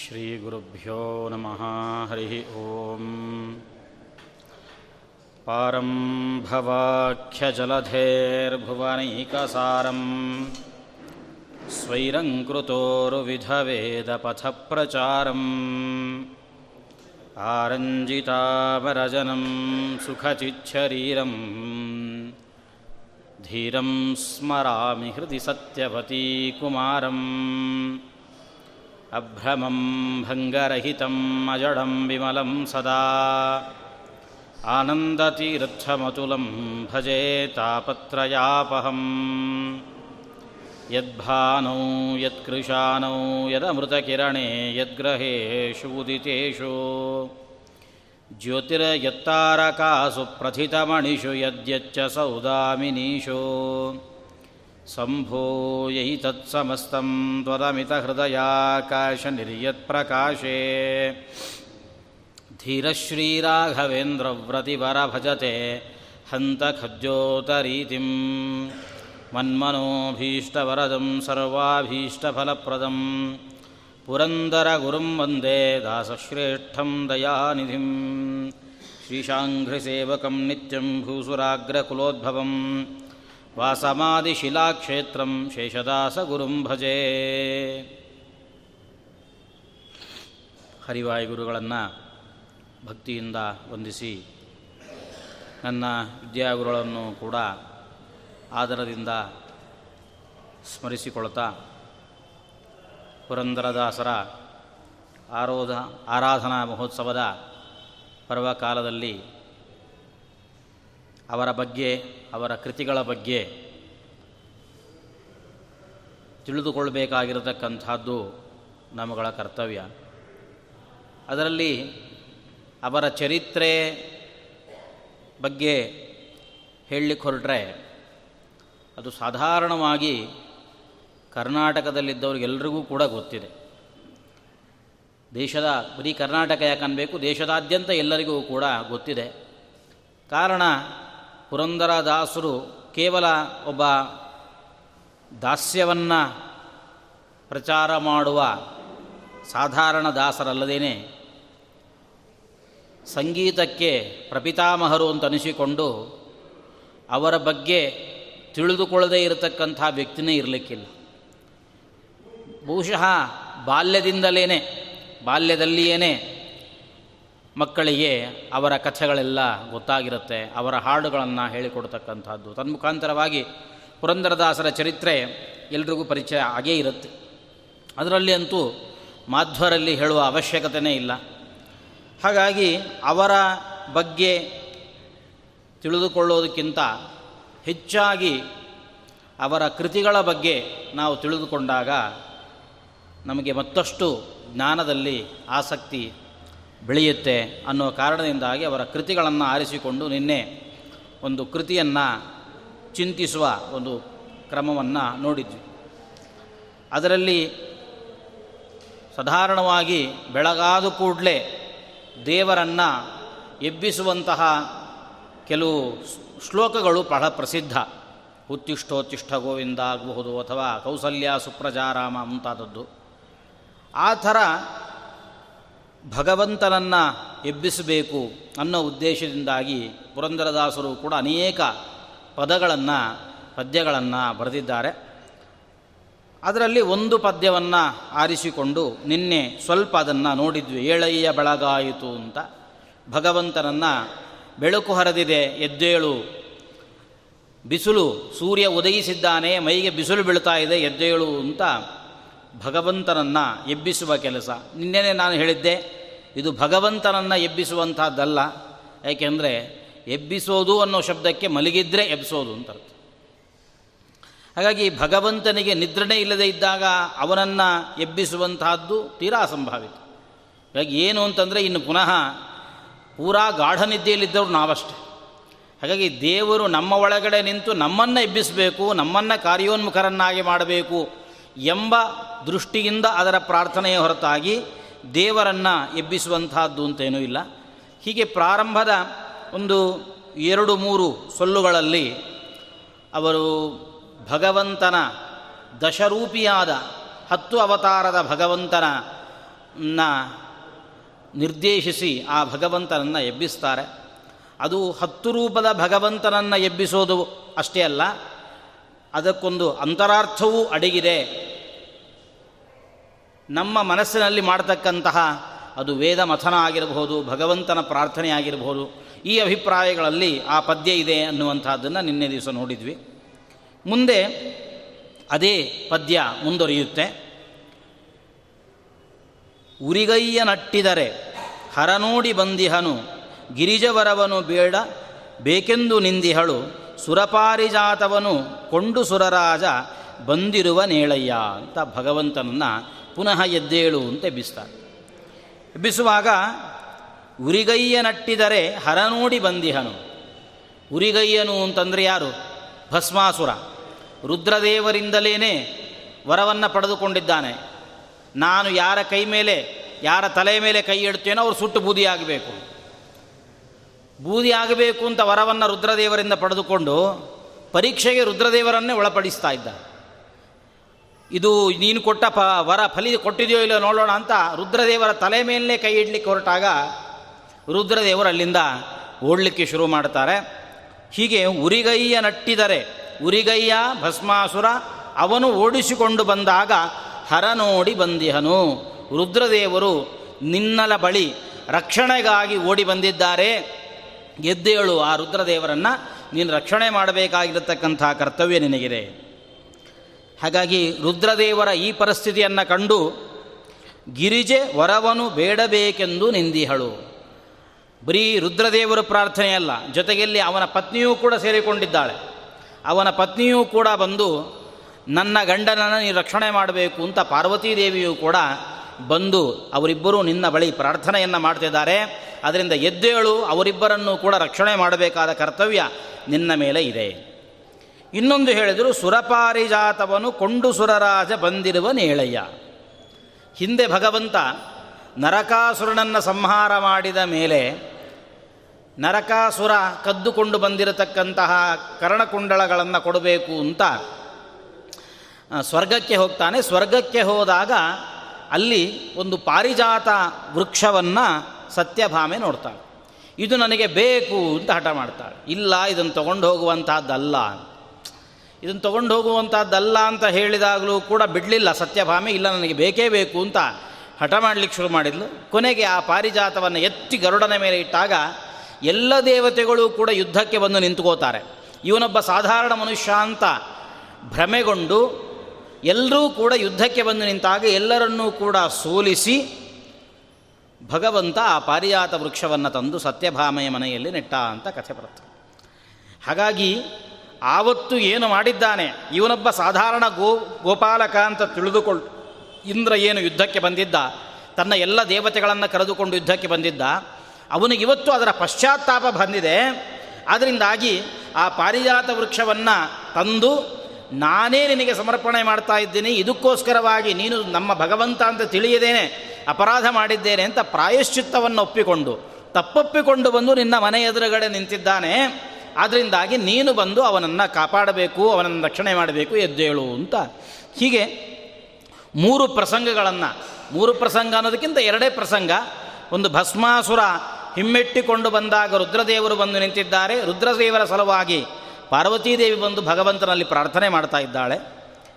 श्रीगुरुभ्यो नमः हरिः ॐ पारं भवाख्यजलधेर्भुवनैकसारं स्वैरङ्कृतोरुविधवेदपथप्रचारम् आरञ्जितावरजनं सुखचिच्छरीरम्। धीरं स्मरामि हृदि सत्यवती कुमारम्। अभ्रमं भङ्गरहितम् अजडं विमलं सदा। आनन्दतीर्थमतुलं भजे तापत्रयापहम्। यद्भानौ यत्कृशानौ यदमृतकिरणे यद्ग्रहेषु उदितेषु ज्योतिर्यत्तारकासु प्रथितमणिषु यद्यच्च सौदामिनीषु। सम्भूयैतत्समस्तं त्वदमितहृदयाकाशनिर्यत्प्रकाशे। धीरश्रीराघवेन्द्रव्रतिवरभजते हन्तखज्जोतरीतिं मन्मनोभीष्टवरदं सर्वाभीष्टफलप्रदं पुरन्दरगुरुं वन्दे दासश्रेष्ठं दयानिधिं श्रीशाङ्घ्रिसेवकं नित्यं भूसुराग्रकुलोद्भवं ವಾಸಮಾದಿಶಿಲಾಕ್ಷೇತ್ರಂ ಶೇಷದಾಸಗುರುಂ ಭಜೆ ಹರಿವಾಯುಗುರುಗಳನ್ನು ಭಕ್ತಿಯಿಂದ ವಂದಿಸಿ ನನ್ನ ವಿದ್ಯಾಗುರುಗಳನ್ನು ಕೂಡ ಆದರದಿಂದ ಸ್ಮರಿಸಿಕೊಳ್ತಾ ಪುರಂದರದಾಸರ ಆರೋಧ ಆರಾಧನಾ ಮಹೋತ್ಸವದ ಪರ್ವಕಾಲದಲ್ಲಿ ಅವರ ಬಗ್ಗೆ, ಅವರ ಕೃತಿಗಳ ಬಗ್ಗೆ ತಿಳಿದುಕೊಳ್ಳಬೇಕಾಗಿರತಕ್ಕಂಥದ್ದು ನಮ್ಮಗಳ ಕರ್ತವ್ಯ. ಅದರಲ್ಲಿ ಅವರ ಚರಿತ್ರೆ ಬಗ್ಗೆ ಹೇಳಲಿಕ್ಕೆ ಹೊರಟ್ರೆ ಅದು ಸಾಧಾರಣವಾಗಿ ಕರ್ನಾಟಕದಲ್ಲಿದ್ದವ್ರಿಗೆಲ್ಲರಿಗೂ ಕೂಡ ಗೊತ್ತಿದೆ. ದೇಶದ ಬರೀ ಕರ್ನಾಟಕ ಯಾಕನ್ಬೇಕು? ದೇಶದಾದ್ಯಂತ ಎಲ್ಲರಿಗೂ ಕೂಡ ಗೊತ್ತಿದೆ. ಕಾರಣ ಪುರಂದರದಾಸರು ಕೇವಲ ಒಬ್ಬ ದಾಸ್ಯವನ್ನು ಪ್ರಚಾರ ಮಾಡುವ ಸಾಧಾರಣ ದಾಸರಲ್ಲದೇನೆ ಸಂಗೀತಕ್ಕೆ ಪ್ರಪಿತಾಮಹರು ಅಂತ ಅನಿಸಿಕೊಂಡು ಅವರ ಬಗ್ಗೆ ತಿಳಿದುಕೊಳ್ಳದೇ ಇರತಕ್ಕಂಥ ವ್ಯಕ್ತಿನೇ ಇರಲಿಕ್ಕಿಲ್ಲ. ಬಹುಶಃ ಬಾಲ್ಯದಿಂದಲೇ ಬಾಲ್ಯದಲ್ಲಿಯೇ ಮಕ್ಕಳಿಗೆ ಅವರ ಕಥೆಗಳೆಲ್ಲ ಗೊತ್ತಾಗಿರುತ್ತೆ, ಅವರ ಹಾಡುಗಳನ್ನು ಹೇಳಿಕೊಡ್ತಕ್ಕಂಥದ್ದು. ತನ್ಮುಖಾಂತರವಾಗಿ ಪುರಂದರದಾಸರ ಚರಿತ್ರೆ ಎಲ್ರಿಗೂ ಪರಿಚಯ ಆಗೇ ಇರುತ್ತೆ. ಅದರಲ್ಲಿ ಅಂತೂ ಮಾಧ್ವರಲ್ಲಿ ಹೇಳುವ ಅವಶ್ಯಕತೆಯೇ ಇಲ್ಲ. ಹಾಗಾಗಿ ಅವರ ಬಗ್ಗೆ ತಿಳಿದುಕೊಳ್ಳೋದಕ್ಕಿಂತ ಹೆಚ್ಚಾಗಿ ಅವರ ಕೃತಿಗಳ ಬಗ್ಗೆ ನಾವು ತಿಳಿದುಕೊಂಡಾಗ ನಮಗೆ ಮತ್ತಷ್ಟು ಜ್ಞಾನದಲ್ಲಿ ಆಸಕ್ತಿ ಬೆಳೆಯುತ್ತೆ ಅನ್ನೋ ಕಾರಣದಿಂದಾಗಿ ಅವರ ಕೃತಿಗಳನ್ನು ಆರಿಸಿಕೊಂಡು ನಿನ್ನೆ ಒಂದು ಕೃತಿಯನ್ನು ಚಿಂತಿಸುವ ಒಂದು ಕ್ರಮವನ್ನು ನೋಡಿದ್ವಿ. ಅದರಲ್ಲಿ ಸಾಧಾರಣವಾಗಿ ಬೆಳಗಾದ ಕೂಡಲೇ ದೇವರನ್ನು ಎಬ್ಬಿಸುವಂತಹ ಕೆಲವು ಶ್ಲೋಕಗಳು ಬಹಳ ಪ್ರಸಿದ್ಧ. ಉತ್ತಿಷ್ಟೋತ್ತಿಷ್ಠ ಗೋವಿಂದ ಆಗಬಹುದು ಅಥವಾ ಕೌಸಲ್ಯ ಸುಪ್ರಜಾರಾಮ ಮುಂತಾದದ್ದು. ಆ ಥರ ಭಗವಂತನನ್ನು ಎಬ್ಬಿಸಬೇಕು ಅನ್ನೋ ಉದ್ದೇಶದಿಂದಾಗಿ ಪುರಂದರದಾಸರು ಕೂಡ ಅನೇಕ ಪದಗಳನ್ನು, ಪದ್ಯಗಳನ್ನು ಬರೆದಿದ್ದಾರೆ. ಅದರಲ್ಲಿ ಒಂದು ಪದ್ಯವನ್ನು ಆರಿಸಿಕೊಂಡು ನಿನ್ನೆ ಸ್ವಲ್ಪ ಅದನ್ನು ನೋಡಿದ್ವಿ. ಏಳಯ್ಯ ಬೆಳಗಾಯಿತು ಅಂತ. ಭಗವಂತನನ್ನು ಬೆಳಕು ಹರಿದಿದೆ, ಎದ್ದೇಳು. ಬಿಸಿಲು, ಸೂರ್ಯ ಉದಯಿಸಿದ್ದಾನೆ, ಮೈಗೆ ಬಿಸಿಲು ಬೀಳ್ತಾ ಇದೆ, ಎದ್ದೇಳು ಅಂತ ಭಗವಂತನನ್ನು ಎಬ್ಬಿಸುವ ಕೆಲಸ. ನಿನ್ನೆನೆ ನಾನು ಹೇಳಿದ್ದೆ, ಇದು ಭಗವಂತನನ್ನು ಎಬ್ಬಿಸುವಂಥದ್ದಲ್ಲ ಏಕೆಂದರೆ ಎಬ್ಬಿಸೋದು ಅನ್ನೋ ಶಬ್ದಕ್ಕೆ ಮಲಗಿದ್ರೆ ಎಬ್ಬಿಸೋದು ಅಂತ ಅರ್ಥ. ಹಾಗಾಗಿ ಭಗವಂತನಿಗೆ ನಿದ್ರಣೆ ಇಲ್ಲದೆ ಇದ್ದಾಗ ಅವನನ್ನು ಎಬ್ಬಿಸುವಂತಹದ್ದು ತೀರಾ ಅಸಂಭಾವಿತ. ಹಾಗಾಗಿ ಏನು ಅಂತಂದರೆ, ಇನ್ನು ಪುನಃ ಪೂರಾ ಗಾಢ ನಿದ್ದೆಯಲ್ಲಿದ್ದವರು ನಾವಷ್ಟೇ. ಹಾಗಾಗಿ ದೇವರು ನಮ್ಮ ಒಳಗಡೆ ನಿಂತು ನಮ್ಮನ್ನು ಎಬ್ಬಿಸಬೇಕು, ನಮ್ಮನ್ನು ಕಾರ್ಯೋನ್ಮುಖರನ್ನಾಗಿ ಮಾಡಬೇಕು ಎಂಬ ದೃಷ್ಟಿಯಿಂದ ಅದರ ಪ್ರಾರ್ಥನೆಯ ಹೊರತಾಗಿ ದೇವರನ್ನು ಎಬ್ಬಿಸುವಂತಹದ್ದು ಅಂತೇನೂ ಇಲ್ಲ. ಹೀಗೆ ಪ್ರಾರಂಭದ ಒಂದು ಎರಡು ಮೂರು ಸೊಲ್ಲುಗಳಲ್ಲಿ ಅವರು ಭಗವಂತನ ದಶರೂಪಿಯಾದ ಹತ್ತು ಅವತಾರದ ಭಗವಂತನ ನಿರ್ದೇಶಿಸಿ ಆ ಭಗವಂತನನ್ನು ಎಬ್ಬಿಸ್ತಾರೆ. ಅದು ಹತ್ತು ರೂಪದ ಭಗವಂತನನ್ನು ಎಬ್ಬಿಸೋದು ಅಷ್ಟೇ ಅಲ್ಲ ಅದಕ್ಕೊಂದು ಅಂತರಾರ್ಥವೂ ಅಡಗಿದೆ. ನಮ್ಮ ಮನಸ್ಸಿನಲ್ಲಿ ಮಾಡತಕ್ಕಂತಹ ಅದು ವೇದ ಮಥನ ಆಗಿರಬಹುದು, ಭಗವಂತನ ಪ್ರಾರ್ಥನೆ ಆಗಿರಬಹುದು, ಈ ಅಭಿಪ್ರಾಯಗಳಲ್ಲಿ ಆ ಪದ್ಯ ಇದೆ ಅನ್ನುವಂಥದ್ದನ್ನು ನಿನ್ನೆ ದಿವಸ ನೋಡಿದ್ವಿ. ಮುಂದೆ ಅದೇ ಪದ್ಯ ಮುಂದುವರಿಯುತ್ತೆ ಉರಿಗೈಯ ನಟ್ಟಿದರೆ ಹರನೋಡಿ ಬಂದಿಹನು, ಗಿರಿಜವರವನು ಬೇಡ, ಬೇಕೆಂದು ನಿಂದಿಹಳು ಸುರಪಾರಿಜಾತವನು ಕೊಂಡು ಸುರರಾಜ ಬಂದಿರುವ ನೇಳಯ್ಯ ಅಂತ ಭಗವಂತನನ್ನು ಪುನಃ ಎದ್ದೇಳು ಅಂತ ಎಬ್ಬಿಸ್ತಾರೆ. ಎಬ್ಬಿಸುವಾಗ ಉರಿಗೈಯ ನಟ್ಟಿದರೆ ಹರನೋಡಿ ಬಂದಿಹನು. ಉರಿಗೈಯನು ಅಂತಂದರೆ ಯಾರು? ಭಸ್ಮಾಸುರ. ರುದ್ರದೇವರಿಂದಲೇ ವರವನ್ನು ಪಡೆದುಕೊಂಡಿದ್ದಾನೆ. ನಾನು ಯಾರ ಕೈ ಮೇಲೆ, ಯಾರ ತಲೆ ಮೇಲೆ ಕೈ ಇಡ್ತೇನೋ ಅವ್ರು ಸುಟ್ಟು ಬೂದಿ ಬೂದಿ ಆಗಬೇಕು ಅಂತ ವರವನ್ನು ರುದ್ರದೇವರಿಂದ ಪಡೆದುಕೊಂಡು ಪರೀಕ್ಷೆಗೆ ರುದ್ರದೇವರನ್ನೇ ಒಳಪಡಿಸ್ತಾ ಇದ್ದ ಇದು ನೀನು ಕೊಟ್ಟ ಪ, ವರ ಫಲಿ ಕೊಟ್ಟಿದೆಯೋ ಇಲ್ಲೋ ನೋಡೋಣ ಅಂತ ರುದ್ರದೇವರ ತಲೆ ಮೇಲೇ ಕೈ ಇಡ್ಲಿಕ್ಕೆ ಹೊರಟಾಗ ರುದ್ರದೇವರು ಅಲ್ಲಿಂದ ಓಡಲಿಕ್ಕೆ ಶುರು ಮಾಡ್ತಾರೆ. ಹೀಗೆ ಉರಿಗೈಯ ನಟ್ಟಿದರೆ, ಉರಿಗೈಯ ಭಸ್ಮಾಸುರ ಅವನು ಓಡಿಸಿಕೊಂಡು ಬಂದಾಗ ಹರ ನೋಡಿ ಬಂದಿಹನು. ರುದ್ರದೇವರು ನಿನ್ನಲ ಬಳಿ ರಕ್ಷಣೆಗಾಗಿ ಓಡಿ ಬಂದಿದ್ದಾರೆ. ಎದ್ದೇಳು ಆ ರುದ್ರದೇವರನ್ನು, ನೀನು ರಕ್ಷಣೆ ಮಾಡಬೇಕಾಗಿರತಕ್ಕಂಥ ಕರ್ತವ್ಯ ನಿನಗಿದೆ. ಹಾಗಾಗಿ ರುದ್ರದೇವರ ಈ ಪರಿಸ್ಥಿತಿಯನ್ನು ಕಂಡು ಗಿರಿಜೆ ವರವನು ಬೇಡಬೇಕೆಂದು ನಿಂದಿಹಳು. ಬರೀ ರುದ್ರದೇವರ ಪ್ರಾರ್ಥನೆಯಲ್ಲ ಜೊತೆಯಲ್ಲಿ ಅವನ ಪತ್ನಿಯೂ ಕೂಡ ಸೇರಿಕೊಂಡಿದ್ದಾಳೆ. ಅವನ ಪತ್ನಿಯೂ ಕೂಡ ಬಂದು, ನನ್ನ ಗಂಡನನ್ನು ನೀನು ರಕ್ಷಣೆ ಮಾಡಬೇಕು ಅಂತ ಪಾರ್ವತೀದೇವಿಯೂ ಕೂಡ ಬಂದು ಅವರಿಬ್ಬರೂ ನಿನ್ನ ಬಳಿ ಪ್ರಾರ್ಥನೆಯನ್ನು ಮಾಡ್ತಿದ್ದಾರೆ. ಅದರಿಂದ ಎದ್ದೇಳು, ಅವರಿಬ್ಬರನ್ನು ಕೂಡ ರಕ್ಷಣೆ ಮಾಡಬೇಕಾದ ಕರ್ತವ್ಯ ನಿನ್ನ ಮೇಲೆ ಇದೆ. ಇನ್ನೊಂದು ಹೇಳಿದರು, ಸುರಪಾರಿಜಾತವನು ಕೊಂಡು ಸುರರಾಜ ಬಂದಿರುವ ನೇಳಯ್ಯ. ಹಿಂದೆ ಭಗವಂತ ನರಕಾಸುರನನ್ನು ಸಂಹಾರ ಮಾಡಿದ ಮೇಲೆ ನರಕಾಸುರ ಕದ್ದುಕೊಂಡು ಬಂದಿರತಕ್ಕಂತಹ ಕರ್ಣಕುಂಡಳಗಳನ್ನು ಕೊಡಬೇಕು ಅಂತ ಸ್ವರ್ಗಕ್ಕೆ ಹೋಗ್ತಾನೆ. ಸ್ವರ್ಗಕ್ಕೆ ಹೋದಾಗ ಅಲ್ಲಿ ಒಂದು ಪಾರಿಜಾತ ವೃಕ್ಷವನ್ನು ಸತ್ಯಭಾಮೆ ನೋಡ್ತಾಳೆ. ಇದು ನನಗೆ ಬೇಕು ಅಂತ ಹಠ ಮಾಡ್ತಾಳೆ. ಇಲ್ಲ, ಇದನ್ನು ತಗೊಂಡು ಹೋಗುವಂತಹದ್ದಲ್ಲ ಇದನ್ನು ತಗೊಂಡು ಹೋಗುವಂಥದ್ದಲ್ಲ ಅಂತ ಹೇಳಿದಾಗಲೂ ಕೂಡ ಬಿಡಲಿಲ್ಲ, ಸತ್ಯಭಾಮೆ ಇಲ್ಲ, ನನಗೆ ಬೇಕೇ ಬೇಕು ಅಂತ ಹಠ ಮಾಡಲಿಕ್ಕೆ ಶುರು ಮಾಡಿದ್ಲು. ಕೊನೆಗೆ ಆ ಪಾರಿಜಾತವನ್ನು ಎತ್ತಿ ಗರುಡನ ಮೇಲೆ ಇಟ್ಟಾಗ ಎಲ್ಲ ದೇವತೆಗಳು ಕೂಡ ಯುದ್ಧಕ್ಕೆ ಬಂದು ನಿಂತ್ಕೋತಾರೆ. ಇವನೊಬ್ಬ ಸಾಧಾರಣ ಮನುಷ್ಯ ಅಂತ ಭ್ರಮೆಗೊಂಡು ಎಲ್ಲರೂ ಕೂಡ ಯುದ್ಧಕ್ಕೆ ಬಂದು ನಿಂತಾಗ ಎಲ್ಲರನ್ನೂ ಕೂಡ ಸೋಲಿಸಿ ಭಗವಂತ ಆ ಪಾರಿಜಾತ ವೃಕ್ಷವನ್ನು ತಂದು ಸತ್ಯಭಾಮಯ ಮನೆಯಲ್ಲಿ ನೆಟ್ಟ ಅಂತ ಕಥೆ ಬರುತ್ತೆ. ಹಾಗಾಗಿ ಆವತ್ತು ಏನು ಮಾಡಿದ್ದಾನೆ? ಇವನೊಬ್ಬ ಸಾಧಾರಣ ಗೋ, ಗೋಪಾಲಕ ಅಂತ ತಿಳಿದುಕೊಳ್ಳು ಇಂದ್ರ ಏನು ಯುದ್ಧಕ್ಕೆ ಬಂದಿದ್ದ? ತನ್ನ ಎಲ್ಲ ದೇವತೆಗಳನ್ನು ಕರೆದುಕೊಂಡು ಯುದ್ಧಕ್ಕೆ ಬಂದಿದ್ದ? ಅವನಿಗೆ ಇವತ್ತು ಅದರ ಪಶ್ಚಾತ್ತಾಪ ಬಂದಿದೆ. ಅದರಿಂದಾಗಿ ಆ ಪಾರಿಜಾತ ವೃಕ್ಷವನ್ನು ತಂದು ನಾನೇ ನಿನಗೆ ಸಮರ್ಪಣೆ ಮಾಡ್ತಾ ಇದ್ದೀನಿ, ಇದಕ್ಕೋಸ್ಕರವಾಗಿ ನೀನು ನಮ್ಮ ಭಗವಂತ ಅಂತ ತಿಳಿಯದೇನೆ, ಅಪರಾಧ ಮಾಡಿದ್ದೇನೆ ಅಂತ ಪ್ರಾಯಶ್ಚಿತ್ತವನ್ನು ಒಪ್ಪಿಕೊಂಡು, ತಪ್ಪೊಪ್ಪಿಕೊಂಡು ಬಂದು ನಿನ್ನ ಮನೆ ಎದುರುಗಡೆ ನಿಂತಿದ್ದಾನೆ. ಆದ್ದರಿಂದಾಗಿ ನೀನು ಬಂದು ಅವನನ್ನು ಕಾಪಾಡಬೇಕು, ಅವನನ್ನು ರಕ್ಷಣೆ ಮಾಡಬೇಕು ಎದ್ದೇಳು ಅಂತ. ಹೀಗೆ ಮೂರು ಪ್ರಸಂಗಗಳನ್ನು, ಮೂರು ಪ್ರಸಂಗ ಅನ್ನೋದಕ್ಕಿಂತ ಎರಡೇ ಪ್ರಸಂಗ, ಒಂದು ಭಸ್ಮಾಸುರ ಹಿಮ್ಮೆಟ್ಟಿಕೊಂಡು ಬಂದಾಗ ರುದ್ರದೇವರು ಬಂದು ನಿಂತಿದ್ದಾರೆ. ರುದ್ರದೇವರ ಸಲುವಾಗಿ ಪಾರ್ವತೀದೇವಿ ಬಂದು ಭಗವಂತನಲ್ಲಿ ಪ್ರಾರ್ಥನೆ ಮಾಡ್ತಾ ಇದ್ದಾಳೆ.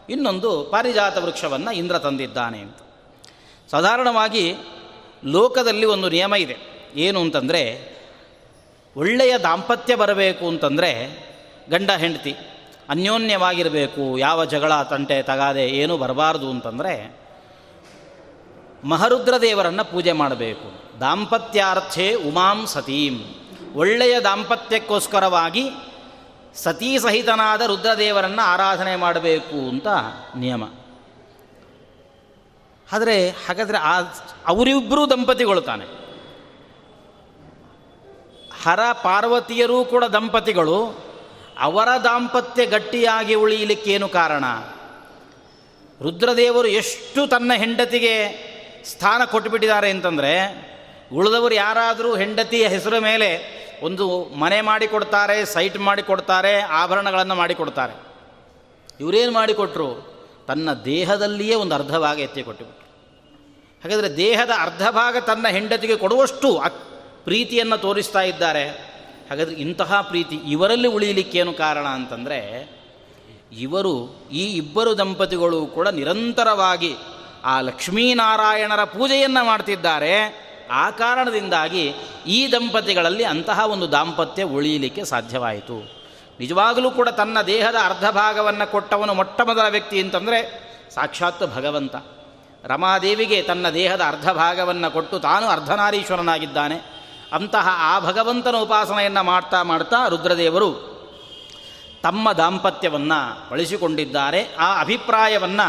ಇನ್ನೊಂದು ಪಾರಿಜಾತ ವೃಕ್ಷವನ್ನು ಇಂದ್ರ ತಂದಿದ್ದಾನೆ ಅಂತ. ಸಾಧಾರಣವಾಗಿ ಲೋಕದಲ್ಲಿ ಒಂದು ನಿಯಮ ಇದೆ. ಏನು ಅಂತಂದರೆ, ಒಳ್ಳೆಯ ದಾಂಪತ್ಯ ಬರಬೇಕು ಅಂತಂದರೆ ಗಂಡ ಹೆಂಡತಿ, ಅನ್ಯೋನ್ಯವಾಗಿರಬೇಕು, ಯಾವ ಜಗಳ ತಂಟೆ ತಗಾದೆ ಏನೂ ಬರಬಾರ್ದು ಅಂತಂದರೆ ಮಹರುದ್ರ ದೇವರನ್ನು ಪೂಜೆ ಮಾಡಬೇಕು. ದಾಂಪತ್ಯಾರ್ಥೇ ಉಮಾಂ ಸತೀಂ. ಒಳ್ಳೆಯ ದಾಂಪತ್ಯಕ್ಕೋಸ್ಕರವಾಗಿ ಸತೀ ಸಹಿತನಾದ ರುದ್ರದೇವರನ್ನು ಆರಾಧನೆ ಮಾಡಬೇಕು ಅಂತ ನಿಯಮ. ಆದರೆ ಹಾಗಾದರೆ ಆ ಅವರಿಬ್ಬರೂ ದಂಪತಿಗಳು ತಾನೆ ಹರ ಪಾರ್ವತಿಯರೂ ಕೂಡ ದಂಪತಿಗಳು, ಅವರ ದಾಂಪತ್ಯ ಗಟ್ಟಿಯಾಗಿ ಉಳಿಯಲಿಕ್ಕೇನು ಕಾರಣ? ರುದ್ರದೇವರು ಎಷ್ಟು ತನ್ನ ಹೆಂಡತಿಗೆ ಸ್ಥಾನ ಕೊಟ್ಟುಬಿಟ್ಟಿದ್ದಾರೆ ಅಂತಂದರೆ, ಉಳಿದವರು ಯಾರಾದರೂ ಹೆಂಡತಿಯ ಹೆಸರು ಮೇಲೆ ಒಂದು ಮನೆ ಮಾಡಿಕೊಡ್ತಾರೆ ಸೈಟ್ ಮಾಡಿಕೊಡ್ತಾರೆ, ಆಭರಣಗಳನ್ನು ಮಾಡಿಕೊಡ್ತಾರೆ. ಇವರೇನು ಮಾಡಿಕೊಟ್ರು? ತನ್ನ ದೇಹದಲ್ಲಿಯೇ ಒಂದು ಅರ್ಧ ಭಾಗ ಎತ್ತಿ ಕೊಟ್ಟುಬಿಟ್ಟು ಹಾಗಾದರೆ ದೇಹದ ಅರ್ಧ ಭಾಗ ತನ್ನ ಹೆಂಡತಿಗೆ ಕೊಡುವಷ್ಟು ಪ್ರೀತಿಯನ್ನು ತೋರಿಸ್ತಾ ಇದ್ದಾರೆ. ಹಾಗಾದರೆ ಇಂತಹ ಪ್ರೀತಿ ಇವರಲ್ಲಿ ಉಳಿಯಲಿಕ್ಕೇನು ಕಾರಣ ಅಂತಂದರೆ, ಇವರು ಈ ಇಬ್ಬರು ದಂಪತಿಗಳು ಕೂಡ ನಿರಂತರವಾಗಿ ಆ ಲಕ್ಷ್ಮೀನಾರಾಯಣರ ಪೂಜೆಯನ್ನು ಮಾಡ್ತಿದ್ದಾರೆ. ಆ ಕಾರಣದಿಂದಾಗಿ ಈ ದಂಪತಿಗಳಲ್ಲಿ ಅಂತಹ ಒಂದು ದಾಂಪತ್ಯ ಉಳಿಯಲಿಕ್ಕೆ ಸಾಧ್ಯವಾಯಿತು. ನಿಜವಾಗಲೂ ಕೂಡ ತನ್ನ ದೇಹದ ಅರ್ಧ ಭಾಗವನ್ನು ಕೊಟ್ಟವನು ಮೊಟ್ಟ ಮೊದಲ ವ್ಯಕ್ತಿ ಅಂತಂದರೆ ಸಾಕ್ಷಾತ್ ಭಗವಂತ. ರಮಾದೇವಿಗೆ ತನ್ನ ದೇಹದ ಅರ್ಧ ಭಾಗವನ್ನು ಕೊಟ್ಟು ತಾನು ಅರ್ಧನಾರೀಶ್ವರನಾಗಿದ್ದಾನೆ. ಅಂತಹ ಆ ಭಗವಂತನ ಉಪಾಸನೆಯನ್ನು ಮಾಡ್ತಾ ಮಾಡ್ತಾ ರುದ್ರದೇವರು ತಮ್ಮ ದಾಂಪತ್ಯವನ್ನು ಬಳಸಿಕೊಂಡಿದ್ದಾರೆ ಆ ಅಭಿಪ್ರಾಯವನ್ನು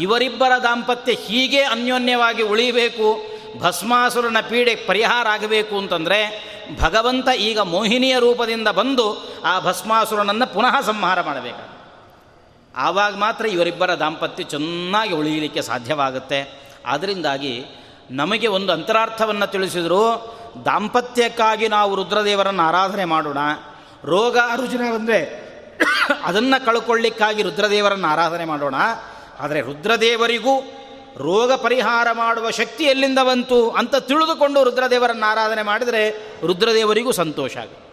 ಇವರಿಬ್ಬರ ದಾಂಪತ್ಯ ಹೀಗೆ ಅನ್ಯೋನ್ಯವಾಗಿ ಉಳಿಬೇಕು ಭಸ್ಮಾಸುರನ ಪೀಡೆ ಪರಿಹಾರ ಆಗಬೇಕು ಅಂತಂದರೆ ಭಗವಂತ ಈಗ ಮೋಹಿನಿಯ ರೂಪದಿಂದ ಬಂದು ಆ ಭಸ್ಮಾಸುರನನ್ನು ಪುನಃ ಸಂಹಾರ ಮಾಡಬೇಕು. ಆವಾಗ ಮಾತ್ರ ಇವರಿಬ್ಬರ ದಾಂಪತ್ಯ ಚೆನ್ನಾಗಿ ಉಳಿಯಲಿಕ್ಕೆ ಸಾಧ್ಯವಾಗುತ್ತೆ. ಆದ್ದರಿಂದಾಗಿ ನಮಗೆ ಒಂದು ಅಂತರಾರ್ಥವನ್ನು ತಿಳಿಸಿದರು, ದಾಂಪತ್ಯಕ್ಕಾಗಿ ನಾವು ರುದ್ರದೇವರನ್ನು ಆರಾಧನೆ ಮಾಡೋಣ, ರೋಗ ರುಜಿನ ಬಂದರೆ ಅದನ್ನು ಕಳ್ಕೊಳ್ಳಿಕ್ಕಾಗಿ ರುದ್ರದೇವರನ್ನು ಆರಾಧನೆ ಮಾಡೋಣ, ಆದರೆ ರುದ್ರದೇವರಿಗೂ ರೋಗ ಪರಿಹಾರ ಮಾಡುವ ಶಕ್ತಿ ಎಲ್ಲಿಂದ ಬಂತು ಅಂತ ತಿಳಿದುಕೊಂಡು ರುದ್ರದೇವರನ್ನು ಆರಾಧನೆ ಮಾಡಿದರೆ ರುದ್ರದೇವರಿಗೂ ಸಂತೋಷ ಆಗುತ್ತೆ.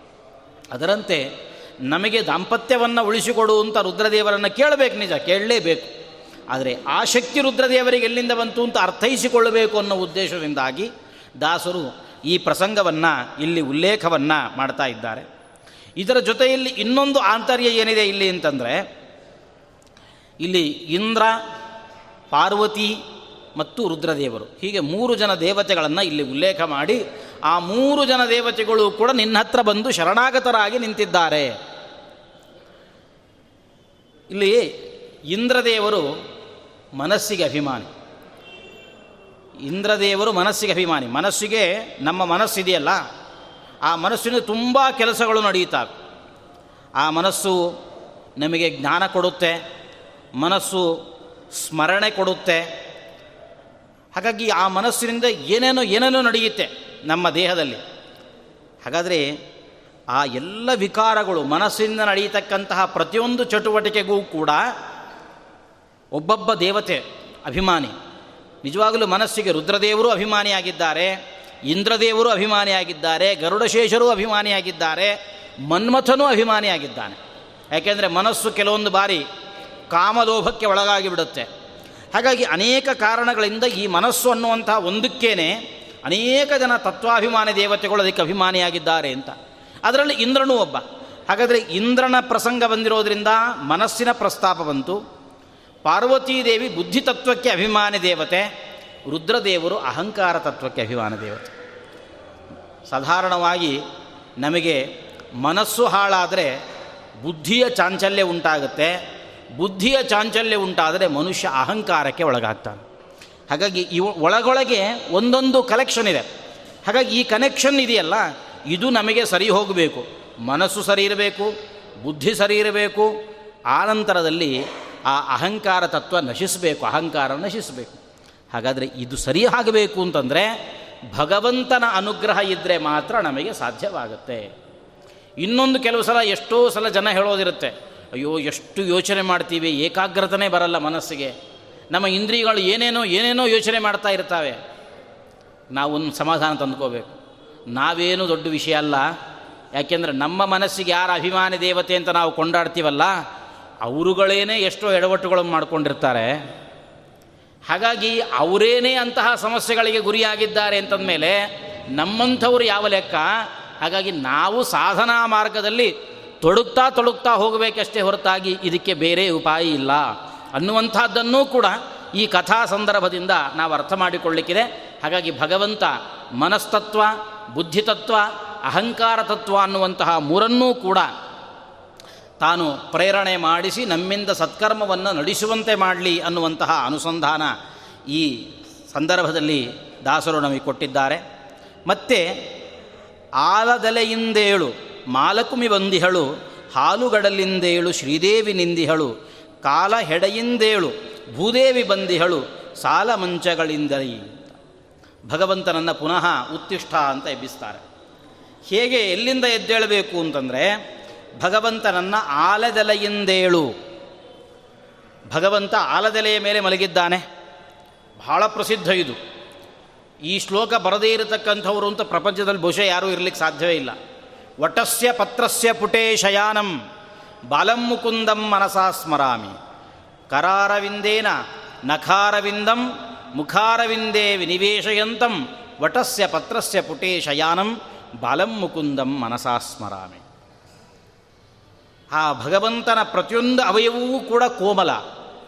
ಅದರಂತೆ ನಮಗೆ ದಾಂಪತ್ಯವನ್ನು ಉಳಿಸಿಕೊಡು ಅಂತ ರುದ್ರದೇವರನ್ನು ಕೇಳಬೇಕು ನಿಜ, ಕೇಳಲೇಬೇಕು. ಆದರೆ ಆ ಶಕ್ತಿ ರುದ್ರದೇವರಿಗೆ ಎಲ್ಲಿಂದ ಬಂತು ಅಂತ ಅರ್ಥೈಸಿಕೊಳ್ಳಬೇಕು ಅನ್ನೋ ಉದ್ದೇಶದಿಂದಾಗಿ ದಾಸರು ಈ ಪ್ರಸಂಗವನ್ನು, ಇಲ್ಲಿ ಉಲ್ಲೇಖವನ್ನು ಮಾಡ್ತಾ ಇದ್ದಾರೆ. ಇದರ ಜೊತೆಯಲ್ಲಿ ಇನ್ನೊಂದು ಆಂತರ್ಯ ಏನಿದೆ ಇಲ್ಲಿ ಅಂತಂದರೆ, ಇಲ್ಲಿ ಇಂದ್ರ ಪಾರ್ವತಿ ಮತ್ತು ರುದ್ರದೇವರು. ಹೀಗೆ ಮೂರು ಜನ ದೇವತೆಗಳನ್ನು ಇಲ್ಲಿ ಉಲ್ಲೇಖ ಮಾಡಿ, ಆ ಮೂರು ಜನ ದೇವತೆಗಳು ಕೂಡ ನಿನ್ನ ಹತ್ರ ಬಂದು ಶರಣಾಗತರಾಗಿ ನಿಂತಿದ್ದಾರೆ. ಇಲ್ಲಿ ಇಂದ್ರದೇವರು ಮನಸ್ಸಿಗೆ ಅಭಿಮಾನಿ. ಇಂದ್ರದೇವರು ಮನಸ್ಸಿಗೆ ಅಭಿಮಾನಿ. ಮನಸ್ಸಿಗೆ ನಮ್ಮ ಮನಸ್ಸಿದೆಯಲ್ಲ, ಆ ಮನಸ್ಸಿನ ತುಂಬ ಕೆಲಸಗಳು ನಡೆಯುತ್ತವೆ ಆ ಮನಸ್ಸು ನಮಗೆ ಜ್ಞಾನ ಕೊಡುತ್ತೆ, ಮನಸ್ಸು ಸ್ಮರಣೆ ಕೊಡುತ್ತೆ. ಹಾಗಾಗಿ ಆ ಮನಸ್ಸಿನಿಂದ ಏನೇನೋ ಏನೇನೋ ನಡೆಯುತ್ತೆ ನಮ್ಮ ದೇಹದಲ್ಲಿ. ಹಾಗಾದರೆ ಆ ಎಲ್ಲ ವಿಕಾರಗಳು ಮನಸ್ಸಿನಿಂದ ನಡೆಯತಕ್ಕಂತಹ ಪ್ರತಿಯೊಂದು ಚಟುವಟಿಕೆಗೂ ಕೂಡ ಒಬ್ಬೊಬ್ಬ ದೇವತೆ ಅಭಿಮಾನಿ. ನಿಜವಾಗಲೂ ಮನಸ್ಸಿಗೆ ರುದ್ರದೇವರು ಅಭಿಮಾನಿಯಾಗಿದ್ದಾರೆ, ಇಂದ್ರದೇವರು ಅಭಿಮಾನಿಯಾಗಿದ್ದಾರೆ, ಗರುಡಶೇಷರು ಅಭಿಮಾನಿಯಾಗಿದ್ದಾರೆ, ಮನ್ಮಥನೂ ಅಭಿಮಾನಿಯಾಗಿದ್ದಾನೆ. ಯಾಕೆಂದರೆ ಮನಸ್ಸು ಕೆಲವೊಂದು ಬಾರಿ ಕಾಮಲೋಭಕ್ಕೆ ಒಳಗಾಗಿ ಬಿಡುತ್ತೆ. ಹಾಗಾಗಿ ಅನೇಕ ಕಾರಣಗಳಿಂದ ಈ ಮನಸ್ಸು ಅನ್ನುವಂತಹ ಒಂದಕ್ಕೇನೆ ಅನೇಕ ಜನ ತತ್ವಾಭಿಮಾನಿ ದೇವತೆಗಳು ಅದಕ್ಕೆ ಅಭಿಮಾನಿಯಾಗಿದ್ದಾರೆ ಅಂತ. ಅದರಲ್ಲಿ ಇಂದ್ರನೂ ಒಬ್ಬ. ಹಾಗಾದರೆ ಇಂದ್ರನ ಪ್ರಸಂಗ ಬಂದಿರೋದ್ರಿಂದ ಮನಸ್ಸಿನ ಪ್ರಸ್ತಾಪ ಬಂತು. ಪಾರ್ವತೀದೇವಿ ಬುದ್ಧಿತತ್ವಕ್ಕೆ ಅಭಿಮಾನಿ ದೇವತೆ, ರುದ್ರದೇವರು ಅಹಂಕಾರ ತತ್ವಕ್ಕೆ ಅಭಿಮಾನ ದೇವತೆ. ಸಾಧಾರಣವಾಗಿ ನಮಗೆ ಮನಸ್ಸು ಹಾಳಾದರೆ ಬುದ್ಧಿಯ ಚಾಂಚಲ್ಯ ಉಂಟಾಗುತ್ತೆ ಬುದ್ಧಿಯ ಚಾಂಚಲ್ಯ ಉಂಟಾದರೆ ಮನುಷ್ಯ ಅಹಂಕಾರಕ್ಕೆ ಒಳಗಾಗ್ತಾನೆ. ಹಾಗಾಗಿ ಇವ ಒಳಗೊಳಗೆ ಒಂದೊಂದು ಕಲೆಕ್ಷನ್ ಇದೆ. ಹಾಗಾಗಿ ಈ ಕನೆಕ್ಷನ್ ಇದೆಯಲ್ಲ, ಇದು ನಮಗೆ ಸರಿ ಹೋಗಬೇಕು. ಮನಸ್ಸು ಸರಿ ಇರಬೇಕು, ಬುದ್ಧಿ ಸರಿ ಇರಬೇಕು ಆನಂತರದಲ್ಲಿ ಆ ಅಹಂಕಾರ ತತ್ವ ನಶಿಸಬೇಕು, ಅಹಂಕಾರ ನಶಿಸಬೇಕು. ಹಾಗಾದರೆ ಇದು ಸರಿ ಆಗಬೇಕು ಅಂತಂದರೆ, ಭಗವಂತನ ಅನುಗ್ರಹ ಇದ್ದರೆ ಮಾತ್ರ ನಮಗೆ ಸಾಧ್ಯವಾಗುತ್ತೆ. ಇನ್ನೊಂದು ಕೆಲವು ಸಲ ಎಷ್ಟೋ ಸಲ ಜನ ಹೇಳೋದಿರುತ್ತೆ ಅಯ್ಯೋ, ಎಷ್ಟು ಯೋಚನೆ ಮಾಡ್ತೀವಿ. ಏಕಾಗ್ರತನೆ ಬರಲ್ಲ ಮನಸ್ಸಿಗೆ. ನಮ್ಮ ಇಂದ್ರಿಯಗಳು ಏನೇನೋ ಏನೇನೋ ಯೋಚನೆ ಮಾಡ್ತಾ ಇರ್ತಾವೆ. ನಾವೊಂದು ಸಮಾಧಾನ ತಂದುಕೋಬೇಕು. ನಾವೇನು ದೊಡ್ಡ ವಿಷಯ ಅಲ್ಲ. ಯಾಕೆಂದರೆ ನಮ್ಮ ಮನಸ್ಸಿಗೆ ಯಾರು ಅಭಿಮಾನಿ ದೇವತೆ ಅಂತ ನಾವು ಕೊಂಡಾಡ್ತೀವಲ್ಲ, ಅವರುಗಳೇನೇ ಎಷ್ಟೋ ಎಡವಟ್ಟುಗಳನ್ನು ಮಾಡಿಕೊಂಡಿರ್ತಾರೆ. ಹಾಗಾಗಿ ಅವರೇನೇ ಅಂತಹ ಸಮಸ್ಯೆಗಳಿಗೆ ಗುರಿಯಾಗಿದ್ದಾರೆ ಅಂತಂದಮೇಲೆ ನಮ್ಮಂಥವ್ರು ಯಾವ ಲೆಕ್ಕ? ಹಾಗಾಗಿ ನಾವು ಸಾಧನಾ ಮಾರ್ಗದಲ್ಲಿ ತೊಡುಕ್ತಾ ತೊಡುಕ್ತಾ ಹೋಗಬೇಕಷ್ಟೇ ಹೊರತಾಗಿ ಇದಕ್ಕೆ ಬೇರೆ ಉಪಾಯ ಇಲ್ಲ. ಅನ್ನುವಂಥದ್ದನ್ನೂ ಕೂಡ ಈ ಕಥಾ ಸಂದರ್ಭದಿಂದ ನಾವು ಅರ್ಥ ಮಾಡಿಕೊಳ್ಳಿಕ್ಕಿದೆ. ಹಾಗಾಗಿ ಭಗವಂತ ಮನಸ್ತತ್ವ, ಬುದ್ಧಿತತ್ವ, ಅಹಂಕಾರ ತತ್ವ ಅನ್ನುವಂತಹ ಮೂರನ್ನೂ ಕೂಡ ತಾನು ಪ್ರೇರಣೆ ಮಾಡಿಸಿ ನಮ್ಮಿಂದ ಸತ್ಕರ್ಮವನ್ನು ನಡೆಸುವಂತೆ ಮಾಡಲಿ ಅನ್ನುವಂತಹ ಅನುಸಂಧಾನ ಈ ಸಂದರ್ಭದಲ್ಲಿ ದಾಸರು ನಮಗೆ ಕೊಟ್ಟಿದ್ದಾರೆ. ಮತ್ತು ಆಲದಲೆಯಿಂದೇಳು ಮಾಲಕುಮಿ ಬಂದಿಹಳು ಹಾಲುಗಡಲಿಂದೇಳು ಶ್ರೀದೇವಿ ನಿಂದಿಹಳು ಕಾಲ ಹೆಡೆಯಿಂದೇಳು ಭೂದೇವಿ ಬಂದಿಹಳು ಸಾಲ ಮಂಚಗಳಿಂದಲೇ ಭಗವಂತನನ್ನು ಪುನಃ ಉತ್ತಿಷ್ಠ ಅಂತ ಎಬ್ಬಿಸ್ತಾರೆ. ಹೇಗೆ ಎಲ್ಲಿಂದ ಎದ್ದೇಳಬೇಕು ಅಂತಂದರೆ, ಭಗವಂತನನ್ನು ಆಲದೆಲೆಯಿಂದೇಳು. ಭಗವಂತ ಆಲದೆಲೆಯ ಮೇಲೆ ಮಲಗಿದ್ದಾನೆ. ಬಹಳ ಪ್ರಸಿದ್ಧ ಇದು. ಈ ಶ್ಲೋಕ ಬರದೇ ಇರತಕ್ಕಂಥವರು ಅಂತ ಪ್ರಪಂಚದಲ್ಲಿ ಬಹುಶಃ ಯಾರೂ ಇರಲಿಕ್ಕೆ ಸಾಧ್ಯವೇ ಇಲ್ಲ. ವಟಸ್ಯ ಪತ್ರಸ್ಯ ಪುಟೇ ಶಯಾನಂ, ಬಾಲಂ ಮುಕುಂದಂ ಮನಸಾ ಸ್ಮರಾಮಿ. ಕರಾರವಿಂದೇನ ನಖಾರವಿಂದಂ, ಮುಖಾರವಿಂದೇ ವಿನಿವೇಶಯಂತಂ, ವಟಸ್ಯ ಪತ್ರಸ್ಯ ಪುಟೇ ಶಯಾನಂ, ಬಾಲಂ ಮುಕುಂದಂ ಮನಸಾ ಸ್ಮರಾಮಿ. ಆ ಭಗವಂತನ ಪ್ರತಿಯೊಂದು ಅವಯವೂ ಕೂಡ ಕೋಮಲ.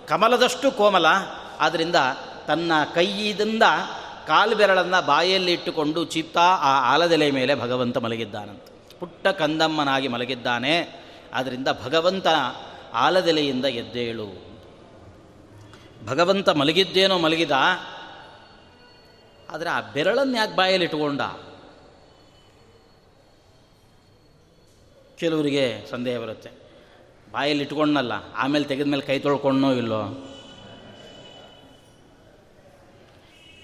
ಕಮಲದಷ್ಟು ಕೋಮಲ. ಆದ್ದರಿಂದ ತನ್ನ ಕೈಯಿಂದ ಕಾಲು ಬೆರಳನ್ನು ಬಾಯಲ್ಲಿ ಇಟ್ಟುಕೊಂಡು ಚೀಪ್ತಾ ಆ ಆಲದೆಲೆ ಮೇಲೆ ಭಗವಂತ ಮಲಗಿದ್ದಾನಂತ. ಪುಟ್ಟ ಕಂದಮ್ಮನಾಗಿ ಮಲಗಿದ್ದಾನೆ. ಆದ್ದರಿಂದ ಭಗವಂತ ಆಲದೆಲೆಯಿಂದ ಎದ್ದೇಳು. ಭಗವಂತ ಮಲಗಿದ್ದೇನೋ ಮಲಗಿದ, ಆದರೆ ಆ ಬೆರಳನ್ನು ಯಾಕೆ ಬಾಯಲ್ಲಿ ಇಟ್ಕೊಂಡ? ಕೆಲವರಿಗೆ ಸಂದೇಹ ಬರುತ್ತೆ. ಬಾಯಲ್ಲಿ ಇಟ್ಕೊಂಡಲ್ಲ, ಆಮೇಲೆ ತೆಗೆದ ಮೇಲೆ ಕೈ ತೊಳ್ಕೊಂಡೋ ಇಲ್ಲೋ?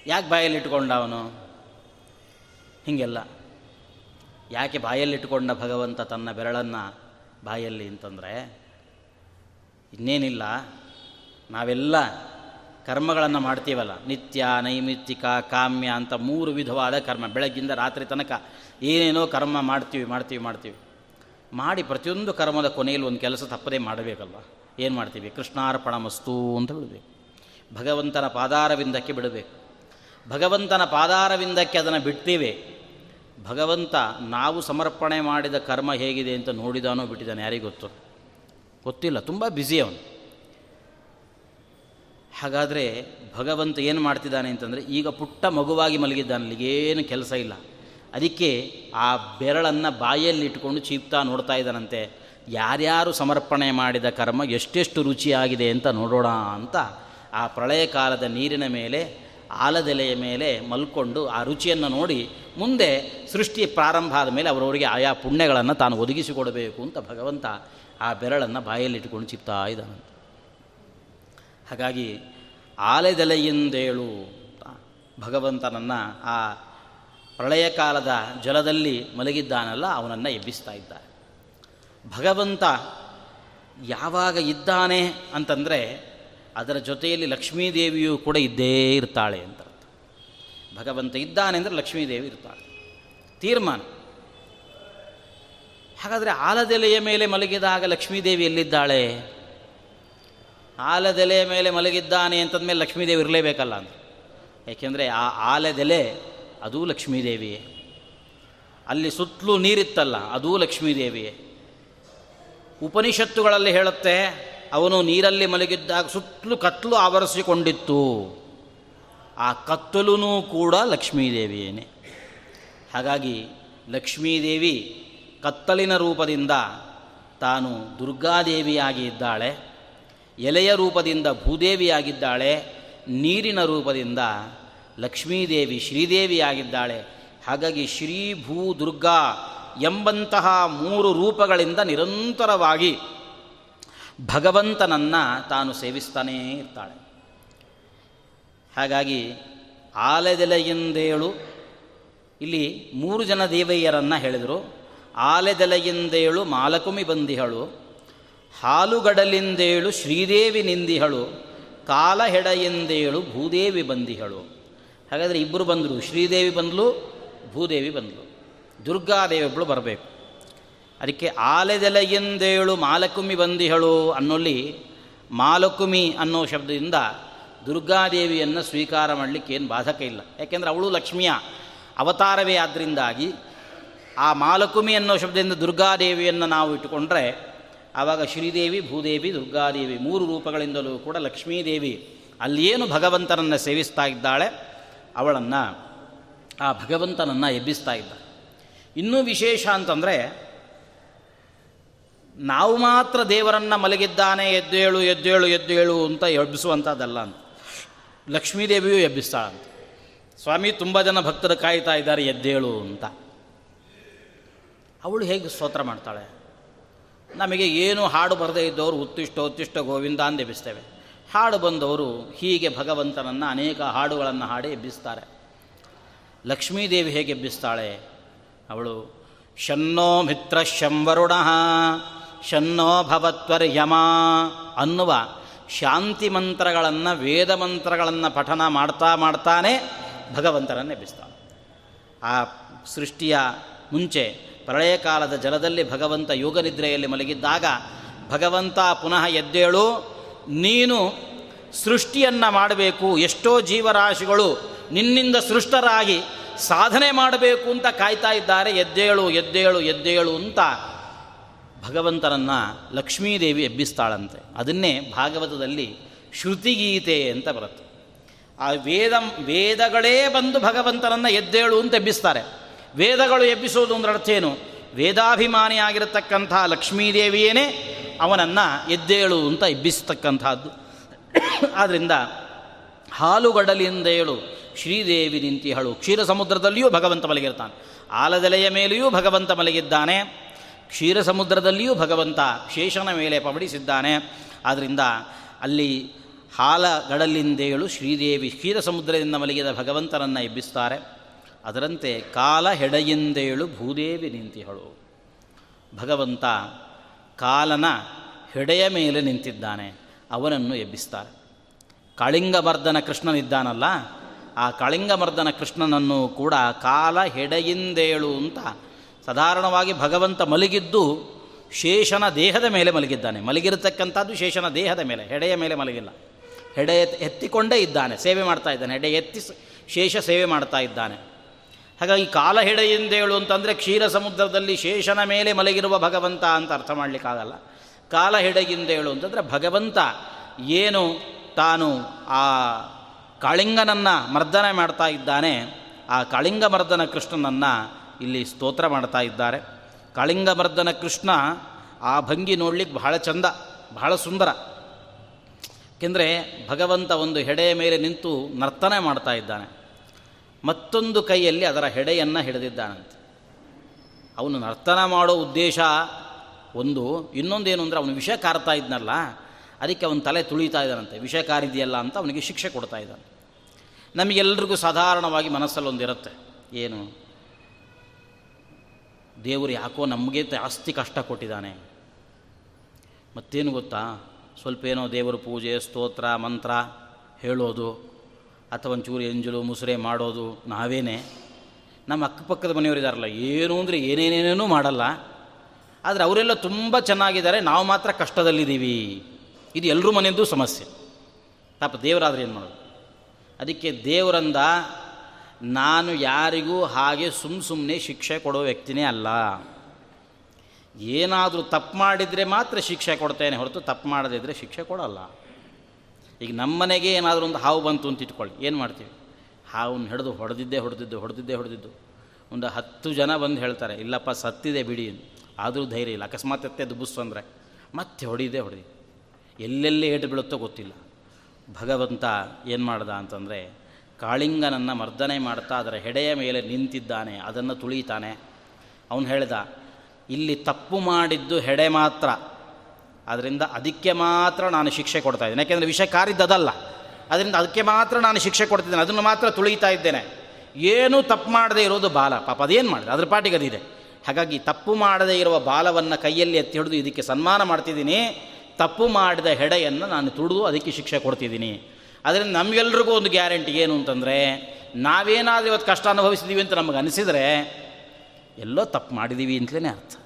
ಯಾಕೆ ಬಾಯಲ್ಲಿ ಇಟ್ಕೊಂಡ ಅವನು? ಹೀಗೆಲ್ಲ. ಯಾಕೆ ಬಾಯಲ್ಲಿಟ್ಟುಕೊಂಡ ಭಗವಂತ ತನ್ನ ಬೆರಳನ್ನು ಬಾಯಲ್ಲಿ ಅಂತಂದರೆ, ಇನ್ನೇನಿಲ್ಲ, ನಾವೆಲ್ಲ ಕರ್ಮಗಳನ್ನು ಮಾಡ್ತೀವಲ್ಲ, ನಿತ್ಯ, ನೈಮಿತ್ತಿಕ, ಕಾಮ್ಯ ಅಂತ ಮೂರು ವಿಧವಾದ ಕರ್ಮ, ಬೆಳಗ್ಗಿಂದ ರಾತ್ರಿ ತನಕ ಏನೇನೋ ಕರ್ಮ ಮಾಡ್ತೀವಿ ಮಾಡ್ತೀವಿ ಮಾಡ್ತೀವಿ. ಮಾಡಿ ಪ್ರತಿಯೊಂದು ಕರ್ಮದ ಕೊನೆಯಲ್ಲಿ ಒಂದು ಕೆಲಸ ತಪ್ಪದೇ ಮಾಡಬೇಕಲ್ವ? ಏನು ಮಾಡ್ತೀವಿ? ಕೃಷ್ಣಾರ್ಪಣ ಮಸ್ತು ಅಂತ ಬಿಡಬೇಕು. ಭಗವಂತನ ಪಾದಾರವಿಂದಕ್ಕೆ ಬಿಡಬೇಕು. ಭಗವಂತನ ಪಾದಾರವಿಂದಕ್ಕೆ ಅದನ್ನು ಬಿಡ್ತೀವಿ. ಭಗವಂತ ನಾವು ಸಮರ್ಪಣೆ ಮಾಡಿದ ಕರ್ಮ ಹೇಗಿದೆ ಅಂತ ನೋಡಿದಾನೋ ಬಿಟ್ಟಿದ್ದಾನೆ ಯಾರಿಗೆ ಗೊತ್ತು? ಗೊತ್ತಿಲ್ಲ, ತುಂಬ ಬ್ಯುಸಿ ಅವನು. ಹಾಗಾದರೆ ಭಗವಂತ ಏನು ಮಾಡ್ತಿದ್ದಾನೆ ಅಂತಂದರೆ ಈಗ ಪುಟ್ಟ ಮಗುವಾಗಿ ಮಲಗಿದ್ದಾನೆ ಏನು ಕೆಲಸ ಇಲ್ಲ. ಅದಕ್ಕೆ ಆ ಬೆರಳನ್ನು ಬಾಯಲ್ಲಿ ಇಟ್ಕೊಂಡು ಚೀಪ್ತಾ ನೋಡ್ತಾ ಇದ್ದಾನಂತೆ. ಯಾರ್ಯಾರು ಸಮರ್ಪಣೆ ಮಾಡಿದ ಕರ್ಮ ಎಷ್ಟೆಷ್ಟು ರುಚಿಯಾಗಿದೆ ಅಂತ ನೋಡೋಣ ಅಂತ ಆ ಪ್ರಳಯ ಕಾಲದ ನೀರಿನ ಮೇಲೆ ಆಲದೆಲೆಯ ಮೇಲೆ ಮಲ್ಕೊಂಡು ಆ ರುಚಿಯನ್ನು ನೋಡಿ ಮುಂದೆ ಸೃಷ್ಟಿ ಪ್ರಾರಂಭ ಆದ ಮೇಲೆ ಅವರವರಿಗೆ ಆಯಾ ಪುಣ್ಯಗಳನ್ನು ತಾನು ಒದಗಿಸಿಕೊಡಬೇಕು ಅಂತ ಭಗವಂತ ಆ ಬೆರಳನ್ನು ಬಾಯಲ್ಲಿಟ್ಟುಕೊಂಡು ಚಿಪ್ತಾ ಇದ್ದಾನಂತ. ಹಾಗಾಗಿ ಆಲೆದೆಲೆಯಿಂದೇಳು ಭಗವಂತನನ್ನು ಆ ಪ್ರಳಯ ಕಾಲದ ಜಲದಲ್ಲಿ ಮಲಗಿದ್ದಾನಲ್ಲ ಅವನನ್ನು ಎಬ್ಬಿಸ್ತಾ ಇದ್ದಾರೆ ಭಗವಂತ ಯಾವಾಗ ಇದ್ದಾನೆ ಅಂತಂದರೆ ಅದರ ಜೊತೆಯಲ್ಲಿ ಲಕ್ಷ್ಮೀದೇವಿಯೂ ಕೂಡ ಇದ್ದೇ ಇರ್ತಾಳೆ ಅಂತ ಭಗವಂತ ಇದ್ದಾನೆ ಅಂದರೆ ಲಕ್ಷ್ಮೀದೇವಿ ಇರ್ತಾಳೆ. ತೀರ್ಮಾನ. ಹಾಗಾದರೆ ಆಲದೆಲೆಯ ಮೇಲೆ ಮಲಗಿದಾಗ ಲಕ್ಷ್ಮೀದೇವಿ ಎಲ್ಲಿದ್ದಾಳೆ? ಆಲದೆಲೆಯ ಮೇಲೆ ಮಲಗಿದ್ದಾನೆ ಅಂತಂದಮೇಲೆ ಲಕ್ಷ್ಮೀದೇವಿ ಇರಲೇಬೇಕಲ್ಲ ಅಂತ ಏಕೆಂದರೆ ಆ ಆಲದೆಲೆ ಅದೂ ಲಕ್ಷ್ಮೀದೇವಿಯೇ. ಅಲ್ಲಿ ಸುತ್ತಲೂ ನೀರಿತ್ತಲ್ಲ, ಅದೂ ಲಕ್ಷ್ಮೀದೇವಿಯೇ. ಉಪನಿಷತ್ತುಗಳಲ್ಲಿ ಹೇಳುತ್ತೆ ಅವನು ನೀರಲ್ಲಿ ಮಲಗಿದ್ದಾಗ ಸುತ್ತಲೂ ಕತ್ತಲು ಆವರಿಸಿಕೊಂಡಿತ್ತು. ಆ ಕತ್ತಲೂ ಕೂಡ ಲಕ್ಷ್ಮೀದೇವಿಯೇನೆ. ಹಾಗಾಗಿ ಲಕ್ಷ್ಮೀದೇವಿ ಕತ್ತಲಿನ ರೂಪದಿಂದ ತಾನು ದುರ್ಗಾದೇವಿಯಾಗಿ ಇದ್ದಾಳೆ, ಎಲೆಯ ರೂಪದಿಂದ ಭೂದೇವಿಯಾಗಿದ್ದಾಳೆ, ನೀರಿನ ರೂಪದಿಂದ ಲಕ್ಷ್ಮೀದೇವಿ ಶ್ರೀದೇವಿಯಾಗಿದ್ದಾಳೆ. ಹಾಗಾಗಿ ಶ್ರೀ ಭೂ ದುರ್ಗಾ ಎಂಬಂತಹ ಮೂರು ರೂಪಗಳಿಂದ ನಿರಂತರವಾಗಿ ಭಗವಂತನನ್ನು ತಾನು ಸೇವಿಸ್ತಾನೇ ಇರ್ತಾಳೆ. ಹಾಗಾಗಿ ಆಲೆದೆಲೆಯಿಂದೇಳು ಇಲ್ಲಿ ಮೂರು ಜನ ದೇವಯ್ಯರನ್ನು ಹೇಳಿದರು. ಆಲೆದೆಲೆಯಿಂದೇಳು ಮಾಲಕುಮಿ ಬಂದಿಹಳು. ಹಾಲುಗಡಲಿಂದೇಳು, ಶ್ರೀದೇವಿ ನಿಂದಿಹಳು. ಕಾಲಹೆಡೆಯಿಂದೇಳು ಭೂದೇವಿ ಬಂದಿಹಳು. ಹಾಗಾದರೆ ಇಬ್ಬರು ಬಂದರು. ಶ್ರೀದೇವಿ ಬಂದಲು, ಭೂದೇವಿ ಬಂದಳು ದುರ್ಗಾದೇವಿ ಒಬ್ಬಳು ಬರಬೇಕು. ಅದಕ್ಕೆ ಆಲೆದೆಲೆಯಿಂದೇಳು ಮಾಲಕುಮಿ ಬಂದಿಹಳು ಅನ್ನೋಲ್ಲಿ ಮಾಲಕುಮಿ ಅನ್ನೋ ಶಬ್ದದಿಂದ ದುರ್ಗಾದೇವಿಯನ್ನು ಸ್ವೀಕಾರ ಮಾಡಲಿಕ್ಕೆ ಏನು ಬಾಧಕ ಇಲ್ಲ. ಯಾಕೆಂದರೆ ಅವಳು ಲಕ್ಷ್ಮಿಯ ಅವತಾರವೇ ಆದ್ದರಿಂದಾಗಿ ಆ ಮಾಲಕುಮಿ ಅನ್ನೋ ಶಬ್ದದಿಂದ ದುರ್ಗಾದೇವಿಯನ್ನು ನಾವು ಇಟ್ಟುಕೊಂಡ್ರೆ ಆವಾಗ ಶ್ರೀದೇವಿ, ಭೂದೇವಿ, ದುರ್ಗಾದೇವಿ ಮೂರು ರೂಪಗಳಿಂದಲೂ ಕೂಡ ಲಕ್ಷ್ಮೀದೇವಿ ಅಲ್ಲೇನು ಭಗವಂತನನ್ನು ಸೇವಿಸ್ತಾ ಇದ್ದಾಳೆ, ಅವಳನ್ನು ಆ ಭಗವಂತನನ್ನು ಎಬ್ಬಿಸ್ತಾ ಇದ್ದ ಇನ್ನೂ ವಿಶೇಷ ಅಂತಂದರೆ ನಾವು ಮಾತ್ರ ದೇವರನ್ನು ಮಲಗಿದ್ದಾನೆ ಎದ್ದೇಳು ಎದ್ದೇಳು ಎದ್ದೇಳು ಅಂತ ಎಬ್ಬಿಸುವಂಥದ್ದಲ್ಲ ಅಂತ. ಲಕ್ಷ್ಮೀದೇವಿಯೂ ಎಬ್ಬಿಸ್ತಾಳಂತ. ಸ್ವಾಮಿ, ತುಂಬ ಜನ ಭಕ್ತರು ಕಾಯ್ತಾ ಇದ್ದಾರೆ ಎದ್ದೇಳು ಅಂತ. ಅವಳು ಹೇಗೆ ಸ್ತೋತ್ರ ಮಾಡ್ತಾಳೆ? ನಮಗೆ ಏನು ಹಾಡು ಬರದೇ ಇದ್ದವರು ಉತ್ತಿಷ್ಟ ಉತ್ತಿಷ್ಟ ಗೋವಿಂದ ಅಂತ ಎಬ್ಬಿಸ್ತೇವೆ. ಹಾಡು ಬಂದವರು ಹೀಗೆ ಭಗವಂತನನ್ನು ಅನೇಕ ಹಾಡುಗಳನ್ನು ಹಾಡಿ ಎಬ್ಬಿಸ್ತಾರೆ. ಲಕ್ಷ್ಮೀದೇವಿ ಹೇಗೆ ಎಬ್ಬಿಸ್ತಾಳೆ? ಅವಳು, ಶನ್ನೋ ಮಿತ್ರ ಶಂವರುಣ ಶನ್ನೋ ಭವತ್ವರ್ಯಮ ಅನ್ನುವ ಶಾಂತಿ ಮಂತ್ರಗಳನ್ನು, ವೇದ ಮಂತ್ರಗಳನ್ನು ಪಠನ ಮಾಡ್ತಾ ಮಾಡ್ತಾನೆ ಭಗವಂತನನ್ನು ಎಬ್ಬಿಸ್ತಾನೆ. ಆ ಸೃಷ್ಟಿಯ ಮುಂಚೆ ಪ್ರಳಯ ಕಾಲದ ಜಲದಲ್ಲಿ ಭಗವಂತ ಯೋಗನಿದ್ರೆಯಲ್ಲಿ ಮಲಗಿದ್ದಾಗ ಭಗವಂತ ಪುನಃ ಎದ್ದೇಳು, ನೀನು ಸೃಷ್ಟಿಯನ್ನು ಮಾಡಬೇಕು, ಎಷ್ಟೋ ಜೀವರಾಶಿಗಳು ನಿನ್ನಿಂದ ಸೃಷ್ಟರಾಗಿ ಸಾಧನೆ ಮಾಡಬೇಕು ಅಂತ ಕಾಯ್ತಾ ಇದ್ದಾರೆ, ಎದ್ದೇಳು ಎದ್ದೇಳು ಎದ್ದೇಳು ಅಂತ ಭಗವಂತನನ್ನು ಲಕ್ಷ್ಮೀದೇವಿ ಎಬ್ಬಿಸ್ತಾಳಂತೆ. ಅದನ್ನೇ ಭಾಗವತದಲ್ಲಿ ಶ್ರುತಿಗೀತೆ ಅಂತ ಬರುತ್ತೆ. ಆ ವೇದ, ವೇದಗಳೇ ಬಂದು ಭಗವಂತನನ್ನು ಎದ್ದೇಳು ಅಂತ ಎಬ್ಬಿಸ್ತಾರೆ. ವೇದಗಳು ಎಬ್ಬಿಸೋದು ಅಂದ್ರೆ ಅರ್ಥ ಏನು? ವೇದಾಭಿಮಾನಿಯಾಗಿರತಕ್ಕಂಥ ಲಕ್ಷ್ಮೀದೇವಿಯೇನೇ ಅವನನ್ನು ಎದ್ದೇಳು ಅಂತ ಎಬ್ಬಿಸ್ತಕ್ಕಂಥದ್ದು. ಆದ್ದರಿಂದ ಹಾಲುಗಡಲಿಂದೇಳು ಶ್ರೀದೇವಿ ನಿಂತಿಹಳು. ಕ್ಷೀರ ಸಮುದ್ರದಲ್ಲಿಯೂ ಭಗವಂತ ಮಲಗಿರ್ತಾನೆ. ಆಲದೆಲೆಯ ಮೇಲೆಯೂ ಭಗವಂತ ಮಲಗಿದ್ದಾನೆ. ಕ್ಷೀರ ಸಮುದ್ರದಲ್ಲಿಯೂ ಭಗವಂತ ಶೇಷನ ಮೇಲೆ ಪಬಡಿಸಿದ್ದಾನೆ ಆದ್ದರಿಂದ ಅಲ್ಲಿ ಹಾಲಗಡಲಿಂದೇಳು ಶ್ರೀದೇವಿ ಕ್ಷೀರ ಸಮುದ್ರದಿಂದ ಮಲಗಿದ ಭಗವಂತನನ್ನು ಎಬ್ಬಿಸ್ತಾರೆ. ಅದರಂತೆ ಕಾಲ ಹೆಡೆಯಿಂದೇಳು ಭೂದೇವಿ ನಿಂತಿಹಳು. ಭಗವಂತ ಕಾಲನ ಹೆಡೆಯ ಮೇಲೆ ನಿಂತಿದ್ದಾನೆ. ಅವನನ್ನು ಎಬ್ಬಿಸ್ತಾರೆ. ಕಳಿಂಗಮರ್ದನ ಕೃಷ್ಣನಿದ್ದಾನಲ್ಲ, ಆ ಕಳಿಂಗಮರ್ದನ ಕೃಷ್ಣನನ್ನು ಕೂಡ ಕಾಲ ಹೆಡೆಯಿಂದೇಳು ಅಂತ ಸಾಧಾರಣವಾಗಿ ಭಗವಂತ ಮಲಗಿದ್ದು ಶೇಷನ ದೇಹದ ಮೇಲೆ ಮಲಗಿದ್ದಾನೆ. ಮಲಗಿರತಕ್ಕಂಥದ್ದು ಶೇಷನ ದೇಹದ ಮೇಲೆ, ಹೆಡೆಯ ಮೇಲೆ ಮಲಗಿಲ್ಲ. ಹೆಡೆ ಎತ್ತಿಕೊಂಡೇ ಇದ್ದಾನೆ, ಸೇವೆ ಮಾಡ್ತಾ ಇದ್ದಾನೆ. ಹೆಡೆ ಎತ್ತಿ ಶೇಷ ಸೇವೆ ಮಾಡ್ತಾ ಇದ್ದಾನೆ. ಹಾಗಾಗಿ ಕಾಲ ಹೆಡೆಯಿಂದೇಳು ಅಂತಂದರೆ ಕ್ಷೀರ ಸಮುದ್ರದಲ್ಲಿ ಶೇಷನ ಮೇಲೆ ಮಲಗಿರುವ ಭಗವಂತ ಅಂತ ಅರ್ಥ ಮಾಡಲಿಕ್ಕಾಗಲ್ಲ. ಕಾಲ ಹೆಡೆಯಿಂದೇಳು ಅಂತಂದರೆ ಭಗವಂತ ಏನು ತಾನು ಆ ಕಾಳಿಂಗನನ್ನು ಮರ್ದನೆ ಮಾಡ್ತಾ ಇದ್ದಾನೆ. ಆ ಕಾಳಿಂಗ ಮರ್ದನ ಕೃಷ್ಣನನ್ನು ಇಲ್ಲಿ ಸ್ತೋತ್ರ ಮಾಡ್ತಾ ಇದ್ದಾರೆ. ಕಾಳಿಂಗಮರ್ದನ ಕೃಷ್ಣ ಆ ಭಂಗಿ ನೋಡ್ಲಿಕ್ಕೆ ಬಹಳ ಚಂದ, ಬಹಳ ಸುಂದರ. ಏಕೆಂದರೆ ಭಗವಂತ ಒಂದು ಹೆಡೆಯ ಮೇಲೆ ನಿಂತು ನರ್ತನೆ ಮಾಡ್ತಾ ಇದ್ದಾನೆ. ಮತ್ತೊಂದು ಕೈಯಲ್ಲಿ ಅದರ ಹೆಡೆಯನ್ನು ಹಿಡಿದಿದ್ದಾನಂತೆ. ಅವನು ನರ್ತನ ಮಾಡೋ ಉದ್ದೇಶ ಒಂದು, ಇನ್ನೊಂದೇನು ಅಂದರೆ ಅವನು ವಿಷ ಕಾರ್ತಾ ಇದ್ನಲ್ಲ, ಅದಕ್ಕೆ ಅವನು ತಲೆ ತುಳಿತಾ ಇದ್ದಾನಂತೆ. ವಿಷ ಕಾರಿದೆಯಲ್ಲ ಅಂತ ಅವನಿಗೆ ಶಿಕ್ಷೆ ಕೊಡ್ತಾ ಇದ್ದಾನೆ. ನಮಗೆಲ್ಲರಿಗೂ ಸಾಧಾರಣವಾಗಿ ಮನಸ್ಸಲ್ಲೊಂದಿರುತ್ತೆ. ಏನು? ದೇವರು ಯಾಕೋ ನಮಗೆ ಜಾಸ್ತಿ ಕಷ್ಟ ಕೊಟ್ಟಿದ್ದಾನೆ. ಮತ್ತೇನು ಗೊತ್ತಾ? ಸ್ವಲ್ಪ ಏನೋ ದೇವರ ಪೂಜೆ, ಸ್ತೋತ್ರ, ಮಂತ್ರ ಹೇಳೋದು, ಅಥವಾ ಒಂಚೂರು ಎಂಜಲು, ಮುಸುರೆ ಮಾಡೋದು ನಾವೇನೇ. ನಮ್ಮ ಅಕ್ಕಪಕ್ಕದ ಮನೆಯವರಿದಾರಲ್ಲ ಏನು ಅಂದರೆ ಏನೇನೇನೇನೂ ಮಾಡಲ್ಲ. ಆದರೆ ಅವರೆಲ್ಲ ತುಂಬ ಚೆನ್ನಾಗಿದ್ದಾರೆ, ನಾವು ಮಾತ್ರ ಕಷ್ಟದಲ್ಲಿದ್ದೀವಿ. ಇದು ಎಲ್ಲರೂ ಮನೆಯದ್ದು ಸಮಸ್ಯೆ. ಪಾಪ ದೇವರಾದ್ರೆ ಏನು ಮಾಡೋದು? ಅದಕ್ಕೆ ದೇವರಂದ ನಾನು ಯಾರಿಗೂ ಹಾಗೆ ಸುಮ್ಮ ಸುಮ್ಮನೆ ಶಿಕ್ಷೆ ಕೊಡೋ ವ್ಯಕ್ತಿನೇ ಅಲ್ಲ. ಏನಾದರೂ ತಪ್ಪು ಮಾಡಿದರೆ ಮಾತ್ರ ಶಿಕ್ಷೆ ಕೊಡ್ತೇನೆ ಹೊರತು ತಪ್ಪು ಮಾಡದಿದ್ದರೆ ಶಿಕ್ಷೆ ಕೊಡಲ್ಲ. ಈಗ ನಮ್ಮನೆಗೆ ಏನಾದರೂ ಒಂದು ಹಾವು ಬಂತು ಅಂತ ಇಟ್ಕೊಳ್ಳಿ. ಏನು ಮಾಡ್ತೀವಿ? ಹಾವನ್ನು ಹಿಡಿದು ಹೊಡೆದಿದ್ದೇ ಹೊಡೆದಿದ್ದು ಹೊಡೆದಿದ್ದೇ ಹೊಡೆದಿದ್ದು. ಒಂದು ಹತ್ತು ಜನ ಬಂದು ಹೇಳ್ತಾರೆ, ಇಲ್ಲಪ್ಪ, ಸತ್ತಿದೆ ಬಿಡಿ ಆದರೂ ಧೈರ್ಯ ಇಲ್ಲ. ಅಕಸ್ಮಾತ್ ಎತ್ತೆ ದುಬ್ಬಸ್ಸು ಅಂದರೆ ಮತ್ತೆ ಹೊಡಿದೆ ಹೊಡೆದಿ ಎಲ್ಲೆಲ್ಲಿ ಏಟು ಬೀಳುತ್ತೋ ಗೊತ್ತಿಲ್ಲ. ಭಗವಂತ ಏನು ಮಾಡ್ದ ಅಂತಂದರೆ ಕಾಳಿಂಗನನ್ನು ಮರ್ದನೆ ಮಾಡ್ತಾ ಅದರ ಹೆಡೆಯ ಮೇಲೆ ನಿಂತಿದ್ದಾನೆ, ಅದನ್ನು ತುಳಿತಾನೆ. ಅವನು ಹೇಳಿದ, ಇಲ್ಲಿ ತಪ್ಪು ಮಾಡಿದ್ದು ಹೆಡೆ ಮಾತ್ರ. ಅದರಿಂದ ಅದಕ್ಕೆ ಮಾತ್ರ ನಾನು ಶಿಕ್ಷೆ ಕೊಡ್ತಾ ಇದ್ದೇನೆ. ಯಾಕೆಂದರೆ ವಿಷಯ ಕಾರಿದ್ದದಲ್ಲ ಅದರಿಂದ ಅದಕ್ಕೆ ಮಾತ್ರ ನಾನು ಶಿಕ್ಷೆ ಕೊಡ್ತಿದ್ದೇನೆ. ಅದನ್ನು ಮಾತ್ರ ತುಳಿತಾ ಇದ್ದೇನೆ. ಏನೂ ತಪ್ಪು ಮಾಡದೇ ಇರೋದು ಬಾಲ. ಪಾಪ ಅದೇನು ಮಾಡಿದೆ ಅದ್ರ ಪಾಟಿಗೆ ಅದಿದೆ. ಹಾಗಾಗಿ ತಪ್ಪು ಮಾಡದೇ ಇರುವ ಬಾಲವನ್ನು ಕೈಯಲ್ಲಿ ಎತ್ತಿ ಹಿಡಿದು ಇದಕ್ಕೆ ಸನ್ಮಾನ ಮಾಡ್ತಿದ್ದೀನಿ. ತಪ್ಪು ಮಾಡಿದ ಹೆಡೆಯನ್ನು ನಾನು ತುಳಿದು ಅದಕ್ಕೆ ಶಿಕ್ಷೆ ಕೊಡ್ತಿದ್ದೀನಿ. ಅದರಿಂದ ನಮಗೆಲ್ರಿಗೂ ಒಂದು ಗ್ಯಾರಂಟಿ ಏನು ಅಂತಂದರೆ, ನಾವೇನಾದರೂ ಇವತ್ತು ಕಷ್ಟ ಅನುಭವಿಸಿದ್ದೀವಿ ಅಂತ ನಮಗೆ ಅನಿಸಿದರೆ, ಎಲ್ಲೋ ತಪ್ಪು ಮಾಡಿದ್ದೀವಿ ಅಂತಲೇ ಅರ್ಥ.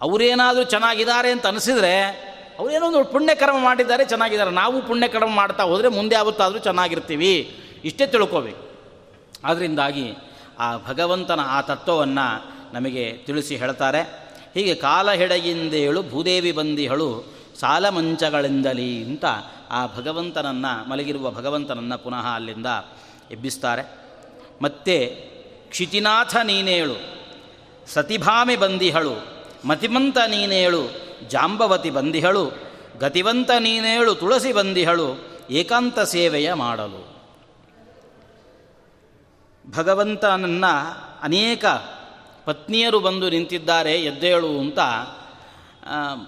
ಅವರೇನಾದರೂ ಚೆನ್ನಾಗಿದ್ದಾರೆ ಅಂತ ಅನಿಸಿದರೆ, ಅವರೇನೋ ಒಂದು ಪುಣ್ಯಕರ್ಮ ಮಾಡಿದ್ದಾರೆ, ಚೆನ್ನಾಗಿದ್ದಾರೆ. ನಾವು ಪುಣ್ಯಕರ್ಮ ಮಾಡ್ತಾ ಹೋದರೆ ಮುಂದೆ ಯಾವತ್ತಾದರೂ ಚೆನ್ನಾಗಿರ್ತೀವಿ. ಇಷ್ಟೇ ತಿಳ್ಕೋಬೇಕು. ಆದ್ದರಿಂದಾಗಿ ಆ ಭಗವಂತನ ಆ ತತ್ವವನ್ನು ನಮಗೆ ತಿಳಿಸಿ ಹೇಳ್ತಾರೆ. ಹೀಗೆ ಕಾಲ ಹೆಡಗಿಂದೇಳು ಭೂದೇವಿ ಬಂದಿಹಳು ಸಾಲ ಮಂಚಗಳಿಂದಲಿ ಅಂತ ಆ ಭಗವಂತನನ್ನು, ಮಲಗಿರುವ ಭಗವಂತನನ್ನು ಪುನಃ ಅಲ್ಲಿಂದ ಎಬ್ಬಿಸ್ತಾರೆ. ಮತ್ತೆ ಕ್ಷಿತಿನಾಥ ನೀನೇಳು, ಸತಿಭಾಮಿ ಬಂದಿಹಳು, ಮತಿಮಂತ ನೀನೇಳು, ಜಾಂಬವತಿ ಬಂದಿಹಳು, ಗತಿವಂತ ನೀನೇಳು, ತುಳಸಿ ಬಂದಿಹಳು, ಏಕಾಂತ ಸೇವೆಯ ಮಾಡಲು. ಭಗವಂತನನ್ನು ಅನೇಕ ಪತ್ನಿಯರು ಬಂದು ನಿಂತಿದ್ದಾರೆ, ಎದ್ದೇಳು ಅಂತ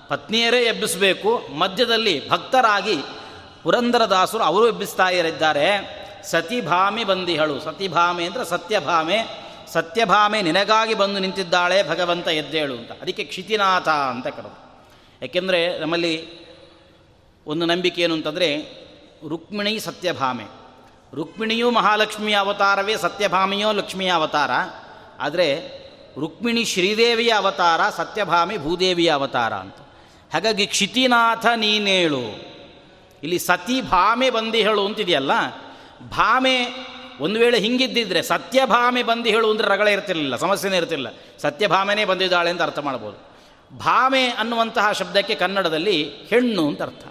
ಪತ್ನಿಯರೇ ಎಬ್ಬಿಸಬೇಕು, ಮಧ್ಯದಲ್ಲಿ ಭಕ್ತರಾಗಿ ಪುರಂದರದಾಸರು ಅವರು ಎಬ್ಬಿಸ್ತಾ ಇರಿದ್ದಾರೆ. ಸತಿಭಾಮಿ ಬಂದಿಹಳು. ಸತಿಭಾಮೆ ಅಂದರೆ ಸತ್ಯಭಾಮೆ. ಸತ್ಯಭಾಮೆ ನಿನಗಾಗಿ ಬಂದು ನಿಂತಿದ್ದಾಳೆ ಭಗವಂತ ಎದ್ದೇಳು ಅಂತ. ಅದಕ್ಕೆ ಕ್ಷಿತಿನಾಥ ಅಂತ ಕರೆದು ಯಾಕೆಂದರೆ ನಮ್ಮಲ್ಲಿ ಒಂದು ನಂಬಿಕೆ ಏನು ಅಂತಂದರೆ ರುಕ್ಮಿಣಿ ಸತ್ಯಭಾಮೆ. ರುಕ್ಮಿಣಿಯೂ ಮಹಾಲಕ್ಷ್ಮಿಯ ಅವತಾರವೇ, ಸತ್ಯಭಾಮಿಯೋ ಲಕ್ಷ್ಮಿಯ ಅವತಾರ. ಆದರೆ ರುಕ್ಮಿಣಿ ಶ್ರೀದೇವಿಯ ಅವತಾರ, ಸತ್ಯಭಾಮಿ ಭೂದೇವಿಯ ಅವತಾರ ಅಂತ. ಹಾಗಾಗಿ ಕ್ಷಿತಿನಾಥ ನೀನೇಳು. ಇಲ್ಲಿ ಸತಿ ಭಾಮೆ ಹೇಳು ಅಂತಿದೆಯಲ್ಲ? ಭಾಮೆ ಒಂದು ವೇಳೆ ಹಿಂಗಿದ್ದಿದ್ರೆ ಸತ್ಯಭಾಮೆ ಬಂದು ಹೇಳು ಅಂದರೆ ರಗಳ ಇರ್ತಿರಲಿಲ್ಲ, ಸಮಸ್ಯೆನೇ ಇರ್ತಿರಲಿಲ್ಲ. ಸತ್ಯಭಾಮೆನೇ ಬಂದಿದ್ದಾಳೆ ಅಂತ ಅರ್ಥ ಮಾಡ್ಬೋದು. ಭಾಮೆ ಅನ್ನುವಂತಹ ಶಬ್ದಕ್ಕೆ ಕನ್ನಡದಲ್ಲಿ ಹೆಣ್ಣು ಅಂತ ಅರ್ಥ.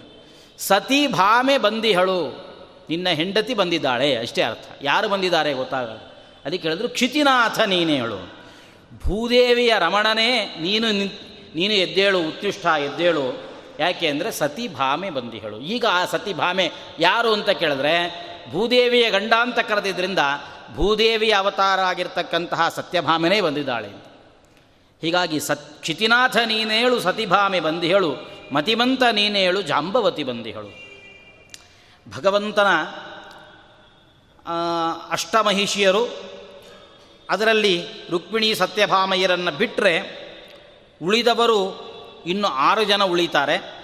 ಸತಿ ಭಾಮೆ ಬಂದಿಹಳು ನಿನ್ನ ಹೆಂಡತಿ ಬಂದಿದ್ದಾಳೆ, ಅಷ್ಟೇ ಅರ್ಥ. ಯಾರು ಬಂದಿದ್ದಾರೆ ಗೊತ್ತಾಗಲ್ಲ. ಅದಕ್ಕೆ ಹೇಳಿದ್ರು ಕ್ಷಿತಿನಾಥ ನೀನೇ ಹೇಳು ಭೂದೇವಿಯ ರಮಣನೇ ನೀನು ನೀನು ಎದ್ದೇಳು ಉತ್ಯುಷ್ಠ ಎದ್ದೇಳು. ಯಾಕೆ ಅಂದರೆ ಸತಿಭಾಮೆ ಹೇಳು ಈಗ ಆ ಸತಿಭಾಮೆ ಯಾರು ಅಂತ ಕೇಳಿದ್ರೆ ಭೂದೇವಿಯ ಗಂಡ ಅಂತ ಕರೆದಿದ್ದರಿಂದ ಭೂದೇವಿಯ ಅವತಾರ ಆಗಿರ್ತಕ್ಕಂತಹ ಸತ್ಯಭಾಮೆನೇ ಬಂದಿದ್ದಾಳೆ. ಹೀಗಾಗಿ ಸತ್, ಕ್ಷಿತಿನಾಥ ನೀನೇಳು ಸತಿಭಾಮೆ ಬಂದಿಹಳು, ಮತಿಮಂತ ನೀನೇಳು ಜಾಂಬವತಿ ಬಂದಿಹಳು. ಭಗವಂತನ ಅಷ್ಟಮಹಿಷಿಯರು ಅದರಲ್ಲಿ ರುಕ್ಮಿಣಿ ಸತ್ಯಭಾಮಯ್ಯರನ್ನು ಬಿಟ್ಟರೆ ಉಳಿದವರು ಇನ್ನು ಆರು ಜನ ಉಳಿತಾರೆ.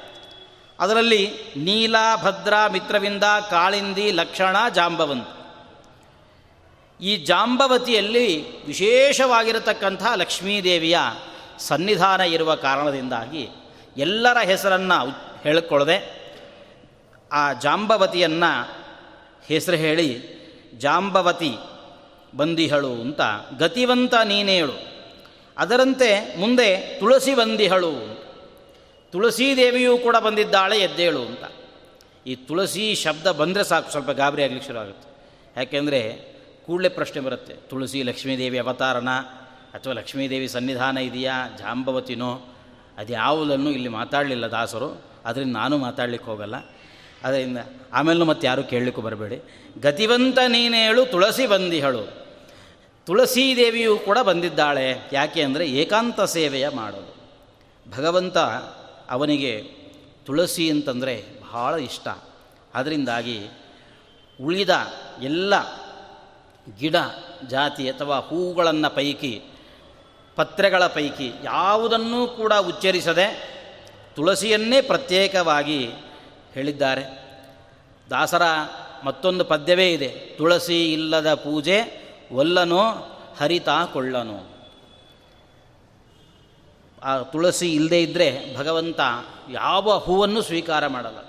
ಅದರಲ್ಲಿ ನೀಲ, ಭದ್ರ, ಮಿತ್ರವಿಂದ, ಕಾಳಿಂದಿ, ಲಕ್ಷಣ, ಜಾಂಬವಂತ. ಈ ಜಾಂಬವತಿಯಲ್ಲಿ ವಿಶೇಷವಾಗಿರತಕ್ಕಂಥ ಲಕ್ಷ್ಮೀದೇವಿಯ ಸನ್ನಿಧಾನ ಇರುವ ಕಾರಣದಿಂದಾಗಿ ಎಲ್ಲರ ಹೆಸರನ್ನು ಹೇಳಿಕೊಳ್ಳದೆ ಆ ಜಾಂಬವತಿಯನ್ನು ಹೆಸರು ಹೇಳಿ ಜಾಂಬವತಿ ಬಂದಿಹಳು ಅಂತ, ಗತಿವಂತ ನೀನೇಳು. ಅದರಂತೆ ಮುಂದೆ ತುಳಸಿ ಬಂದಿಹಳು. ತುಳಸೀದೇವಿಯೂ ಕೂಡ ಬಂದಿದ್ದಾಳೆ ಎದ್ದೇಳು ಅಂತ. ಈ ತುಳಸಿ ಶಬ್ದ ಬಂದರೆ ಸಾಕು, ಸ್ವಲ್ಪ ಗಾಬರಿ ಆಗಲಿಕ್ಕೆ ಶುರು ಆಗುತ್ತೆ. ಯಾಕೆಂದರೆ ಕೂಡಲೇ ಪ್ರಶ್ನೆ ಬರುತ್ತೆ, ತುಳಸಿ ಲಕ್ಷ್ಮೀದೇವಿ ಅವತಾರನ? ಅಥವಾ ಲಕ್ಷ್ಮೀದೇವಿ ಸನ್ನಿಧಾನ ಇದೆಯಾ? ಜಾಂಬವತಿನೋ? ಅದ್ಯಾವುದನ್ನು ಇಲ್ಲಿ ಮಾತಾಡಲಿಲ್ಲ ದಾಸರು ಅದರಿಂದ ನಾನು ಮಾತಾಡ್ಲಿಕ್ಕೆ ಹೋಗಲ್ಲ. ಅದರಿಂದ ಆಮೇಲೆ ಮತ್ತೆ ಯಾರೂ ಕೇಳಲಿಕ್ಕೂ ಬರಬೇಡಿ. ಗತಿವಂತ ನೀನೇಳು ತುಳಸಿ ಬಂದಿಹಳು ತುಳಸೀದೇವಿಯು ಕೂಡ ಬಂದಿದ್ದಾಳೆ. ಯಾಕೆ ಅಂದರೆ ಏಕಾಂತ ಸೇವೆಯ ಮಾಡೋದು. ಭಗವಂತ ಅವನಿಗೆ ತುಳಸಿ ಅಂತಂದರೆ ಬಹಳ ಇಷ್ಟ. ಅದರಿಂದಾಗಿ ಉಳಿದ ಎಲ್ಲ ಗಿಡ, ಜಾತಿ ಅಥವಾ ಹೂಗಳನ್ನು ಪೈಕಿ, ಪತ್ರೆಗಳ ಪೈಕಿ ಯಾವುದನ್ನೂ ಕೂಡ ಉಚ್ಚರಿಸದೆ ತುಳಸಿಯನ್ನೇ ಪ್ರತ್ಯೇಕವಾಗಿ ಹೇಳಿದ್ದಾರೆ. ದಾಸರ ಮತ್ತೊಂದು ಪದ್ಯವೇ ಇದೆ. ತುಳಸಿ ಇಲ್ಲದ ಪೂಜೆ ಒಲ್ಲನೋ ಹರಿತಾ ಕೊಳ್ಳನು ಆ ತುಳಸಿ ಇಲ್ಲದೇ ಇದ್ದರೆ ಭಗವಂತ ಯಾವ ಹೂವನ್ನು ಸ್ವೀಕಾರ ಮಾಡಲ್ಲ.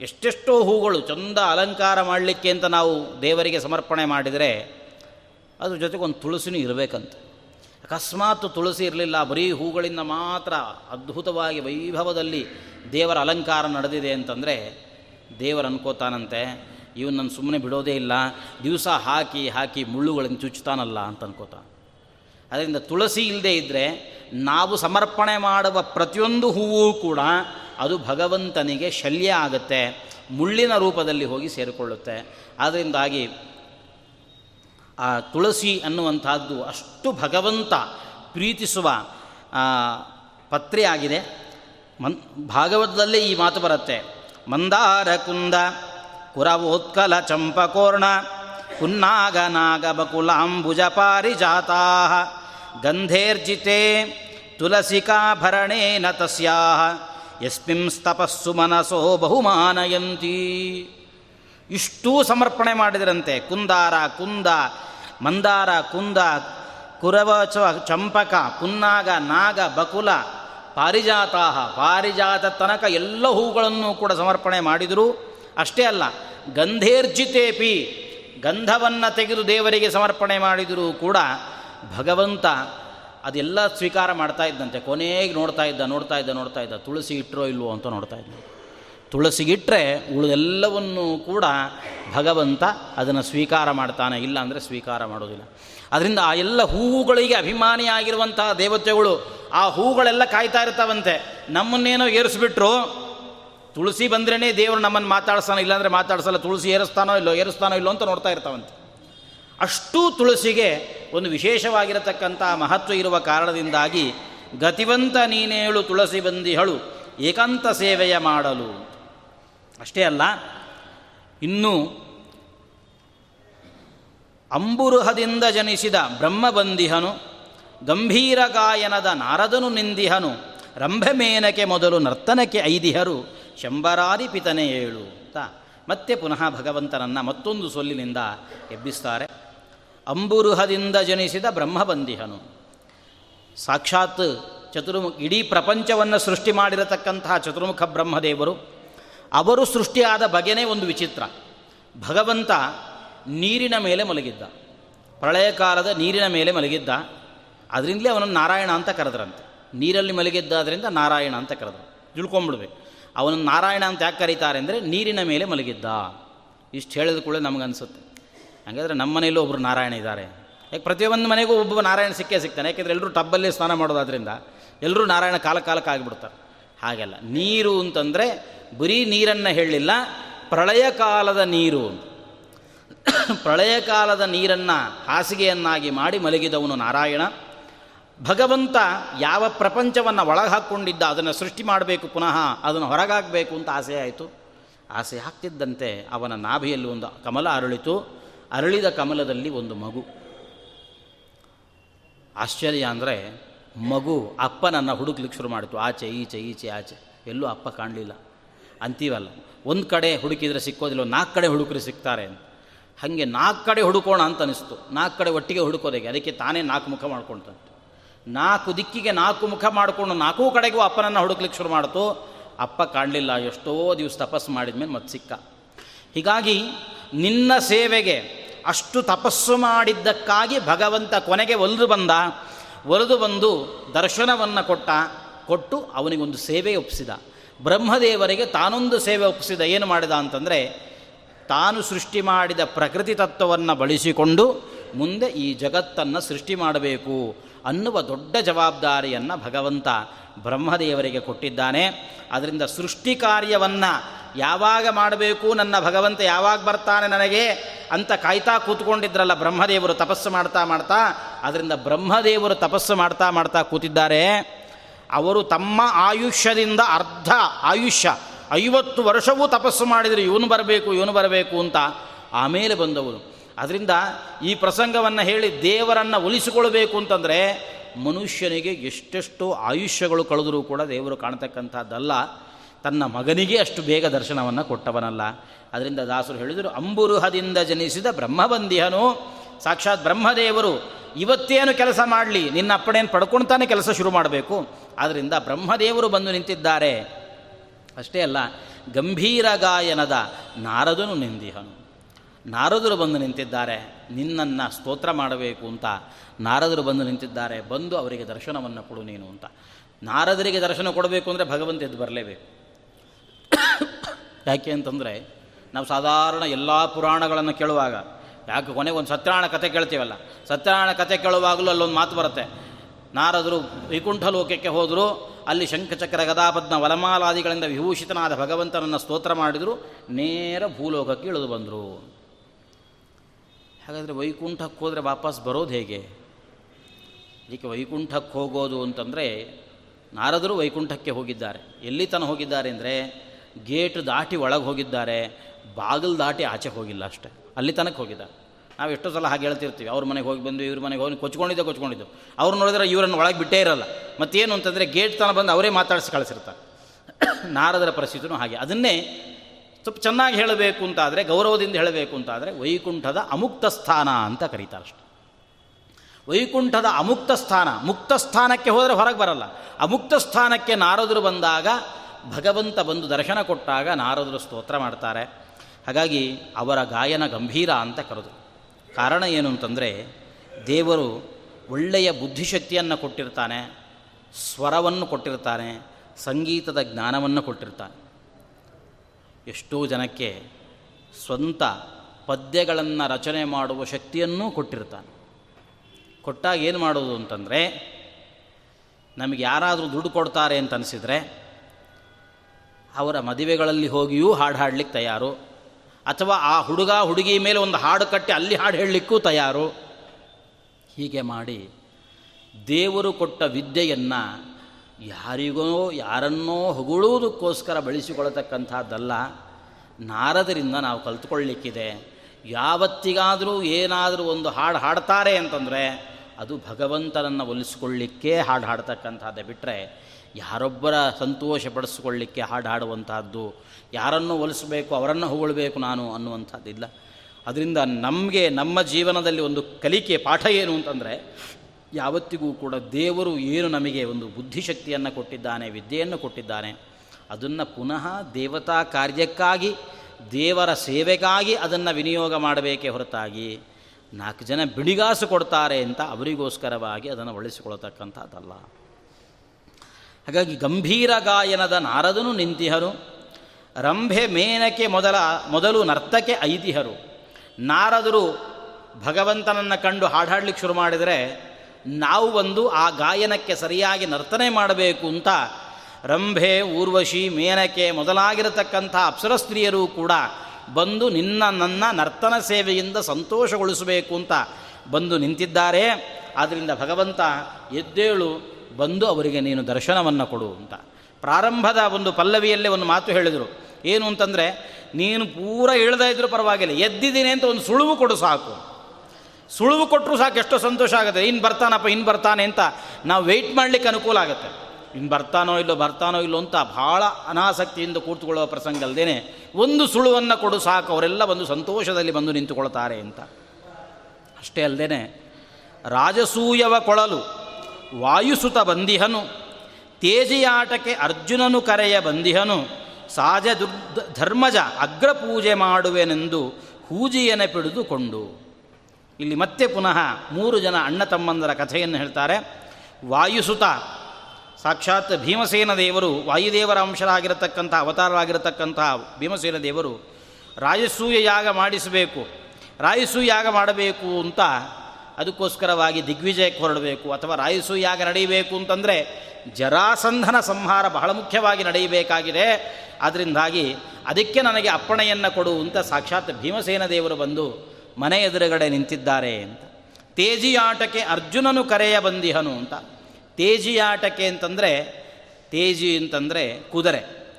ಎಷ್ಟೆಷ್ಟೋ ಹೂಗಳು ಚಂದ ಅಲಂಕಾರ ಮಾಡಲಿಕ್ಕೆ ಅಂತ ನಾವು ದೇವರಿಗೆ ಸಮರ್ಪಣೆ ಮಾಡಿದರೆ ಅದ್ರ ಜೊತೆಗೆ ಒಂದು ತುಳಸಿನೂ ಇರಬೇಕಂತ. ಅಕಸ್ಮಾತ್ ತುಳಸಿ ಇರಲಿಲ್ಲ, ಬರೀ ಹೂಗಳಿಂದ ಮಾತ್ರ ಅದ್ಭುತವಾಗಿ ವೈಭವದಲ್ಲಿ ದೇವರ ಅಲಂಕಾರ ನಡೆದಿದೆ ಅಂತಂದರೆ ದೇವರು ಅನ್ಕೋತಾನಂತೆ ಇವನನ್ನು ಸುಮ್ಮನೆ ಬಿಡೋದೇ ಇಲ್ಲ, ದಿವಸ ಹಾಕಿ ಹಾಕಿ ಮುಳ್ಳುಗಳನ್ನು ಚುಚ್ಚುತ್ತಾನಲ್ಲ ಅಂತ ಅನ್ಕೋತಾನೆ. ಅದರಿಂದ ತುಳಸಿ ಇಲ್ಲದೆ ಇದ್ದರೆ ನಾವು ಸಮರ್ಪಣೆ ಮಾಡುವ ಪ್ರತಿಯೊಂದು ಹೂವು ಕೂಡ ಅದು ಭಗವಂತನಿಗೆ ಶಲ್ಯ ಆಗುತ್ತೆ, ಮುಳ್ಳಿನ ರೂಪದಲ್ಲಿ ಹೋಗಿ ಸೇರಿಕೊಳ್ಳುತ್ತೆ. ಆದ್ದರಿಂದಾಗಿ ಆ ತುಳಸಿ ಅನ್ನುವಂಥದ್ದು ಅಷ್ಟು ಭಗವಂತ ಪ್ರೀತಿಸುವ ಪತ್ರೆಯಾಗಿದೆ ಮನ್, ಭಾಗವತದಲ್ಲೇ ಈ ಮಾತು ಬರುತ್ತೆ. ಮಂದಾರ ಕುಂದ, ಕುರವೋತ್ಕಲ ಚಂಪಕೋರ್ಣ ಕುನ್ನಾಗ ನಾಗ ಬಕುಲಾಂಬುಜ ಪಾರಿಜಾತಾ ಗಂಧೇರ್ಜಿತೆ ತುಲಸಿಕಾಭರಣೇನ ತಸ್ಯಾ ಯಸ್ಮಿಂಸ್ತಪಸ್ಸು ಮನಸೋ ಬಹುಮಾನಯಂತಿ. ಇಷ್ಟೂ ಸಮರ್ಪಣೆ ಮಾಡಿದರಂತೆ. ಕುಂದಾರ, ಕುಂದ, ಮಂದಾರ, ಕುಂದ, ಕುರವಚ, ಚಂಪಕ ಪುನ್ನಾಗ ನಾಗ, ಬಕುಲ ಪಾರಿಜಾತ ಪಾರಿಜಾತ ತನಕ ಎಲ್ಲ ಹೂಗಳನ್ನು ಕೂಡ ಸಮರ್ಪಣೆ ಮಾಡಿದರು. ಅಷ್ಟೇ ಅಲ್ಲ, ಗಂಧೇರ್ಜಿತೇಪಿ, ಗಂಧವನ್ನು ತೆಗೆದು ದೇವರಿಗೆ ಸಮರ್ಪಣೆ ಮಾಡಿದರೂ ಕೂಡ ಭಗವಂತ ಅದೆಲ್ಲ ಸ್ವೀಕಾರ ಮಾಡ್ತಾ ಇದ್ದಂತೆ. ಕೊನೆಗೆ ನೋಡ್ತಾ ಇದ್ದ ನೋಡ್ತಾ ಇದ್ದ ನೋಡ್ತಾ ಇದ್ದ. ತುಳಸಿ ಇಟ್ಟರೋ ಇಲ್ವೋ ಅಂತ ನೋಡ್ತಾ ಇದ್ದ. ತುಳಸಿಗಿಟ್ಟರೆ ಉಳಿದೆಲ್ಲವನ್ನೂ ಕೂಡ ಭಗವಂತ ಅದನ್ನು ಸ್ವೀಕಾರ ಮಾಡ್ತಾನೆ ಇಲ್ಲ ಅಂದರೆ ಸ್ವೀಕಾರ ಮಾಡೋದಿಲ್ಲ. ಅದರಿಂದ ಆ ಎಲ್ಲ ಹೂವುಗಳಿಗೆ ಅಭಿಮಾನಿಯಾಗಿರುವಂತಹ ದೇವತೆಗಳು ಆ ಹೂಗಳೆಲ್ಲ ಕಾಯ್ತಾ ಇರ್ತಾವಂತೆ. ನಮ್ಮನ್ನೇನೋ ಏರಿಸ್ಬಿಟ್ರು, ತುಳಸಿ ಬಂದ್ರೇ ದೇವರು ನಮ್ಮನ್ನು ಮಾತಾಡ್ಸಾನೋ ಇಲ್ಲಾಂದರೆ ಮಾತಾಡ್ಸಲ್ಲ, ತುಳಸಿ ಏರಿಸ್ತಾನೋ ಇಲ್ಲೋ ಏರಿಸ್ತಾನೋ ಇಲ್ಲೋ ಅಂತ ನೋಡ್ತಾ ಇರ್ತಾವಂತೆ. ಅಷ್ಟೂ ತುಳಸಿಗೆ ಒಂದು ವಿಶೇಷವಾಗಿರತಕ್ಕಂಥ ಮಹತ್ವ ಇರುವ ಕಾರಣದಿಂದಾಗಿ ಗತಿವಂತ ನೀನೇಳು ತುಳಸಿ ಬಂದಿಹಳು, ಏಕಾಂತ ಸೇವೆಯ ಮಾಡಲು. ಅಷ್ಟೇ ಅಲ್ಲ, ಇನ್ನು ಅಂಬುರುಹದಿಂದ ಜನಿಸಿದ ಬ್ರಹ್ಮಬಂದಿಹನು ಗಂಭೀರ ಗಾಯನದ ನಾರದನು ನಿಂದಿಹನು, ರಂಭಮೇನಕೆ ಮೊದಲು ನರ್ತನಕ್ಕೆ ಐದಿಹರು, ಶಂಬರಾದಿ ಪಿತನೆ ಏಳು ಅಂತ. ಮತ್ತೆ ಪುನಃ ಭಗವಂತನನ್ನು ಮತ್ತೊಂದು ಸೊಲ್ಲಿನಿಂದ ಎಬ್ಬಿಸ್ತಾರೆ. ಅಂಬುರುಹದಿಂದ ಜನಿಸಿದ ಬ್ರಹ್ಮಬಂದಿಹನು ಸಾಕ್ಷಾತ್ ಚತುರ್ಮುಖ, ಇಡೀ ಪ್ರಪಂಚವನ್ನು ಸೃಷ್ಟಿ ಮಾಡಿರತಕ್ಕಂತಹ ಚತುರ್ಮುಖ ಬ್ರಹ್ಮದೇವರು ಅವರು ಸೃಷ್ಟಿಯಾದ ಬಗೆನೇ ಒಂದು ವಿಚಿತ್ರ. ಭಗವಂತ ನೀರಿನ ಮೇಲೆ ಮಲಗಿದ್ದ. ಪ್ರಳಯ ಕಾಲದ ನೀರಿನ ಮೇಲೆ ಮಲಗಿದ್ದ. ಅದರಿಂದಲೇ ಅವನನ್ನು ನಾರಾಯಣ ಅಂತ ಕರೆದ್ರಂತೆ. ನೀರಲ್ಲಿ ಮಲಗಿದ್ದಾದ್ರಿಂದ ನಾರಾಯಣ ಅಂತ ಕರೆದ್ರು. ತಿಳ್ಕೊಂಬಿಡ್ಬೇಕು. ಅವನನ್ನು ನಾರಾಯಣ ಅಂತ ಯಾಕೆ ಕರೀತಾರೆ ಅಂದರೆ ನೀರಿನ ಮೇಲೆ ಮಲಗಿದ್ದ. ಇಷ್ಟು ಹೇಳಿದ ಕೂಡ ನಮಗನ್ಸುತ್ತೆ ಹಾಗಾದರೆ ನಮ್ಮ ಮನೆಯಲ್ಲೂ ಒಬ್ಬರು ನಾರಾಯಣ ಇದ್ದಾರೆ. ಯಾಕೆ ಪ್ರತಿಯೊಂದು ಮನೆಗೂ ಒಬ್ಬ ನಾರಾಯಣ ಸಿಕ್ಕೇ ಸಿಗ್ತಾನೆ. ಯಾಕೆಂದರೆ ಎಲ್ಲರೂ ಟಬ್ಬಲ್ಲಿ ಸ್ನಾನ ಮಾಡೋದಾದ್ರಿಂದ ಎಲ್ಲರೂ ನಾರಾಯಣ ಕಾಲ ಕಾಲಕ್ಕೆ ಆಗಿಬಿಡ್ತಾರೆ. ಹಾಗೆಲ್ಲ. ನೀರು ಅಂತಂದರೆ ಬರೀ ನೀರನ್ನು ಹೇಳಲಿಲ್ಲ, ಪ್ರಳಯ ಕಾಲದ ನೀರು ಪ್ರಳಯ ಕಾಲದ ನೀರನ್ನು ಹಾಸಿಗೆಯನ್ನಾಗಿ ಮಾಡಿ ಮಲಗಿದವನು ನಾರಾಯಣ. ಭಗವಂತ ಯಾವ ಪ್ರಪಂಚವನ್ನು ಒಳಗೆ ಹಾಕ್ಕೊಂಡಿದ್ದ ಅದನ್ನು ಸೃಷ್ಟಿ ಮಾಡಬೇಕು ಪುನಃ, ಅದನ್ನು ಹೊರಗಾಗಬೇಕು ಅಂತ ಆಸೆ ಆಯಿತು. ಆಸೆ ಹಾಕ್ತಿದ್ದಂತೆ ಅವನ ನಾಭಿಯಲ್ಲಿ ಒಂದು ಕಮಲ ಅರಳಿತು. ಅರಳಿದ ಕಮಲದಲ್ಲಿ ಒಂದು ಮಗು. ಆಶ್ಚರ್ಯ ಅಂದರೆ ಮಗು ಅಪ್ಪನನ್ನು ಹುಡುಕ್ಲಿಕ್ಕೆ ಶುರು ಮಾಡಿತು. ಆಚೆ, ಈಚೆ ಈಚೆ, ಆಚೆ. ಎಲ್ಲೂ ಅಪ್ಪ ಕಾಣಲಿಲ್ಲ. ಅಂತೀವಲ್ಲ, ಒಂದು ಕಡೆ ಹುಡುಕಿದರೆ ಸಿಕ್ಕೋದಿಲ್ಲ ನಾಲ್ಕು ಕಡೆ ಹುಡುಕರು ಸಿಗ್ತಾರೆ ಹಾಗೆ ನಾಲ್ಕು ಕಡೆ ಹುಡುಕೋಣ ಅಂತ ಅನಿಸ್ತು. ನಾಲ್ಕು ಕಡೆ ಒಟ್ಟಿಗೆ ಹುಡುಕೋದಕ್ಕೆ, ಅದಕ್ಕೆ ತಾನೇ ನಾಲ್ಕು ಮುಖ ಮಾಡ್ಕೊಳ್ತಂತೆ ನಾಲ್ಕು ದಿಕ್ಕಿಗೆ ನಾಲ್ಕು ಮುಖ ಮಾಡಿಕೊಂಡು ನಾಲ್ಕೂ ಕಡೆಗೂ ಅಪ್ಪನನ್ನು ಹುಡುಕ್ಲಿಕ್ಕೆ ಶುರು ಮಾಡ್ತು. ಅಪ್ಪ ಕಾಣಲಿಲ್ಲ, ಎಷ್ಟೋ ದಿವಸ ತಪಸ್ಸು ಮಾಡಿದ್ಮೇಲೆ ಮತ್ತೆ ಸಿಕ್ಕ. ಹೀಗಾಗಿ ನಿನ್ನ ಸೇವೆಗೆ ಅಷ್ಟು ತಪಸ್ಸು ಮಾಡಿದ್ದಕ್ಕಾಗಿ ಭಗವಂತ ಕೊನೆಗೆ ಒಲಿದು ಬಂದ. ಒಲಿದು ಬಂದು ದರ್ಶನವನ್ನು ಕೊಟ್ಟ, ಕೊಟ್ಟು ಅವನಿಗೊಂದು ಸೇವೆ ಒಪ್ಪಿಸಿದ. ಬ್ರಹ್ಮದೇವರಿಗೆ ತಾನೊಂದು ಸೇವೆ ಒಪ್ಪಿಸಿದ, ಏನು ಮಾಡಿದ ಅಂತಂದರೆ, ತಾನು ಸೃಷ್ಟಿ ಮಾಡಿದ ಪ್ರಕೃತಿ ತತ್ವವನ್ನು ಬಳಸಿಕೊಂಡು ಮುಂದೆ ಈ ಜಗತ್ತನ್ನು ಸೃಷ್ಟಿ ಮಾಡಬೇಕು ಅನ್ನುವ ದೊಡ್ಡ ಜವಾಬ್ದಾರಿಯನ್ನು ಭಗವಂತ ಬ್ರಹ್ಮದೇವರಿಗೆ ಕೊಟ್ಟಿದ್ದಾನೆ. ಅದರಿಂದ ಸೃಷ್ಟಿ ಕಾರ್ಯವನ್ನು ಯಾವಾಗ ಮಾಡಬೇಕು, ನನ್ನ ಭಗವಂತ ಯಾವಾಗ ಬರ್ತಾನೆ ನನಗೆ ಅಂತ ಕಾಯ್ತಾ ಕೂತ್ಕೊಂಡಿದ್ರಲ್ಲ ಬ್ರಹ್ಮದೇವರು ತಪಸ್ಸು ಮಾಡ್ತಾ ಮಾಡ್ತಾ ಅದರಿಂದ ಬ್ರಹ್ಮದೇವರು ತಪಸ್ಸು ಮಾಡ್ತಾ ಮಾಡ್ತಾ ಕೂತಿದ್ದಾರೆ. ಅವರು ತಮ್ಮ ಆಯುಷ್ಯದಿಂದ ಅರ್ಧ ಆಯುಷ್ಯ, ಐವತ್ತು ವರ್ಷವೂ ತಪಸ್ಸು ಮಾಡಿದರೆ ಇವನು ಬರಬೇಕು ಇವನು ಬರಬೇಕು ಅಂತ ಆಮೇಲೆ ಬಂದವರು. ಅದರಿಂದ ಈ ಪ್ರಸಂಗವನ್ನು ಹೇಳಿ ದೇವರನ್ನು ಉಳಿಸಿಕೊಳ್ಬೇಕು ಅಂತಂದರೆ ಮನುಷ್ಯನಿಗೆ ಎಷ್ಟೆಷ್ಟು ಆಯುಷ್ಯಗಳು ಕಳೆದರೂ ಕೂಡ ದೇವರು ಕಾಣ್ತಕ್ಕಂಥದ್ದಲ್ಲ. ತನ್ನ ಮಗನಿಗೆ ಅಷ್ಟು ಬೇಗ ದರ್ಶನವನ್ನು ಕೊಟ್ಟವನಲ್ಲ. ಅದರಿಂದ ದಾಸರು ಹೇಳಿದರು, ಅಂಬುರುಹದಿಂದ ಜನಿಸಿದ ಬ್ರಹ್ಮಬಂದಿಹನು ಸಾಕ್ಷಾತ್ ಬ್ರಹ್ಮದೇವರು, ಇವತ್ತೇನು ಕೆಲಸ ಮಾಡಲಿ, ನಿನ್ನ ಅಪ್ಪಣೆಯನ್ನು ಪಡ್ಕೊಳ್ತಾನೆ ಕೆಲಸ ಶುರು ಮಾಡಬೇಕು? ಆದ್ದರಿಂದ ಬ್ರಹ್ಮದೇವರು ಬಂದು ನಿಂತಿದ್ದಾರೆ. ಅಷ್ಟೇ ಅಲ್ಲ ಗಂಭೀರ ಗಾಯನದ ನಾರದನು ನಿಂದಿಹನು. ನಾರದರು ಬಂದು ನಿಂತಿದ್ದಾರೆ, ನಿನ್ನನ್ನು ಸ್ತೋತ್ರ ಮಾಡಬೇಕು ಅಂತ ನಾರದರು ಬಂದು ನಿಂತಿದ್ದಾರೆ, ಬಂದು ಅವರಿಗೆ ದರ್ಶನವನ್ನು ಕೊಡು ನೀನು ಅಂತ. ನಾರದರಿಗೆ ದರ್ಶನ ಕೊಡಬೇಕು ಅಂದರೆ ಭಗವಂತ ಎದ್ದು ಬರಲೇಬೇಕು. ಯಾಕೆ ಅಂತಂದರೆ ನಾವು ಸಾಧಾರಣ ಎಲ್ಲ ಪುರಾಣಗಳನ್ನು ಕೇಳುವಾಗ, ಯಾಕೆ ಕೊನೆಗೆ ಒಂದು ಸತ್ಯನಾರಾಯಣ ಕಥೆ ಕೇಳ್ತೀವಲ್ಲ? ಸತ್ಯನಾರಾಯಣ ಕಥೆ ಕೇಳುವಾಗಲೂ ಅಲ್ಲೊಂದು ಮಾತು ಬರುತ್ತೆ. ನಾರದರು ವೈಕುಂಠ ಲೋಕಕ್ಕೆ ಹೋದರು, ಅಲ್ಲಿ ಶಂಖಚಕ್ರ ಗದಾಪದ್ನ ವಲಮಾಲಾದಿಗಳಿಂದ ವಿಭೂಷಿತನಾದ ಭಗವಂತನನ್ನು ಸ್ತೋತ್ರ ಮಾಡಿದರು, ನೇರ ಭೂಲೋಕಕ್ಕೆ ಇಳಿದು ಬಂದರು. ಹಾಗಾದರೆ ವೈಕುಂಠಕ್ಕೆ ಹೋದರೆ ವಾಪಸ್ ಬರೋದು ಹೇಗೆ? ಇದಕ್ಕೆ ವೈಕುಂಠಕ್ಕೆ ಹೋಗೋದು ಅಂತಂದರೆ, ನಾರದರು ವೈಕುಂಠಕ್ಕೆ ಹೋಗಿದ್ದಾರೆ. ಎಲ್ಲಿ ತನಕ ಹೋಗಿದ್ದಾರೆ ಅಂದರೆ ಗೇಟ್ ದಾಟಿ ಒಳಗೆ ಹೋಗಿದ್ದಾರೆ, ಬಾಗಿಲು ದಾಟಿ ಆಚೆ ಹೋಗಿಲ್ಲ ಅಷ್ಟೇ. ಅಲ್ಲಿ ತನಕ ಹೋಗಿದ್ದಾರೆ ನಾವು ಎಷ್ಟೋ ಸಲ ಹಾಗೆ ಹೇಳ್ತಿರ್ತೀವಿ, ಅವ್ರ ಮನೆಗೆ ಹೋಗಿ ಬಂದು ಇವ್ರ ಮನೆಗೆ ಹೋಗಿ ಕೊಚ್ಕೊಂಡಿದ್ದೆ, ಕೊಚ್ಕೊಂಡಿದ್ದು. ಅವ್ರು ನೋಡಿದ್ರೆ ಇವರನ್ನು ಒಳಗೆ ಬಿಟ್ಟೇ ಇರಲ್ಲ. ಮತ್ತೇನು ಅಂತಂದರೆ ಗೇಟ್ ತನಕ ಬಂದು ಅವರೇ ಮಾತಾಡಿಸಿ ಕಳಿಸಿರ್ತಾರೆ. ನಾರದರ ಪರಿಸ್ಥಿತಿನೂ ಹಾಗೆ. ಅದನ್ನೇ ಸ್ವಲ್ಪ ಚೆನ್ನಾಗಿ ಹೇಳಬೇಕು ಅಂತಾದರೆ, ಗೌರವದಿಂದ ಹೇಳಬೇಕು ಅಂತಾದರೆ ವೈಕುಂಠದ ಅಮುಕ್ತ ಸ್ಥಾನ ಅಂತ ಕರೀತಾರೆ ಅಷ್ಟೆ. ವೈಕುಂಠದ ಅಮುಕ್ತ ಸ್ಥಾನ, ಮುಕ್ತ ಸ್ಥಾನಕ್ಕೆ ಹೋದರೆ ಹೊರಗೆ ಬರಲ್ಲ. ಅಮುಕ್ತ ಸ್ಥಾನಕ್ಕೆ ನಾರದರು ಬಂದಾಗ ಭಗವಂತ ಬಂದು ದರ್ಶನ ಕೊಟ್ಟಾಗ ನಾರದರು ಸ್ತೋತ್ರ ಮಾಡ್ತಾರೆ. ಹಾಗಾಗಿ ಅವರ ಗಾಯನ ಗಂಭೀರ ಅಂತ ಕರೆದು. ಕಾರಣ ಏನು ಅಂತಂದರೆ, ದೇವರು ಒಳ್ಳೆಯ ಬುದ್ಧಿಶಕ್ತಿಯನ್ನು ಕೊಟ್ಟಿರ್ತಾನೆ, ಸ್ವರವನ್ನು ಕೊಟ್ಟಿರ್ತಾನೆ, ಸಂಗೀತದ ಜ್ಞಾನವನ್ನು ಕೊಟ್ಟಿರ್ತಾನೆ. ಎಷ್ಟೋ ಜನಕ್ಕೆ ಸ್ವಂತ ಪದ್ಯಗಳನ್ನು ರಚನೆ ಮಾಡುವ ಶಕ್ತಿಯನ್ನೂ ಕೊಟ್ಟಿರ್ತಾನೆ. ಕೊಟ್ಟಾಗ ಏನು ಮಾಡೋದು ಅಂತಂದರೆ, ನಮಗೆ ಯಾರಾದರೂ ದುಡ್ಡು ಕೊಡ್ತಾರೆ ಅಂತ ಅನಿಸಿದರೆ ಅವರ ಮದುವೆಗಳಲ್ಲಿ ಹೋಗಿಯೂ ಹಾಡು ಹಾಡಲಿಕ್ಕೆ ತಯಾರು. ಅಥವಾ ಆ ಹುಡುಗ ಹುಡುಗಿ ಮೇಲೆ ಒಂದು ಹಾಡು ಕಟ್ಟಿ ಅಲ್ಲಿ ಹಾಡು ಹೇಳಲಿಕ್ಕೂ ತಯಾರು. ಹೀಗೆ ಮಾಡಿ ದೇವರು ಕೊಟ್ಟ ವಿದ್ಯೆಯನ್ನು ಯಾರಿಗೋ ಯಾರನ್ನೋ ಹೊಗಳುವುದಕ್ಕೋಸ್ಕರ ಬಳಸಿಕೊಳ್ಳತಕ್ಕಂಥದ್ದಲ್ಲ. ನಾರದರಿಂದ ನಾವು ಕಲ್ತ್ಕೊಳ್ಳಿಕ್ಕಿದೆ. ಯಾವತ್ತಿಗಾದರೂ ಏನಾದರೂ ಒಂದು ಹಾಡು ಹಾಡ್ತಾರೆ ಅಂತಂದರೆ ಅದು ಭಗವಂತನನ್ನು ಒಲಿಸ್ಕೊಳ್ಳಿಕ್ಕೆ ಹಾಡು ಹಾಡ್ತಕ್ಕಂಥದ್ದೇ ಬಿಟ್ಟರೆ ಯಾರೊಬ್ಬರ ಸಂತೋಷ ಪಡಿಸ್ಕೊಳ್ಳಿಕ್ಕೆ ಹಾಡು ಹಾಡುವಂತಹದ್ದು, ಯಾರನ್ನು ಒಲಿಸಬೇಕು ಅವರನ್ನು ಹೊಗಳಬೇಕು ನಾನು ಅನ್ನುವಂಥದ್ದಿಲ್ಲ ಅದರಿಂದ ನಮಗೆ, ನಮ್ಮ ಜೀವನದಲ್ಲಿ ಒಂದು ಕಲಿಕೆ ಪಾಠ ಏನು ಅಂತಂದರೆ, ಯಾವತ್ತಿಗೂ ಕೂಡ ದೇವರು ಏನು ನಮಗೆ ಒಂದು ಬುದ್ಧಿಶಕ್ತಿಯನ್ನು ಕೊಟ್ಟಿದ್ದಾನೆ, ವಿದ್ಯೆಯನ್ನು ಕೊಟ್ಟಿದ್ದಾನೆ, ಅದನ್ನು ಪುನಃ ದೇವತಾ ಕಾರ್ಯಕ್ಕಾಗಿ, ದೇವರ ಸೇವೆಗಾಗಿ ಅದನ್ನು ವಿನಿಯೋಗ ಮಾಡಬೇಕೇ ಹೊರತಾಗಿ, ನಾಲ್ಕು ಜನ ಬಿಡಿಗಾಸು ಕೊಡ್ತಾರೆ ಅಂತ ಅವರಿಗೋಸ್ಕರವಾಗಿ ಅದನ್ನು ಬಳಸಿಕೊಳ್ತಕ್ಕಂಥದ್ದಲ್ಲ ಹಾಗಾಗಿ ಗಂಭೀರ ಗಾಯನದ ನಾರದನು ನಿಂತಿಹರು. ರಂಭೆ ಮೇನಕೆ ಮೊದಲ, ಮೊದಲು ನರ್ತಕೆ ಐತಿಹರು. ನಾರದರು ಭಗವಂತನನ್ನು ಕಂಡು ಹಾಡಾಡ್ಲಿಕ್ಕೆ ಶುರು ಮಾಡಿದರೆ, ನಾವು ಬಂದು ಆ ಗಾಯನಕ್ಕೆ ಸರಿಯಾಗಿ ನರ್ತನೆ ಮಾಡಬೇಕು ಅಂತ ರಂಭೆ, ಊರ್ವಶಿ, ಮೇನಕೆ ಮೊದಲಾಗಿರತಕ್ಕಂಥ ಅಪ್ಸರ ಸ್ತ್ರೀಯರು ಕೂಡ ಬಂದು ನಿನ್ನ, ನನ್ನ ನರ್ತನ ಸೇವೆಯಿಂದ ಸಂತೋಷಗೊಳಿಸಬೇಕು ಅಂತ ಬಂದು ನಿಂತಿದ್ದಾರೆ. ಆದ್ದರಿಂದ ಭಗವಂತ ಎದ್ದೇಳು ಬಂದು ಅವರಿಗೆ ನೀನು ದರ್ಶನವನ್ನು ಕೊಡು ಅಂತ. ಪ್ರಾರಂಭದ ಒಂದು ಪಲ್ಲವಿಯಲ್ಲೇ ಒಂದು ಮಾತು ಹೇಳಿದರು. ಏನು ಅಂತಂದರೆ, ನೀನು ಪೂರ ಇಳ್ದ ಇದ್ರೂ ಪರವಾಗಿಲ್ಲ, ಎದ್ದಿದ್ದೀನಿ ಅಂತ ಒಂದು ಸುಳುವು ಕೊಡು ಸಾಕು. ಸುಳುವು ಕೊಟ್ಟರು ಸಾಕು, ಎಷ್ಟೋ ಸಂತೋಷ ಆಗುತ್ತೆ. ಇನ್ನು ಬರ್ತಾನಪ್ಪ ಇನ್ನು ಬರ್ತಾನೆ ಅಂತ ನಾವು ವೆಯ್ಟ್ ಮಾಡಲಿಕ್ಕೆ ಅನುಕೂಲ ಆಗುತ್ತೆ. ಇನ್ನು ಬರ್ತಾನೋ ಇಲ್ಲೋ ಬರ್ತಾನೋ ಇಲ್ಲೋ ಅಂತ ಭಾಳ ಅನಾಸಕ್ತಿಯಿಂದ ಕೂತ್ಕೊಳ್ಳುವ ಪ್ರಸಂಗ ಅಲ್ಲದೇ ಒಂದು ಸುಳುವನ್ನು ಕೊಡು ಸಾಕು, ಅವರೆಲ್ಲ ಬಂದು ಸಂತೋಷದಲ್ಲಿ ಬಂದು ನಿಂತುಕೊಳ್ತಾರೆ ಅಂತ. ಅಷ್ಟೇ ಅಲ್ಲದೇ ರಾಜಸೂಯವ ಕೊಳಲು ವಾಯುಸುತ ಬಂದಿಹನು. ತೇಜಿಯಾಟಕ್ಕೆ ಅರ್ಜುನನು ಕರೆಯ ಬಂದಿಹನು. ಸಾಜ ದುರ್ಧ ಧರ್ಮಜ ಅಗ್ರಪೂಜೆ ಮಾಡುವೆನೆಂದು ಹೂಜಿಯನ್ನು ಪಿಡಿದುಕೊಂಡು ಇಲ್ಲಿ ಮತ್ತೆ ಪುನಃ ಮೂರು ಜನ ಅಣ್ಣ ತಮ್ಮಂದರ ಕಥೆಯನ್ನು ಹೇಳ್ತಾರೆ. ವಾಯುಸುತ, ಸಾಕ್ಷಾತ್ ಭೀಮಸೇನ ದೇವರು, ವಾಯುದೇವರ ಅಂಶರಾಗಿರತಕ್ಕಂಥ ಅವತಾರವಾಗಿರತಕ್ಕಂತಹ ಭೀಮಸೇನ ದೇವರು ರಾಯಸೂಯ ಯಾಗ ಮಾಡಿಸಬೇಕು. ರಾಯಸೂಯ ಯಾಗ ಮಾಡಬೇಕು ಅಂತ ಅದಕ್ಕೋಸ್ಕರವಾಗಿ ದಿಗ್ವಿಜಯಕ್ಕೆ ಹೊರಡಬೇಕು ಅಥವಾ ರಾಯಸು ಯಾಗ ನಡೆಯಬೇಕು ಅಂತಂದರೆ ಜರಾಸಂಧನ ಸಂಹಾರ ಬಹಳ ಮುಖ್ಯವಾಗಿ ನಡೆಯಬೇಕಾಗಿದೆ. ಅದರಿಂದಾಗಿ ಅದಕ್ಕೆ ನನಗೆ ಅಪ್ಪಣೆಯನ್ನು ಕೊಡು ಅಂತ ಸಾಕ್ಷಾತ್ ಭೀಮಸೇನ ದೇವರು ಬಂದು ಮನೆ ಎದುರುಗಡೆ ನಿಂತಿದ್ದಾರೆ ಅಂತ. ತೇಜಿಯಾಟಕ್ಕೆ ಅರ್ಜುನನು ಕರೆಯ ಬಂದಿಹನು ಅಂತ. ತೇಜಿಯಾಟಕ್ಕೆ ಅಂತಂದರೆ, ತೇಜಿ ಅಂತಂದರೆ ಕುದುರೆ.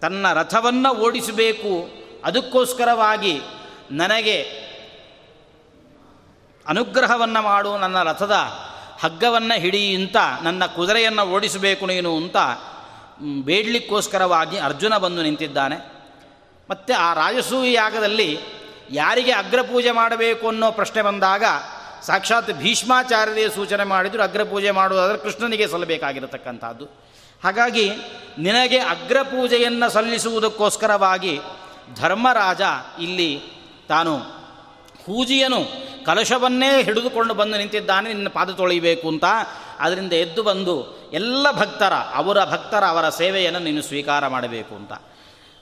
ತನ್ನ ರಥವನ್ನು ಓಡಿಸಬೇಕು. ಅದಕ್ಕೋಸ್ಕರವಾಗಿ ನನಗೆ ಅನುಗ್ರಹವನ್ನು ಮಾಡು ನನ್ನ ರಥದ ಹಗ್ಗವನ್ನು ಹಿಡಿ ಅಂತ ನನ್ನ ಕುದುರೆಯನ್ನು ಓಡಿಸಬೇಕು ನೀನು ಅಂತ ಬೇಡಲಿಕ್ಕೋಸ್ಕರವಾಗಿ ಅರ್ಜುನ ಬಂದು ನಿಂತಿದ್ದಾನೆ. ಮತ್ತು ಆ ರಾಜಸೂಯ ಯಾಗದಲ್ಲಿ ಯಾರಿಗೆ ಅಗ್ರಪೂಜೆ ಮಾಡಬೇಕು ಅನ್ನೋ ಪ್ರಶ್ನೆ ಬಂದಾಗ ಸಾಕ್ಷಾತ್ ಭೀಷ್ಮಾಚಾರ್ಯರೇ ಸೂಚನೆ ಮಾಡಿದರು, ಅಗ್ರಪೂಜೆ ಮಾಡುವುದಾದರೆ ಕೃಷ್ಣನಿಗೆ ಸಲ್ಲಬೇಕಾಗಿರತಕ್ಕಂಥದ್ದು. ಹಾಗಾಗಿ ನಿನಗೆ ಅಗ್ರಪೂಜೆಯನ್ನು ಸಲ್ಲಿಸುವುದಕ್ಕೋಸ್ಕರವಾಗಿ ಧರ್ಮರಾಜ ಇಲ್ಲಿ ತಾನು ಹೂಜಿಯನು ಕಲಶವನ್ನೇ ಹಿಡಿದುಕೊಂಡು ಬಂದು ನಿಂತಿದ್ದಾನೆ, ನಿನ್ನ ಪಾದ ತೊಳೆಯಬೇಕು ಅಂತ. ಅದರಿಂದ ಎದ್ದು ಬಂದು ಎಲ್ಲ ಭಕ್ತರ, ಅವರ ಭಕ್ತರ, ಅವರ ಸೇವೆಯನ್ನು ನೀನು ಸ್ವೀಕಾರ ಮಾಡಬೇಕು ಅಂತ.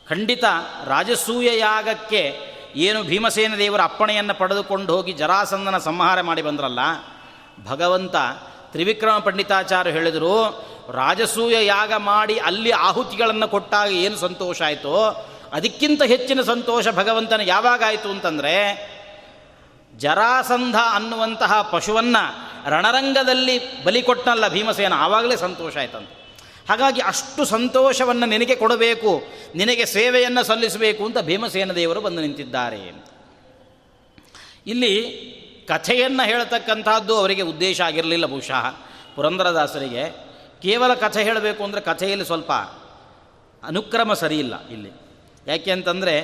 ಖಂಡಿತ ರಾಜಸೂಯ ಯಾಗಕ್ಕೆ ಏನು ಭೀಮಸೇನ ದೇವರ ಅಪ್ಪಣೆಯನ್ನು ಪಡೆದುಕೊಂಡು ಹೋಗಿ ಜರಾಸಂದನ ಸಂಹಾರ ಮಾಡಿ ಬಂದ್ರಲ್ಲ, ಭಗವಂತ ತ್ರಿವಿಕ್ರಮ ಪಂಡಿತಾಚಾರ್ಯ ಹೇಳಿದರು, ರಾಜಸೂಯ ಯಾಗ ಮಾಡಿ ಅಲ್ಲಿ ಆಹುತಿಗಳನ್ನು ಕೊಟ್ಟಾಗ ಏನು ಸಂತೋಷ ಆಯಿತು? ಅದಕ್ಕಿಂತ ಹೆಚ್ಚಿನ ಸಂತೋಷ ಭಗವಂತನ ಯಾವಾಗಾಯಿತು ಅಂತಂದರೆ ಜರಾಸಂಧ ಅನ್ನುವಂತಹ ಪಶುವನ್ನು ರಣರಂಗದಲ್ಲಿ ಬಲಿ ಕೊಟ್ಟನಲ್ಲ ಭೀಮಸೇನ, ಆವಾಗಲೇ ಸಂತೋಷ ಆಯ್ತಂತೆ. ಹಾಗಾಗಿ ಅಷ್ಟು ಸಂತೋಷವನ್ನು ನಿನಗೆ ಕೊಡಬೇಕು, ನಿನಗೆ ಸೇವೆಯನ್ನು ಸಲ್ಲಿಸಬೇಕು ಅಂತ ಭೀಮಸೇನ ದೇವರು ಬಂದು ನಿಂತಿದ್ದಾರೆ. ಇಲ್ಲಿ ಕಥೆಯನ್ನು ಹೇಳ್ತಕ್ಕಂಥದ್ದು ಅವರಿಗೆ ಉದ್ದೇಶ ಆಗಿರಲಿಲ್ಲ ಬಹುಶಃ. ಪುರಂದರದಾಸರಿಗೆ ಕೇವಲ ಕಥೆ ಹೇಳಬೇಕು ಅಂದರೆ ಕಥೆಯಲ್ಲಿ ಸ್ವಲ್ಪ ಅನುಕ್ರಮ ಸರಿಯಿಲ್ಲ ಇಲ್ಲಿ. ಯಾಕೆ ಅಂತಂದರೆ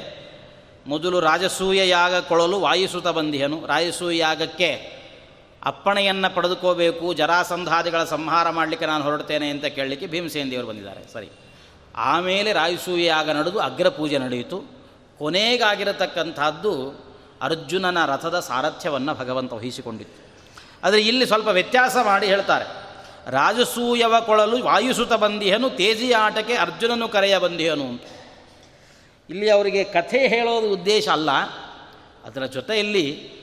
ಮೊದಲು ರಾಜಸೂಯ ಯಾಗ ಕೊಳಲು ವಾಯುಸುತ ಬಂದಿಯನು ರಾಜಸೂಯ ಯಾಗಕ್ಕೆ ಅಪ್ಪಣೆಯನ್ನು ಪಡೆದುಕೋಬೇಕು, ಜರಾಸಂಧಾದಿಗಳ ಸಂಹಾರ ಮಾಡಲಿಕ್ಕೆ ನಾನು ಹೊರಡ್ತೇನೆ ಅಂತ ಕೇಳಲಿಕ್ಕೆ ಭೀಮಸೇನ ದೇವರು ಬಂದಿದ್ದಾರೆ. ಸರಿ. ಆಮೇಲೆ ರಾಯಸೂಯ ಯಾಗ ನಡೆದು ಅಗ್ರಪೂಜೆ ನಡೆಯಿತು. ಕೊನೆಗಾಗಿರತಕ್ಕಂಥದ್ದು ಅರ್ಜುನನ ರಥದ ಸಾರಥ್ಯವನ್ನು ಭಗವಂತ ವಹಿಸಿಕೊಂಡಿತ್ತು. ಆದರೆ ಇಲ್ಲಿ ಸ್ವಲ್ಪ ವ್ಯತ್ಯಾಸ ಮಾಡಿ ಹೇಳ್ತಾರೆ. ರಾಜಸೂಯವ ಕೊಳಲು ವಾಯುಸುತ ಬಂದಿಯನು ತೇಜಿ ಆಟಕ್ಕೆ ಅರ್ಜುನನು ಕರೆಯ ಅಂತ. ಇಲ್ಲಿ ಅವರಿಗೆ ಕಥೆ ಹೇಳೋದು ಉದ್ದೇಶ ಅಲ್ಲ. ಅದರ ಜೊತೆಯಲ್ಲಿ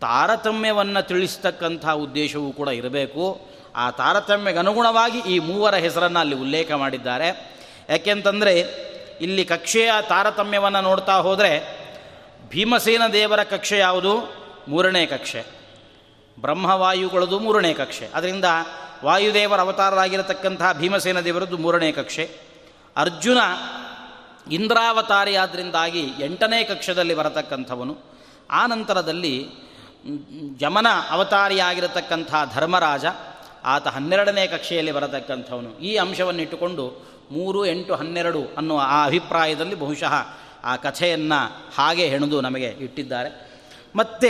ತಾರತಮ್ಯವನ್ನು ತಿಳಿಸ್ತಕ್ಕಂಥ ಉದ್ದೇಶವೂ ಕೂಡ ಇರಬೇಕು. ಆ ತಾರತಮ್ಯಕ್ಕೆ ಅನುಗುಣವಾಗಿ ಈ ಮೂವರ ಹೆಸರನ್ನು ಅಲ್ಲಿ ಉಲ್ಲೇಖ ಮಾಡಿದ್ದಾರೆ. ಯಾಕೆಂತಂದರೆ ಇಲ್ಲಿ ಕಕ್ಷೆಯ ತಾರತಮ್ಯವನ್ನು ನೋಡ್ತಾ ಹೋದರೆ ಭೀಮಸೇನ ದೇವರ ಕಕ್ಷೆ ಯಾವುದು? ಮೂರನೇ ಕಕ್ಷೆ. ಬ್ರಹ್ಮವಾಯುಗಳದು ಮೂರನೇ ಕಕ್ಷೆ. ಅದರಿಂದ ವಾಯುದೇವರ ಅವತಾರರಾಗಿರತಕ್ಕಂತಹ ಭೀಮಸೇನ ದೇವರದ್ದು ಮೂರನೇ ಕಕ್ಷೆ. ಅರ್ಜುನ ಇಂದ್ರಾವತಾರಿಯಾದ್ರಿಂದಾಗಿ ಎಂಟನೇ ಕಕ್ಷದಲ್ಲಿ ಬರತಕ್ಕಂಥವನು. ಆ ನಂತರದಲ್ಲಿ ಜಮನ ಅವತಾರಿಯಾಗಿರತಕ್ಕಂಥ ಧರ್ಮರಾಜ, ಆತ ಹನ್ನೆರಡನೇ ಕಕ್ಷೆಯಲ್ಲಿ ಬರತಕ್ಕಂಥವನು. ಈ ಅಂಶವನ್ನು ಇಟ್ಟುಕೊಂಡು ಮೂರು ಎಂಟು ಹನ್ನೆರಡು ಅನ್ನುವ ಆ ಅಭಿಪ್ರಾಯದಲ್ಲಿ ಬಹುಶಃ ಆ ಕಥೆಯನ್ನು ಹಾಗೆ ಹೆಣೆದು ನಮಗೆ ಇಟ್ಟಿದ್ದಾರೆ. ಮತ್ತು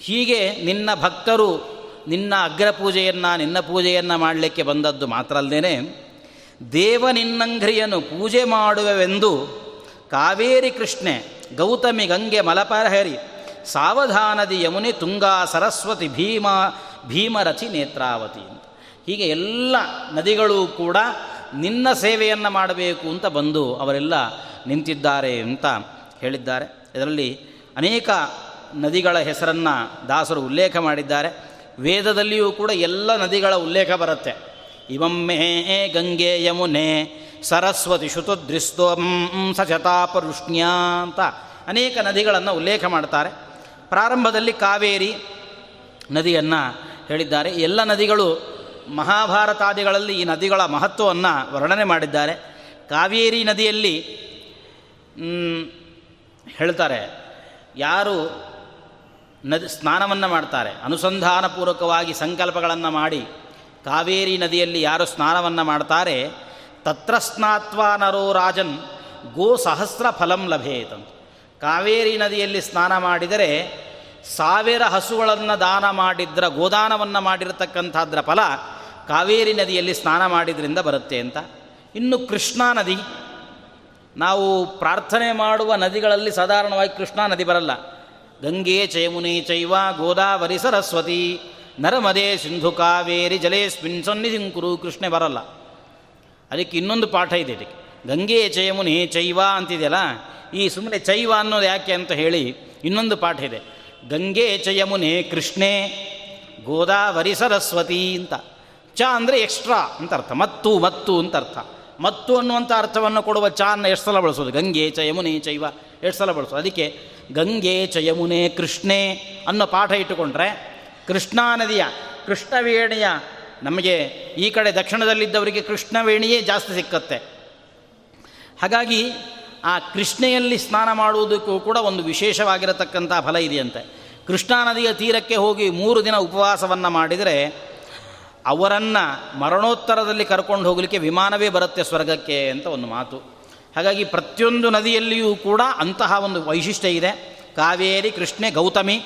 ಹೀಗೆ ನಿನ್ನ ಭಕ್ತರು ನಿನ್ನ ಅಗ್ರ ಪೂಜೆಯನ್ನು ನಿನ್ನ ಪೂಜೆಯನ್ನು ಮಾಡಲಿಕ್ಕೆ ಬಂದದ್ದು ಮಾತ್ರ ಅಲ್ಲದೇ ದೇವ ನಿನ್ನಂಘ್ರಿಯನ್ನು ಪೂಜೆ ಮಾಡುವೆವೆಂದು ಕಾವೇರಿ ಕೃಷ್ಣೆ ಗೌತಮಿ ಗಂಗೆ ಮಲಪರಹರಿ ಸಾವಧಾನದಿ ಯಮುನಿ ತುಂಗಾ ಸರಸ್ವತಿ ಭೀಮ ಭೀಮರಚಿ ನೇತ್ರಾವತಿ ಅಂತ. ಹೀಗೆ ಎಲ್ಲ ನದಿಗಳು ಕೂಡ ನಿನ್ನ ಸೇವೆಯನ್ನು ಮಾಡಬೇಕು ಅಂತ ಬಂದು ಅವರೆಲ್ಲ ನಿಂತಿದ್ದಾರೆ ಅಂತ ಹೇಳಿದ್ದಾರೆ. ಇದರಲ್ಲಿ ಅನೇಕ ನದಿಗಳ ಹೆಸರನ್ನು ದಾಸರು ಉಲ್ಲೇಖ ಮಾಡಿದ್ದಾರೆ. ವೇದದಲ್ಲಿಯೂ ಕೂಡ ಎಲ್ಲ ನದಿಗಳ ಉಲ್ಲೇಖ ಬರುತ್ತೆ. ಇವಮ್ಮೆ ಗಂಗೆ ಯಮುನೆ ಸರಸ್ವತಿ ಶುತುದೃಸ್ತೋಂ ಸಚತಾಪರುಷ್ಣ್ಯ ಅಂತ ಅನೇಕ ನದಿಗಳನ್ನು ಉಲ್ಲೇಖ ಮಾಡ್ತಾರೆ. ಪ್ರಾರಂಭದಲ್ಲಿ ಕಾವೇರಿ ನದಿಯನ್ನು ಹೇಳಿದ್ದಾರೆ. ಎಲ್ಲ ನದಿಗಳು ಮಹಾಭಾರತಾದಿಗಳಲ್ಲಿ ಈ ನದಿಗಳ ಮಹತ್ವವನ್ನು ವರ್ಣನೆ ಮಾಡಿದ್ದಾರೆ. ಕಾವೇರಿ ನದಿಯಲ್ಲಿ ಹೇಳ್ತಾರೆ, ಯಾರು ನದಿ ಸ್ನಾನವನ್ನು ಮಾಡ್ತಾರೆ, ಅನುಸಂಧಾನಪೂರ್ವಕವಾಗಿ ಸಂಕಲ್ಪಗಳನ್ನು ಮಾಡಿ ಕಾವೇರಿ ನದಿಯಲ್ಲಿ ಯಾರು ಸ್ನಾನವನ್ನು ಮಾಡ್ತಾರೆ? ತತ್ರ ಸ್ನಾತ್ವಾ ನರೋ ರಾಜನ್, ಗೋ ಸಹಸ್ರ ಫಲಂ ಲಭೇತಂತ ಕಾವೇರಿ ನದಿಯಲ್ಲಿ ಸ್ನಾನ ಮಾಡಿದರೆ ಸಾವಿರ ಹಸುಗಳನ್ನು ದಾನ ಮಾಡಿದ್ರ, ಗೋದಾನವನ್ನು ಮಾಡಿರತಕ್ಕಂಥದ್ರ ಫಲ ಕಾವೇರಿ ನದಿಯಲ್ಲಿ ಸ್ನಾನ ಮಾಡಿದ್ರಿಂದ ಬರುತ್ತೆ ಅಂತ. ಇನ್ನು ಕೃಷ್ಣಾ ನದಿ, ನಾವು ಪ್ರಾರ್ಥನೆ ಮಾಡುವ ನದಿಗಳಲ್ಲಿ ಸಾಧಾರಣವಾಗಿ ಕೃಷ್ಣಾ ನದಿ ಬರಲ್ಲ. ಗಂಗೆ ಚಯಮುನಿ ಚೈವ, ಗೋದಾವರಿ, ಸರಸ್ವತಿ ನರಮದೆ ಸಿಂಧು ಕಾವೇರಿ ಜಲೇಸ್ಮಿನ್ ಸನ್ನಿಧಿಂಕುರು ಕೃಷ್ಣೆ ಬರಲ್ಲ. ಅದಕ್ಕೆ ಇನ್ನೊಂದು ಪಾಠ ಇದೆ ಇದಕ್ಕೆ. ಗಂಗೆ ಚಯಮುನಿ ಚೈವ ಅಂತಿದೆಯಲ್ಲ, ಈ ಸುಮ್ಮನೆ ಚೈವ ಅನ್ನೋದು ಯಾಕೆ ಅಂತ ಹೇಳಿ ಇನ್ನೊಂದು ಪಾಠ ಇದೆ. ಗಂಗೆ ಚಯಮುನೆ ಕೃಷ್ಣೆ, ಗೋದಾವರಿ ಸರಸ್ವತಿ ಅಂತ. ಚ ಅಂದರೆ ಎಕ್ಸ್ಟ್ರಾ ಅಂತ ಅರ್ಥ, ಮತ್ತು ಮತ್ತು ಅಂತ ಅರ್ಥ. ಮತ್ತು ಅನ್ನುವಂಥ ಅರ್ಥವನ್ನು ಕೊಡುವ ಚ ಅನ್ನು ಎಷ್ಟು ಸಲ ಬಳಸೋದು? ಗಂಗೆ ಚ ಯಮುನೆ ಚೈವ ಎಷ್ಟು ಸಲ ಬಳಸೋದು? ಅದಕ್ಕೆ ಗಂಗೆ ಚಯಮುನೆ ಯಮುನೆ ಕೃಷ್ಣೆ ಅನ್ನೋ ಪಾಠ ಇಟ್ಟುಕೊಂಡ್ರೆ ಕೃಷ್ಣಾ ನದಿಯ ಕೃಷ್ಣವೇಣಿಯ, ನಮಗೆ ಈ ಕಡೆ ದಕ್ಷಿಣದಲ್ಲಿದ್ದವರಿಗೆ ಕೃಷ್ಣವೇಣಿಯೇ ಜಾಸ್ತಿ ಸಿಕ್ಕತ್ತೆ. ಹಾಗಾಗಿ ಆ ಕೃಷ್ಣೆಯಲ್ಲಿ ಸ್ನಾನ ಮಾಡುವುದಕ್ಕೂ ಕೂಡ ಒಂದು ವಿಶೇಷವಾಗಿರತಕ್ಕಂಥ ಫಲ ಇದೆಯಂತೆ. ಕೃಷ್ಣಾ ನದಿಯ ತೀರಕ್ಕೆ ಹೋಗಿ ಮೂರು ದಿನ ಉಪವಾಸವನ್ನು ಮಾಡಿದರೆ ಅವರನ್ನು ಮರಣೋತ್ತರದಲ್ಲಿ ಕರ್ಕೊಂಡು ಹೋಗಲಿಕ್ಕೆ ವಿಮಾನವೇ ಬರುತ್ತೆ ಸ್ವರ್ಗಕ್ಕೆ ಅಂತ ಒಂದು ಮಾತು. ಹಾಗಾಗಿ ಪ್ರತಿಯೊಂದು ನದಿಯಲ್ಲಿಯೂ ಕೂಡ ಅಂತಹ ಒಂದು ವೈಶಿಷ್ಟ್ಯ ಇದೆ. ಕಾವೇರಿ, ಕೃಷ್ಣೆ, ಗೌತಮಿ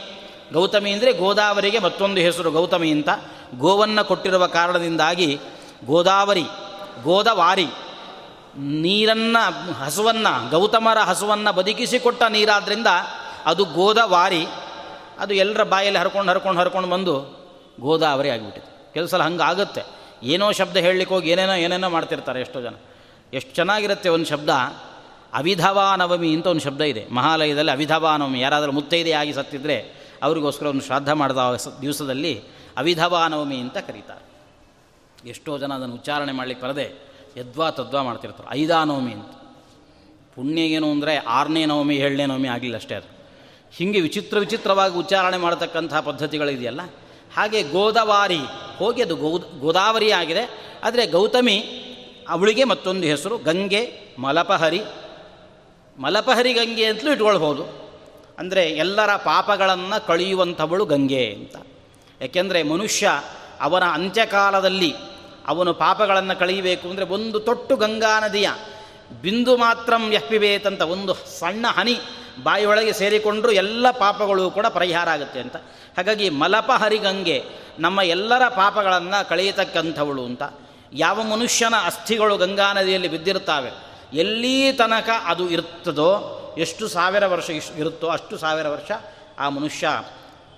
ಗೌತಮಿ ಅಂದರೆ ಗೋದಾವರಿಗೆ ಮತ್ತೊಂದು ಹೆಸರು ಗೌತಮಿ ಅಂತ. ಗೋವನ್ನು ಕೊಟ್ಟಿರುವ ಕಾರಣದಿಂದಾಗಿ ಗೋದಾವರಿ, ಗೋದವಾರಿ, ನೀರನ್ನು, ಹಸುವನ್ನು, ಗೌತಮರ ಹಸುವನ್ನು ಬದುಕಿಸಿಕೊಟ್ಟ ನೀರಾದ್ರಿಂದ ಅದು ಗೋದವಾರಿ. ಅದು ಎಲ್ಲರ ಬಾಯಲ್ಲಿ ಹರ್ಕೊಂಡು ಹರ್ಕೊಂಡು ಹರ್ಕೊಂಡು ಬಂದು ಗೋದಾವರಿ ಆಗಿಬಿಟ್ಟಿದೆ. ಕೆಲವು ಸಲ ಹಂಗೆ ಆಗುತ್ತೆ ಏನೋ ಶಬ್ದ ಹೇಳಲಿಕ್ಕೆ ಹೋಗಿ ಏನೇನೋ ಏನೇನೋ ಮಾಡ್ತಿರ್ತಾರೆ ಎಷ್ಟೋ ಜನ. ಎಷ್ಟು ಚೆನ್ನಾಗಿರುತ್ತೆ ಒಂದು ಶಬ್ದ. ಅವಿಧವಾನವಮಿ ಅಂತ ಒಂದು ಶಬ್ದ ಇದೆ. ಮಹಾಲಯದಲ್ಲಿ ಅವಿಧವಾನವಮಿ. ಯಾರಾದರೂ ಮುತ್ತೈದೆಯಾಗಿ ಸತ್ತಿದ್ರೆ ಅವರಿಗೋಸ್ಕರ ಒಂದು ಶ್ರಾದ್ದ ಮಾಡಿದ ದಿವಸದಲ್ಲಿ ಅವಿಧವಾ ನವಮಿ ಅಂತ ಕರೀತಾರೆ. ಎಷ್ಟೋ ಜನ ಅದನ್ನು ಉಚ್ಚಾರಣೆ ಮಾಡಲಿಕ್ಕೆ ಬರದೆ ಯದ್ವಾ ತದ್ವಾ ಮಾಡ್ತಿರ್ತಾರೆ. ಐದಾ ನವಮಿ ಅಂತ. ಪುಣ್ಯ ಏನು ಅಂದರೆ ಆರನೇ ನವಮಿ, ಏಳನೇ ನವಮಿ ಆಗಲಿಲ್ಲ ಅಷ್ಟೇ ಅದು. ಹೀಗೆ ವಿಚಿತ್ರ ವಿಚಿತ್ರವಾಗಿ ಉಚ್ಚಾರಣೆ ಮಾಡತಕ್ಕಂಥ ಪದ್ಧತಿಗಳಿದೆಯಲ್ಲ, ಹಾಗೆ ಗೋದಾವರಿ, ಹೋಗಿ ಅದು ಗೋ, ಗೋದಾವರಿ ಆಗಿದೆ. ಆದರೆ ಗೌತಮಿ ಅವಳಿಗೆ ಮತ್ತೊಂದು ಹೆಸರು, ಗಂಗೆ ಮಲಪಹರಿ. ಮಲಪಹರಿ ಗಂಗೆ ಅಂತಲೂ ಇಟ್ಕೊಳ್ಬೋದು. ಅಂದರೆ ಎಲ್ಲರ ಪಾಪಗಳನ್ನು ಕಳೆಯುವಂಥವಳು ಗಂಗೆ ಅಂತ. ಯಾಕೆಂದರೆ ಮನುಷ್ಯ ಅವನ ಅಂತ್ಯಕಾಲದಲ್ಲಿ ಅವನು ಪಾಪಗಳನ್ನು ಕಳೆಯಬೇಕು ಅಂದರೆ ಒಂದು ತೊಟ್ಟು ಗಂಗಾ ನದಿಯ ಬಿಂದು ಮಾತ್ರ ಯಪ್ಪಿಬೇತಂತ ಒಂದು ಸಣ್ಣ ಹನಿ ಬಾಯಿಯೊಳಗೆ ಸೇರಿಕೊಂಡರೂ ಎಲ್ಲ ಪಾಪಗಳು ಕೂಡ ಪರಿಹಾರ ಆಗುತ್ತೆ ಅಂತ. ಹಾಗಾಗಿ ಮಲಪ ಹರಿಗಂಗೆ ನಮ್ಮ ಎಲ್ಲರ ಪಾಪಗಳನ್ನು ಕಳೆಯತಕ್ಕಂಥವಳು ಅಂತ. ಯಾವ ಮನುಷ್ಯನ ಅಸ್ಥಿಗಳು ಗಂಗಾ ನದಿಯಲ್ಲಿ ಬಿದ್ದಿರ್ತಾವೆ, ಎಲ್ಲಿ ತನಕ ಅದು ಇರ್ತದೋ ಎಷ್ಟು ಸಾವಿರ ವರ್ಷ ಇಷ್ಟು ಇರುತ್ತೋ ಅಷ್ಟು ಸಾವಿರ ವರ್ಷ ಆ ಮನುಷ್ಯ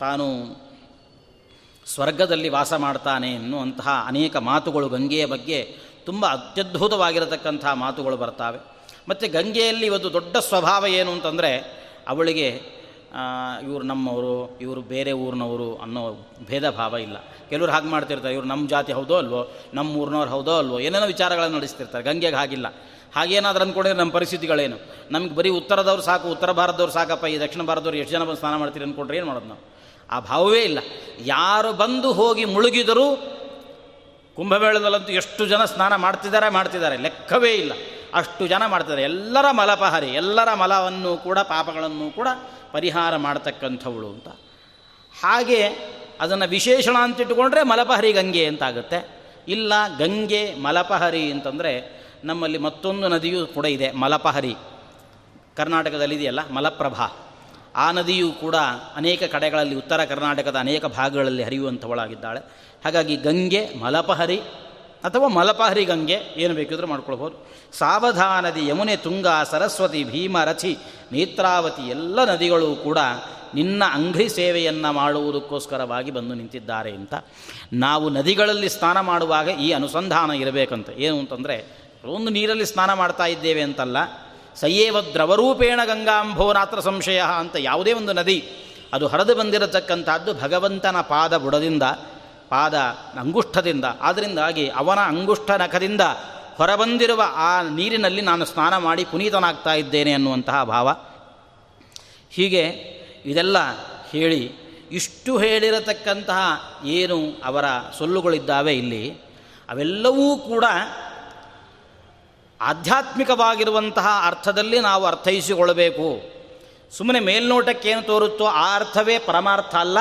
ತಾನು ಸ್ವರ್ಗದಲ್ಲಿ ವಾಸ ಮಾಡ್ತಾನೆ ಎನ್ನುವಂತಹ ಅನೇಕ ಮಾತುಗಳು ಗಂಗೆಯ ಬಗ್ಗೆ ತುಂಬ ಅತ್ಯದ್ಭುತವಾಗಿರತಕ್ಕಂಥ ಮಾತುಗಳು ಬರ್ತಾವೆ. ಮತ್ತು ಗಂಗೆಯಲ್ಲಿ ಒಂದು ದೊಡ್ಡ ಸ್ವಭಾವ ಏನು ಅಂತಂದರೆ ಅವಳಿಗೆ ಇವರು ನಮ್ಮವರು, ಇವರು ಬೇರೆ ಊರಿನವರು ಅನ್ನೋ ಭೇದ ಭಾವ ಇಲ್ಲ. ಕೆಲವರು ಹಾಗೆ ಮಾಡ್ತಿರ್ತಾರೆ, ಇವರು ನಮ್ಮ ಜಾತಿ ಹೌದೋ ಅಲ್ವೋ, ನಮ್ಮ ಊರಿನವ್ರು ಹೌದೋ ಅಲ್ವೋ, ಏನೇನೋ ವಿಚಾರಗಳನ್ನು ನಡೆಸ್ತಿರ್ತಾರೆ, ಗಂಗೆಗೆ ಹಾಗಿಲ್ಲ. ಹಾಗೇನಾದ್ರೂ ಅಂದ್ಕೊಂಡಿದ್ರೆ ನಮ್ಮ ಪರಿಸ್ಥಿತಿಗಳೇನು? ನಮ್ಗೆ ಬರೀ ಉತ್ತರದವ್ರು ಸಾಕು, ಉತ್ತರ ಭಾರತದವ್ರು ಸಾಕಪ್ಪ, ಈ ದಕ್ಷಿಣ ಭಾರತದವ್ರು ಎಷ್ಟು ಜನ ಬಂದು ಸ್ನಾನ ಮಾಡ್ತೀರಿ ಅಂದ್ಕೊಂಡ್ರೆ ಏನು ಮಾಡೋದು ನಾವು? ಆ ಭಾವವೇ ಇಲ್ಲ. ಯಾರು ಬಂದು ಹೋಗಿ ಮುಳುಗಿದರೂ ಕುಂಭಮೇಳದಲ್ಲಂತೂ ಎಷ್ಟು ಜನ ಸ್ನಾನ ಮಾಡ್ತಿದ್ದಾರೆ ಮಾಡ್ತಿದ್ದಾರೆ, ಲೆಕ್ಕವೇ ಇಲ್ಲ. ಅಷ್ಟು ಜನ ಮಾಡ್ತಿದ್ದಾರೆ. ಎಲ್ಲರ ಮಲಪಹರಿ, ಎಲ್ಲರ ಮಲವನ್ನು ಕೂಡ, ಪಾಪಗಳನ್ನು ಕೂಡ ಪರಿಹಾರ ಮಾಡತಕ್ಕಂಥವಳು ಅಂತ. ಹಾಗೆ ಅದನ್ನು ವಿಶೇಷಣ ಅಂತ ಇಟ್ಟುಕೊಂಡ್ರೆ ಮಲಪಹರಿ ಗಂಗೆ ಅಂತಾಗುತ್ತೆ. ಇಲ್ಲ, ಗಂಗೆ ಮಲಪಹರಿ ಅಂತಂದರೆ ನಮ್ಮಲ್ಲಿ ಮತ್ತೊಂದು ನದಿಯೂ ಕೂಡ ಇದೆ, ಮಲಪಹರಿ. ಕರ್ನಾಟಕದಲ್ಲಿ ಇದೆಯಲ್ಲ ಮಲಪ್ರಭಾ. ಆ ನದಿಯೂ ಕೂಡ ಅನೇಕ ಕಡೆಗಳಲ್ಲಿ, ಉತ್ತರ ಕರ್ನಾಟಕದ ಅನೇಕ ಭಾಗಗಳಲ್ಲಿ ಹರಿಯುವಂಥವಳಾಗಿದ್ದಾಳೆ. ಹಾಗಾಗಿ ಗಂಗೆ, ಮಲಪಹರಿ ಅಥವಾ ಮಲಪಹರಿ ಗಂಗೆ ಏನು ಬೇಕಿದ್ರೂ ಮಾಡ್ಕೊಳ್ಬೋದು. ಸಾವಧಾನದಿ, ಯಮುನೆ, ತುಂಗ, ಸರಸ್ವತಿ, ಭೀಮ, ರಥಿ, ನೇತ್ರಾವತಿ ಎಲ್ಲ ನದಿಗಳು ಕೂಡ ನಿನ್ನ ಅಂಗ್ರಿ ಸೇವೆಯನ್ನು ಮಾಡುವುದಕ್ಕೋಸ್ಕರವಾಗಿ ಬಂದು ನಿಂತಿದ್ದಾರೆ ಅಂತ. ನಾವು ನದಿಗಳಲ್ಲಿ ಸ್ನಾನ ಮಾಡುವಾಗ ಈ ಅನುಸಂಧಾನ ಇರಬೇಕಂತ. ಏನು ಅಂತಂದರೆ ಒಂದು ನೀರಲ್ಲಿ ಸ್ನಾನ ಮಾಡ್ತಾ ಇದ್ದೇವೆ ಅಂತಲ್ಲ. ಸಯ್ಯೇವ ದ್ರವರೂಪೇಣ ಗಂಗಾಂಭೋರಾತ್ರ ಸಂಶಯ ಅಂತ ಯಾವುದೇ ಒಂದು ನದಿ ಅದು ಹರಿದು ಬಂದಿರತಕ್ಕಂಥದ್ದು ಭಗವಂತನ ಪಾದ ಬುಡದಿಂದ, ಪಾದ ಅಂಗುಷ್ಠದಿಂದ. ಆದ್ದರಿಂದಾಗಿ ಅವನ ಅಂಗುಷ್ಠ ನಖದಿಂದ ಹೊರಬಂದಿರುವ ಆ ನೀರಿನಲ್ಲಿ ನಾನು ಸ್ನಾನ ಮಾಡಿ ಪುನೀತನಾಗ್ತಾ ಇದ್ದೇನೆ ಅನ್ನುವಂತಹ ಭಾವ. ಹೀಗೆ ಇದೆಲ್ಲ ಹೇಳಿ ಇಷ್ಟು ಹೇಳಿರತಕ್ಕಂತಹ ಏನು ಅವರ ಸೊಲ್ಲುಗಳಿದ್ದಾವೆ ಇಲ್ಲಿ, ಅವೆಲ್ಲವೂ ಕೂಡ ಆಧ್ಯಾತ್ಮಿಕವಾಗಿರುವಂತಹ ಅರ್ಥದಲ್ಲಿ ನಾವು ಅರ್ಥೈಸಿಕೊಳ್ಳಬೇಕು. ಸುಮ್ಮನೆ ಮೇಲ್ನೋಟಕ್ಕೇನು ತೋರುತ್ತೋ ಆ ಅರ್ಥವೇ ಪರಮಾರ್ಥ ಅಲ್ಲ.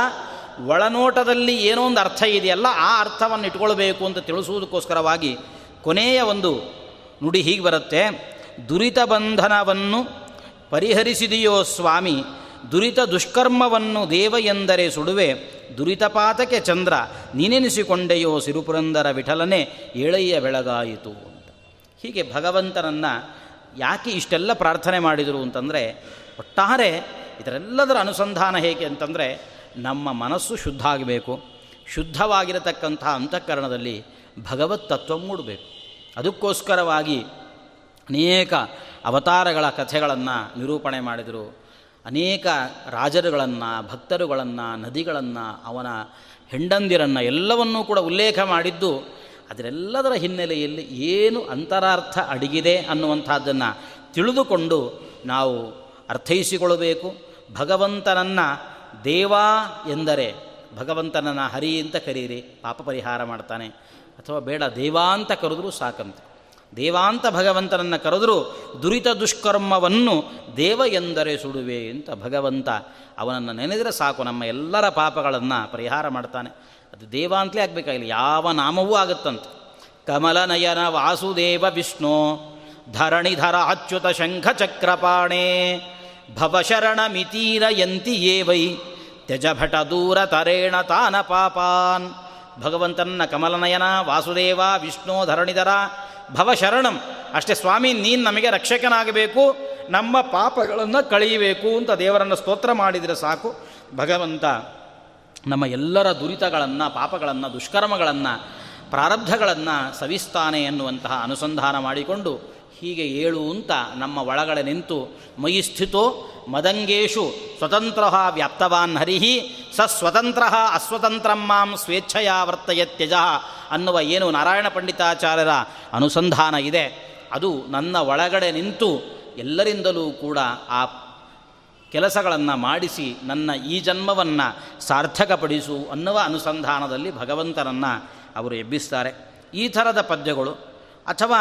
ಒಳನೋಟದಲ್ಲಿ ಏನೋ ಒಂದು ಅರ್ಥ ಇದೆಯಲ್ಲ, ಆ ಅರ್ಥವನ್ನು ಇಟ್ಕೊಳ್ಬೇಕು ಅಂತ ತಿಳಿಸುವುದಕ್ಕೋಸ್ಕರವಾಗಿ ಕೊನೆಯ ಒಂದು ನುಡಿ ಹೀಗೆ ಬರುತ್ತೆ. ದುರಿತ ಬಂಧನವನ್ನು ಪರಿಹರಿಸಿದೆಯೋ ಸ್ವಾಮಿ, ದುರಿತ ದುಷ್ಕರ್ಮವನ್ನು ದೇವ ಎಂದರೆ ಸುಡುವೆ ದುರಿತಪಾತಕ್ಕೆ ಚಂದ್ರ ನೀನೆನಿಸಿಕೊಂಡೆಯೋ ಸಿರುಪುರಂದರ ವಿಠಲನೆ ಏಳಯ್ಯ ಬೆಳಗಾಯಿತು. ಹೀಗೆ ಭಗವಂತನನ್ನು ಯಾಕೆ ಇಷ್ಟೆಲ್ಲ ಪ್ರಾರ್ಥನೆ ಮಾಡಿದರು ಅಂತಂದರೆ, ಒಟ್ಟಾರೆ ಇದರೆಲ್ಲದರ ಅನುಸಂಧಾನ ಹೇಗೆ ಅಂತಂದರೆ, ನಮ್ಮ ಮನಸ್ಸು ಶುದ್ಧ ಆಗಬೇಕು. ಶುದ್ಧವಾಗಿರತಕ್ಕಂಥ ಅಂತಃಕರಣದಲ್ಲಿ ಭಗವತ್ ತತ್ವ ಮೂಡಬೇಕು. ಅದಕ್ಕೋಸ್ಕರವಾಗಿ ಅನೇಕ ಅವತಾರಗಳ ಕಥೆಗಳನ್ನು ನಿರೂಪಣೆ ಮಾಡಿದರು. ಅನೇಕ ರಾಜರುಗಳನ್ನು, ಭಕ್ತರುಗಳನ್ನು, ನದಿಗಳನ್ನು, ಅವನ ಹೆಂಡಂದಿರನ್ನು ಎಲ್ಲವನ್ನೂ ಕೂಡ ಉಲ್ಲೇಖ ಮಾಡಿದ್ದು ಅದರೆಲ್ಲದರ ಹಿನ್ನೆಲೆಯಲ್ಲಿ ಏನು ಅಂತರಾರ್ಥ ಅಡಗಿದೆ ಅನ್ನುವಂಥದ್ದನ್ನು ತಿಳಿದುಕೊಂಡು ನಾವು ಅರ್ಥೈಸಿಕೊಳ್ಳಬೇಕು. ಭಗವಂತನನ್ನು ದೇವಾ ಎಂದರೆ ಭಗವಂತನನ್ನು ಹರಿ ಅಂತ ಕರೀರಿ, ಪಾಪ ಪರಿಹಾರ ಮಾಡ್ತಾನೆ. ಅಥವಾ ಬೇಡ ದೇವಾಂತ ಕರೆದರೂ ಸಾಕಂತೆ. ದೇವಾಂತ ಭಗವಂತನನ್ನು ಕರೆದರೂ ದುರಿತ ದುಷ್ಕರ್ಮವನ್ನು ದೇವ ಎಂದರೆ ಸುಡುವೆ ಅಂತ ಭಗವಂತ ಅವನನ್ನು ನೆನೆದರೆ ಸಾಕು, ನಮ್ಮ ಎಲ್ಲರ ಪಾಪಗಳನ್ನು ಪರಿಹಾರ ಮಾಡ್ತಾನೆ. ಅದು ದೇವ ಅಂತಲೇ ಆಗಬೇಕಾಗಿಲ್ಲ. ಯಾವ ನಾಮವೂ ಆಗುತ್ತಂತೆ. ಕಮಲನಯನ ವಾಸುದೇವ ವಿಷ್ಣು, ಧರಣಿಧರ ಅಚ್ಯುತ ಶಂಖ ಚಕ್ರಪಾಣೆ, ಭವಶರಣ ಮಿತೀರ ಯಂತಿ ವೈ ತ್ಯಜಭಟ ದೂರ ತರೇಣ ತಾನ ಪಾಪಾನ್. ಭಗವಂತನ ಕಮಲನಯನ, ವಾಸುದೇವ, ವಿಷ್ಣು, ಧರಣಿಧರ, ಭವಶರಣಂ. ಅಷ್ಟೇ ಸ್ವಾಮಿ, ನೀನು ನಮಗೆ ರಕ್ಷಕನಾಗಬೇಕು, ನಮ್ಮ ಪಾಪಗಳನ್ನು ಕಳೆಯಬೇಕು ಅಂತ ದೇವರನ್ನು ಸ್ತೋತ್ರ ಮಾಡಿದರೆ ಸಾಕು. ಭಗವಂತ ನಮ್ಮ ಎಲ್ಲರ ದುರಿತಗಳನ್ನು, ಪಾಪಗಳನ್ನು, ದುಷ್ಕರ್ಮಗಳನ್ನು, ಪ್ರಾರಬ್ಧಗಳನ್ನು ಸವಿಸ್ತಾನೆ ಎನ್ನುವಂತಹ ಅನುಸಂಧಾನ ಮಾಡಿಕೊಂಡು ಹೀಗೆ ಏಳು ಅಂತ ನಮ್ಮ ಒಳಗಡೆ ನಿಂತು ಮಯಿ ಸ್ಥಿತೋ ಮದಂಗೇಶು ಸ್ವತಂತ್ರ ವ್ಯಾಪ್ತವಾನ್ ಹರಿಹಿ, ಸ ಸ್ವತಂತ್ರ ಅಸ್ವತಂತ್ರಂ ಮಾಂ ಸ್ವೇಚ್ಛೆಯ ವರ್ತಯತ್ಯಜ ಅನ್ನುವ ಏನು ನಾರಾಯಣ ಪಂಡಿತಾಚಾರ್ಯರ ಅನುಸಂಧಾನ ಇದೆ. ಅದು ನನ್ನ ಒಳಗಡೆ ನಿಂತು ಎಲ್ಲರಿಂದಲೂ ಕೂಡ ಆ ಕೆಲಸಗಳನ್ನು ಮಾಡಿಸಿ ನನ್ನ ಈ ಜನ್ಮವನ್ನು ಸಾರ್ಥಕಪಡಿಸು ಅನ್ನುವ ಅನುಸಂಧಾನದಲ್ಲಿ ಭಗವಂತನನ್ನು ಅವರು ಎಬ್ಬಿಸ್ತಾರೆ. ಈ ಥರದ ಪದ್ಯಗಳು ಅಥವಾ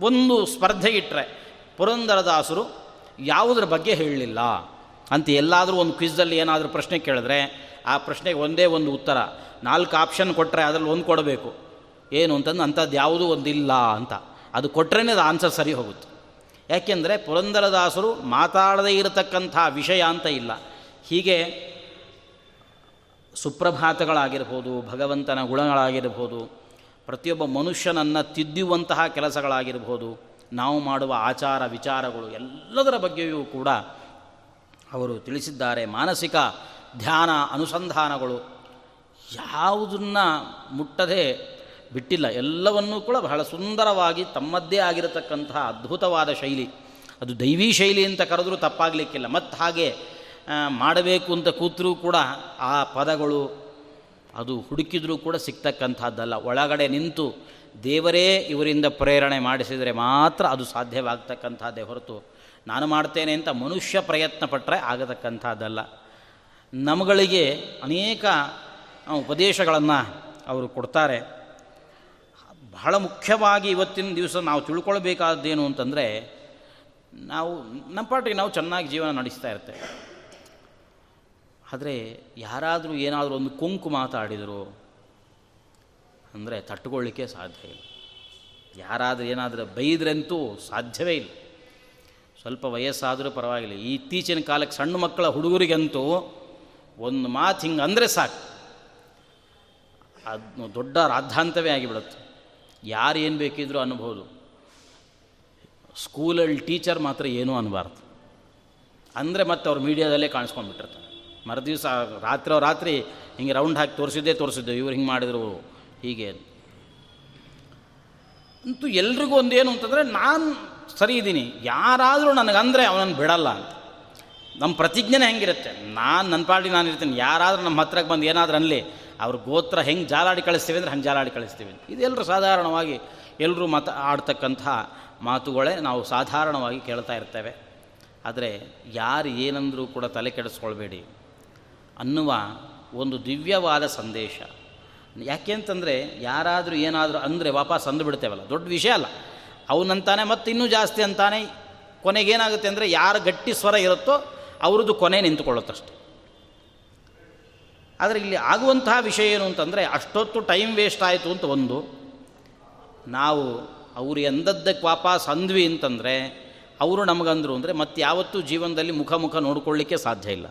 ಒಂದು ಸ್ಪರ್ಧೆ ಇಟ್ಟರೆ ಪುರಂದರದಾಸರು ಯಾವುದ್ರ ಬಗ್ಗೆ ಹೇಳಲಿಲ್ಲ ಅಂತ ಎಲ್ಲಾದರೂ ಒಂದು ಕ್ವಿಝಲ್ಲಿ ಏನಾದರೂ ಪ್ರಶ್ನೆ ಕೇಳಿದ್ರೆ ಆ ಪ್ರಶ್ನೆಗೆ ಒಂದೇ ಒಂದು ಉತ್ತರ, ನಾಲ್ಕು ಆಪ್ಷನ್ ಕೊಟ್ಟರೆ ಅದರಲ್ಲಿ ಒಂದು ಕೊಡಬೇಕು. ಏನು ಅಂತಂದು ಅಂಥದ್ದು ಯಾವುದೂ ಒಂದಿಲ್ಲ ಅಂತ. ಅದು ಕೊಟ್ಟರೆ ಅದು ಆನ್ಸರ್ ಸರಿ ಹೋಗುತ್ತೆ. ಯಾಕೆಂದರೆ ಪುರಂದರದಾಸರು ಮಾತಾಡದೇ ಇರತಕ್ಕಂಥ ವಿಷಯ ಅಂತ ಇಲ್ಲ. ಹೀಗೆ ಸುಪ್ರಭಾತಗಳಾಗಿರ್ಬೋದು, ಭಗವಂತನ ಗುಣಗಳಾಗಿರ್ಬೋದು, ಪ್ರತಿಯೊಬ್ಬ ಮನುಷ್ಯನನ್ನು ತಿದ್ದುವಂತಹ ಕೆಲಸಗಳಾಗಿರ್ಬೋದು, ನಾವು ಮಾಡುವ ಆಚಾರ ವಿಚಾರಗಳು ಎಲ್ಲದರ ಬಗ್ಗೆಯೂ ಕೂಡ ಅವರು ತಿಳಿಸಿದ್ದಾರೆ. ಮಾನಸಿಕ ಧ್ಯಾನ ಅನುಸಂಧಾನಗಳು ಯಾವುದನ್ನು ಮುಟ್ಟದೆ ಬಿಟ್ಟಿಲ್ಲ. ಎಲ್ಲವನ್ನೂ ಕೂಡ ಬಹಳ ಸುಂದರವಾಗಿ ತಮ್ಮದ್ದೇ ಆಗಿರತಕ್ಕಂತಹ ಅದ್ಭುತವಾದ ಶೈಲಿ. ಅದು ದೈವೀ ಶೈಲಿ ಅಂತ ಕರೆದರೂ ತಪ್ಪಾಗಲಿಕ್ಕಿಲ್ಲ. ಮತ್ತು ಹಾಗೆ ಮಾಡಬೇಕು ಅಂತ ಕೂತರೂ ಕೂಡ ಆ ಪದಗಳು ಅದು ಹುಡುಕಿದರೂ ಕೂಡ ಸಿಗ್ತಕ್ಕಂಥದ್ದಲ್ಲ. ಒಳಗಡೆ ನಿಂತು ದೇವರೇ ಇವರಿಂದ ಪ್ರೇರಣೆ ಮಾಡಿಸಿದರೆ ಮಾತ್ರ ಅದು ಸಾಧ್ಯವಾಗ್ತಕ್ಕಂಥದ್ದೇ ಹೊರತು ನಾನು ಮಾಡ್ತೇನೆ ಅಂತ ಮನುಷ್ಯ ಪ್ರಯತ್ನ ಪಟ್ಟರೆ ಆಗತಕ್ಕಂಥದ್ದಲ್ಲ. ನಮ್ಮಗಳಿಗೆ ಅನೇಕ ಉಪದೇಶಗಳನ್ನು ಅವರು ಕೊಡ್ತಾರೆ. ಬಹಳ ಮುಖ್ಯವಾಗಿ ಇವತ್ತಿನ ದಿವಸ ನಾವು ತಿಳ್ಕೊಳ್ಬೇಕಾದ್ದೇನು ಅಂತಂದರೆ, ನಾವು, ನಮ್ಮ ಪಾಟಿಗೆ ನಾವು ಚೆನ್ನಾಗಿ ಜೀವನ ನಡೆಸ್ತಾ ಇರ್ತೇವೆ. ಆದರೆ ಯಾರಾದರೂ ಏನಾದರೂ ಒಂದು ಕುಂಕು ಮಾತಾಡಿದರು ಅಂದರೆ ತಟ್ಟುಕೊಳ್ಳಿಕ್ಕೆ ಸಾಧ್ಯ ಇಲ್ಲ. ಯಾರಾದರೂ ಏನಾದರೂ ಬೈದ್ರಂತೂ ಸಾಧ್ಯವೇ ಇಲ್ಲ. ಸ್ವಲ್ಪ ವಯಸ್ಸಾದರೂ ಪರವಾಗಿಲ್ಲ. ಇತ್ತೀಚಿನ ಕಾಲಕ್ಕೆ ಸಣ್ಣ ಮಕ್ಕಳ ಹುಡುಗರಿಗಂತೂ ಒಂದು ಮಾತು ಹಿಂಗೆ ಅಂದರೆ ಸಾಕು. ಅದು ದೊಡ್ಡ ರಾದ್ಧಾಂತವೇ ಆಗಿಬಿಡುತ್ತೆ. ಯಾರು ಏನು ಬೇಕಿದ್ರೂ ಅನ್ಬೋದು. ಸ್ಕೂಲಲ್ಲಿ ಟೀಚರ್ ಮಾತ್ರ ಏನೂ ಅನ್ನಬಾರ್ದು ಅಂದರೆ ಮತ್ತೆ ಅವ್ರು ಮೀಡಿಯಾದಲ್ಲೇ ಕಾಣಿಸ್ಕೊಂಡ್ಬಿಟ್ಟಿರ್ತಾರೆ. ಮರುದಿವಸ ರಾತ್ರಿ ರಾತ್ರಿ ಹಿಂಗೆ ರೌಂಡ್ ಹಾಕಿ ತೋರಿಸಿದ್ದೇ ತೋರಿಸಿದ್ದೆ, ಇವ್ರು ಹಿಂಗೆ ಮಾಡಿದ್ರು, ಹೀಗೆ ಅಂತೂ. ಎಲ್ರಿಗೂ ಒಂದೇನು ಅಂತಂದರೆ ನಾನು ಸರಿ ಇದ್ದೀನಿ. ಯಾರಾದರೂ ನನಗಂದರೆ ಅವನನ್ನು ಬಿಡಲ್ಲ ಅಂತ. ನಮ್ಮ ಪ್ರತಿಜ್ಞೆನೇ ಹೆಂಗಿರುತ್ತೆ. ನಾನು ನನ್ನ ಪಾರ್ಟಿ ನಾನು ಇರ್ತೀನಿ. ಯಾರಾದರೂ ನಮ್ಮ ಹತ್ರಕ್ಕೆ ಬಂದು ಏನಾದರೂ ಅನ್ನಲಿ ಅವ್ರ ಗೋತ್ರ ಹೆಂಗೆ ಜಾಲಾಡಿ ಕಳಿಸ್ತೀವಿ ಅಂದರೆ ಹಂಗೆ ಜಾಲಾಡಿ ಕಳಿಸ್ತೀವಿ ಇದೆಲ್ಲರೂ ಸಾಧಾರಣವಾಗಿ ಎಲ್ಲರೂ ಮತ ಆಡ್ತಕ್ಕಂಥ ಮಾತುಗಳೇ ನಾವು ಸಾಧಾರಣವಾಗಿ ಕೇಳ್ತಾ ಇರ್ತೇವೆ. ಆದರೆ ಯಾರು ಏನಂದರೂ ಕೂಡ ತಲೆ ಕೆಡಿಸ್ಕೊಳ್ಬೇಡಿ. ಅನ್ನುವ ಒಂದು ದಿವ್ಯವಾದ ಸಂದೇಶ. ಯಾಕೆ ಅಂತಂದರೆ ಯಾರಾದರೂ ಏನಾದರೂ ಅಂದರೆ ವಾಪಸ್ ಅಂದು ಬಿಡ್ತೇವಲ್ಲ. ದೊಡ್ಡ ವಿಷಯ ಅಲ್ಲ. ಅವನಂತಾನೆ ಮತ್ತು ಇನ್ನೂ ಜಾಸ್ತಿ ಅಂತಾನೆ ಕೊನೆಗೇನಾಗುತ್ತೆ ಅಂದರೆ ಯಾರು ಗಟ್ಟಿ ಸ್ವರ ಇರುತ್ತೋ ಅವ್ರದ್ದು ಕೊನೆ ನಿಂತುಕೊಳ್ಳುತ್ತಷ್ಟೆ. ಆದರೆ ಇಲ್ಲಿ ಆಗುವಂತಹ ವಿಷಯ ಏನು ಅಂತಂದರೆ ಅಷ್ಟೊತ್ತು ಟೈಮ್ ವೇಸ್ಟ್ ಆಯಿತು ಅಂತ ಒಂದು. ನಾವು ಅವರು ಎಂದದ್ದಕ್ಕೆ ವಾಪಸ್ ಅಂದ್ವಿ ಅಂತಂದರೆ ಅವರು ನಮಗಂದರು ಅಂದರೆ ಮತ್ತೆ ಯಾವತ್ತೂ ಜೀವನದಲ್ಲಿ ಮುಖ ಮುಖ ನೋಡ್ಕೊಳ್ಳಿಕ್ಕೆ ಸಾಧ್ಯ ಇಲ್ಲ.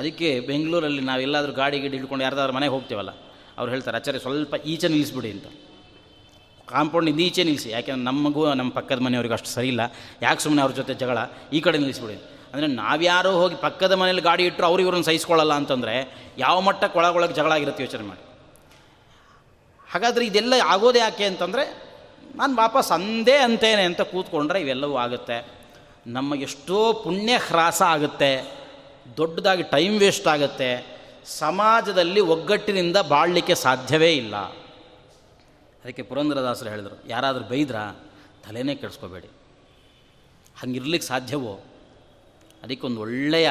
ಅದಕ್ಕೆ ಬೆಂಗಳೂರಲ್ಲಿ ನಾವೆಲ್ಲಾದರೂ ಗಾಡಿ ಗಿಡಿ ಹಿಡ್ಕೊಂಡು ಯಾರ್ದಾದ್ರು ಮನೆಗೆ ಹೋಗ್ತೇವಲ್ಲ, ಅವ್ರು ಹೇಳ್ತಾರೆ ಆಚಾರ್ಯ ಸ್ವಲ್ಪ ಈಚೆ ನಿಲ್ಲಿಸ್ಬಿಡಿ ಅಂತ. ಕಾಂಪೌಂಡಿಂದ ಈಚೆ ನಿಲ್ಲಿಸಿ ಯಾಕೆಂದ್ರೆ ನಮಗೂ ನಮ್ಮ ಪಕ್ಕದ ಮನೆಯವ್ರಿಗೆ ಅಷ್ಟು ಸರಿ ಇಲ್ಲ. ಯಾಕೆ ಸುಮ್ಮನೆ ಅವ್ರ ಜೊತೆ ಜಗಳ? ಈ ಕಡೆ ನಿಲ್ಲಿಸ್ಬಿಡಿ ಅಂದರೆ ನಾವ್ಯಾರೋ ಹೋಗಿ ಪಕ್ಕದ ಮನೇಲಿ ಗಾಡಿ ಇಟ್ಟರು ಅವ್ರು ಇವ್ರನ್ನ ಸಹಿಸ್ಕೊಳ್ಳಲ್ಲ ಅಂತಂದರೆ ಯಾವ ಮಟ್ಟಕ್ಕೆ ಒಳಗೊಳಗೆ ಜಗಳ ಆಗಿರುತ್ತೆ ಯೋಚನೆ ಮಾಡಿ. ಹಾಗಾದರೆ ಇದೆಲ್ಲ ಆಗೋದು ಯಾಕೆ ಅಂತಂದರೆ ನಾನು ವಾಪಸ್ ಅಂದೇ ಅಂತೇನೆ ಅಂತ ಕೂತ್ಕೊಂಡ್ರೆ ಇವೆಲ್ಲವೂ ಆಗುತ್ತೆ. ನಮಗೆಷ್ಟೋ ಪುಣ್ಯ ಹ್ರಾಸ ಆಗುತ್ತೆ. ದೊಡ್ಡದಾಗಿ ಟೈಮ್ ವೇಸ್ಟ್ ಆಗುತ್ತೆ. ಸಮಾಜದಲ್ಲಿ ಒಗ್ಗಟ್ಟಿನಿಂದ ಬಾಳಲಿಕ್ಕೆ ಸಾಧ್ಯವೇ ಇಲ್ಲ. ಅದಕ್ಕೆ ಪುರಂದರದಾಸರು ಹೇಳಿದರು, ಯಾರಾದರೂ ಬೈದ್ರ? ತಲೆನೇ ಕೆಡಿಸ್ಕೋಬೇಡಿ. ಹಂಗಿರ್ಲಿಕ್ಕೆ ಸಾಧ್ಯವೋ? ಅದಕ್ಕೊಂದು ಒಳ್ಳೆಯ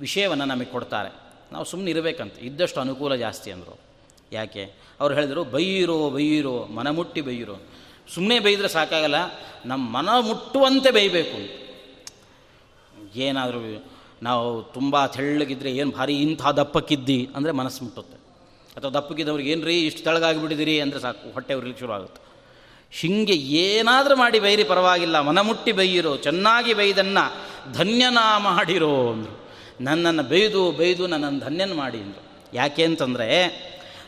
ವಿಷಯವನ್ನು ನಮಗೆ ಕೊಡ್ತಾರೆ. ನಾವು ಸುಮ್ಮನೆ ಇರಬೇಕಂತ. ಇದ್ದಷ್ಟು ಅನುಕೂಲ ಜಾಸ್ತಿ ಅಂದರು. ಯಾಕೆ? ಅವ್ರು ಹೇಳಿದರು, ಬೈಯಿರೋ ಬೈಯಿರೋ, ಮನ ಮುಟ್ಟಿ ಬೈಯಿರೋ. ಸುಮ್ಮನೆ ಬೈದರೆ ಸಾಕಾಗಲ್ಲ. ನಮ್ಮ ಮನ ಮುಟ್ಟುವಂತೆ ಬೈಬೇಕು. ಏನಾದರೂ ನಾವು ತುಂಬ ತೆಳ್ಳಗಿದ್ರೆ ಏನು ಭಾರಿ ಇಂಥ ದಪ್ಪಕ್ಕಿದ್ದಿ ಅಂದರೆ ಮನಸ್ಸು ಮುಟ್ಟುತ್ತೆ. ಅಥವಾ ದಪ್ಪಕ್ಕಿದ್ದವ್ರಿಗೆ ಏನು ರೀ ಇಷ್ಟು ತೆಳಗಾಗಿಬಿಟ್ಟಿದ್ದೀರಿ ಅಂದರೆ ಸಾಕು, ಹೊಟ್ಟೆ ಉರಿಲಿಕ್ಕೆ ಶುರು ಆಗುತ್ತೆ ಹಿಂಗೆ ಏನಾದರೂ ಮಾಡಿ ಬೈರಿ ಪರವಾಗಿಲ್ಲ. ಮನಮುಟ್ಟಿ ಬೈಯಿರೋ, ಚೆನ್ನಾಗಿ ಬೈದನ್ನು ಧನ್ಯನ ಮಾಡಿರೋ ಅಂದರು. ನನ್ನನ್ನು ಬೈದು ಬೈದು ನನ್ನನ್ನು ಧನ್ಯನ ಮಾಡಿ ಅಂದರು. ಯಾಕೆ ಅಂತಂದರೆ,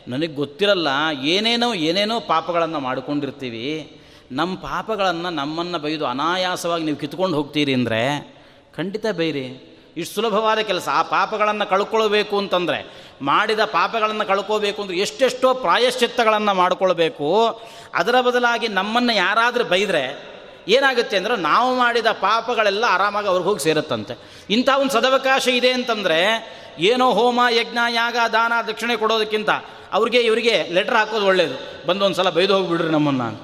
ನನಗೆ ಗೊತ್ತಿರಲ್ಲ, ಏನೇನೋ ಏನೇನೋ ಪಾಪಗಳನ್ನು ಮಾಡಿಕೊಂಡಿರ್ತೀವಿ. ನಮ್ಮ ಪಾಪಗಳನ್ನು ನಮ್ಮನ್ನು ಬೈದು ಅನಾಯಾಸವಾಗಿ ನೀವು ಕಿತ್ಕೊಂಡು ಹೋಗ್ತೀರಿ ಅಂದರೆ, ಖಂಡಿತ ಬೈರಿ. ಇಷ್ಟು ಸುಲಭವಾದ ಕೆಲಸ. ಆ ಪಾಪಗಳನ್ನು ಕಳ್ಕೊಳ್ಬೇಕು ಅಂತಂದರೆ ಮಾಡಿದ ಪಾಪಗಳನ್ನು ಕಳ್ಕೋಬೇಕು ಅಂದರೆ ಎಷ್ಟೆಷ್ಟೋ ಪ್ರಾಯಶ್ಚಿತ್ತಗಳನ್ನು ಮಾಡಿಕೊಳ್ಬೇಕು. ಅದರ ಬದಲಾಗಿ ನಮ್ಮನ್ನು ಯಾರಾದರೂ ಬೈದರೆ ಏನಾಗುತ್ತೆ ಅಂದರೆ ನಾವು ಮಾಡಿದ ಪಾಪಗಳೆಲ್ಲ ಆರಾಮಾಗಿ ಅವ್ರಿಗೆ ಹೋಗಿ ಸೇರುತ್ತಂತೆ. ಇಂಥ ಒಂದು ಸದವಕಾಶ ಇದೆ ಅಂತಂದರೆ ಏನೋ ಹೋಮ, ಯಜ್ಞ, ಯಾಗ, ದಾನ, ದಕ್ಷಿಣೆ ಕೊಡೋದಕ್ಕಿಂತ ಅವ್ರಿಗೆ ಇವರಿಗೆ ಲೆಟ್ರ್ ಹಾಕೋದು ಒಳ್ಳೆಯದು ಬಂದು ಒಂದು ಸಲ ಬೈದು ಹೋಗಿಬಿಡ್ರಿ ನಮ್ಮನ್ನು ಅಂತ.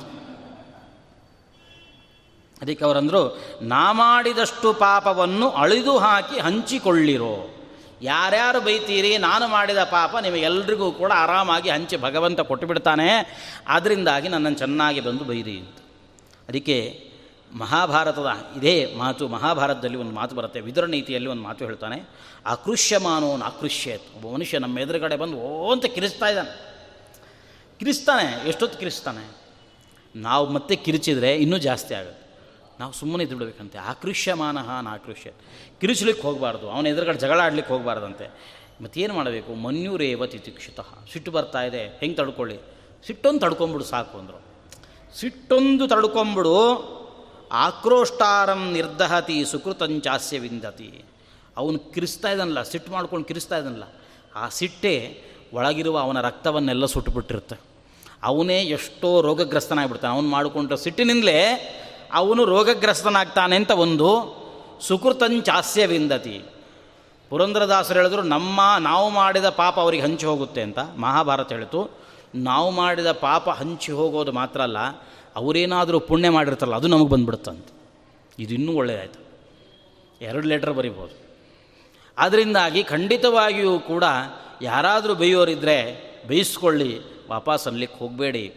ಅದಕ್ಕೆ ಅವರಂದರು, ನಾ ಮಾಡಿದಷ್ಟು ಪಾಪವನ್ನು ಅಳಿದು ಹಾಕಿ ಹಂಚಿಕೊಳ್ಳಿರೋ. ಯಾರ್ಯಾರು ಬೈತೀರಿ, ನಾನು ಮಾಡಿದ ಪಾಪ ನಿಮಗೆಲ್ರಿಗೂ ಕೂಡ ಆರಾಮಾಗಿ ಹಂಚಿ ಭಗವಂತ ಕೊಟ್ಟುಬಿಡ್ತಾನೆ. ಅದರಿಂದಾಗಿ ನನ್ನನ್ನು ಚೆನ್ನಾಗಿ ಬಂದು ಬೈರಿ ಅಂತ. ಅದಕ್ಕೆ ಮಹಾಭಾರತದ ಇದೇ ಮಾತು, ಮಹಾಭಾರತದಲ್ಲಿ ಒಂದು ಮಾತು ಬರುತ್ತೆ. ವಿದುರ ನೀತಿಯಲ್ಲಿ ಒಂದು ಮಾತು ಹೇಳ್ತಾನೆ ಆಕೃಷ್ಯಮಾನೋನ್ ಆಕೃಷ್ಯತ್ ಒಬ್ಬ ಮನುಷ್ಯ ನಮ್ಮ ಎದುರುಗಡೆ ಬಂದು, ಓ ಅಂತ ಕಿರಿಸ್ತಾ ಇದ್ದಾನೆ. ಕಿರಿಸ್ತಾನೆ, ಎಷ್ಟೊತ್ತು ಕಿರಿಸ್ತಾನೆ? ನಾವು ಮತ್ತೆ ಕಿರಿಚಿದ್ರೆ ಇನ್ನೂ ಜಾಸ್ತಿ ಆಗುತ್ತೆ. ನಾವು ಸುಮ್ಮನೆ ಇದ್ದು ಬಿಡಬೇಕಂತೆ ಆಕೃಷ್ಯಮಾನ ಆಕೃಷ್ಯ ಕಿರಿಸ್ಲಿಕ್ಕೆ ಹೋಗಬಾರ್ದು, ಅವನ ಎದುರುಗಡೆ ಜಗಳ ಆಡ್ಲಿಕ್ಕೆ ಹೋಗಬಾರ್ದಂತೆ. ಮತ್ತೇನು ಮಾಡಬೇಕು? ಮನ್ಯೂರೇವ ತಿತಿಕ್ಷಿತ. ಸಿಟ್ಟು ಬರ್ತಾ ಇದೆ, ಹೆಂಗೆ ತಡ್ಕೊಳ್ಳಿ? ಸಿಟ್ಟೊಂದು ತಡ್ಕೊಂಬಿಡು ಸಾಕು ಅಂದರು. ಸಿಟ್ಟೊಂದು ತಡ್ಕೊಂಬಿಡು ಆಕ್ರೋಷ್ಟಾರಂ ನಿರ್ದಹತಿ ಸುಕೃತಂಚಾಸ್ಯ ವಿಂದತಿ. ಅವನು ಕಿರಿಸ್ತಾ ಇದ್ದಾನಲ್ಲ, ಸಿಟ್ಟು ಮಾಡ್ಕೊಂಡು ಕಿರಿಸ್ತಾ ಇದ್ದಾನಲ್ಲ, ಆ ಸಿಟ್ಟೆ ಒಳಗಿರುವ ಅವನ ರಕ್ತವನ್ನೆಲ್ಲ ಸುಟ್ಟುಬಿಟ್ಟಿರುತ್ತೆ ಅವನೇ ಎಷ್ಟೋ ರೋಗಗ್ರಸ್ತನಾಗ್ಬಿಡ್ತಾನೆ. ಅವನು ಮಾಡಿಕೊಂಡ್ರೆ ಸಿಟ್ಟಿನಿಂದಲೇ ಅವನು ರೋಗಗ್ರಸ್ತನಾಗ್ತಾನೆ ಅಂತ ಒಂದು ಸುಕೃತಂಚಾಸ್ಯ ವಿಂದತಿ. ಪುರಂದ್ರದಾಸರು ಹೇಳಿದ್ರು, ನಮ್ಮ ನಾವು ಮಾಡಿದ ಪಾಪ ಅವರಿಗೆ ಹಂಚಿ ಹೋಗುತ್ತೆ ಅಂತ ಮಹಾಭಾರತ ಹೇಳಿತು. ನಾವು ಮಾಡಿದ ಪಾಪ ಹಂಚಿ ಹೋಗೋದು ಮಾತ್ರ ಅಲ್ಲ, ಅವರೇನಾದರೂ ಪುಣ್ಯ ಮಾಡಿರ್ತಾರಲ್ಲ, ಅದು ನಮಗೆ ಬಂದ್ಬಿಡುತ್ತಂತೆ ಇದು ಇನ್ನೂ ಒಳ್ಳೆಯದಾಯಿತು ಎರಡು ಲೆಟ್ರ್ ಬರಿಬೋದು. ಅದರಿಂದಾಗಿ ಖಂಡಿತವಾಗಿಯೂ ಕೂಡ ಯಾರಾದರೂ ಬೈಯೋರಿದ್ದರೆ ಬೇಯಿಸ್ಕೊಳ್ಳಿ, ವಾಪಸ್ ಅನ್ಲಿಕ್ಕೆ ಹೋಗಬೇಡಿ.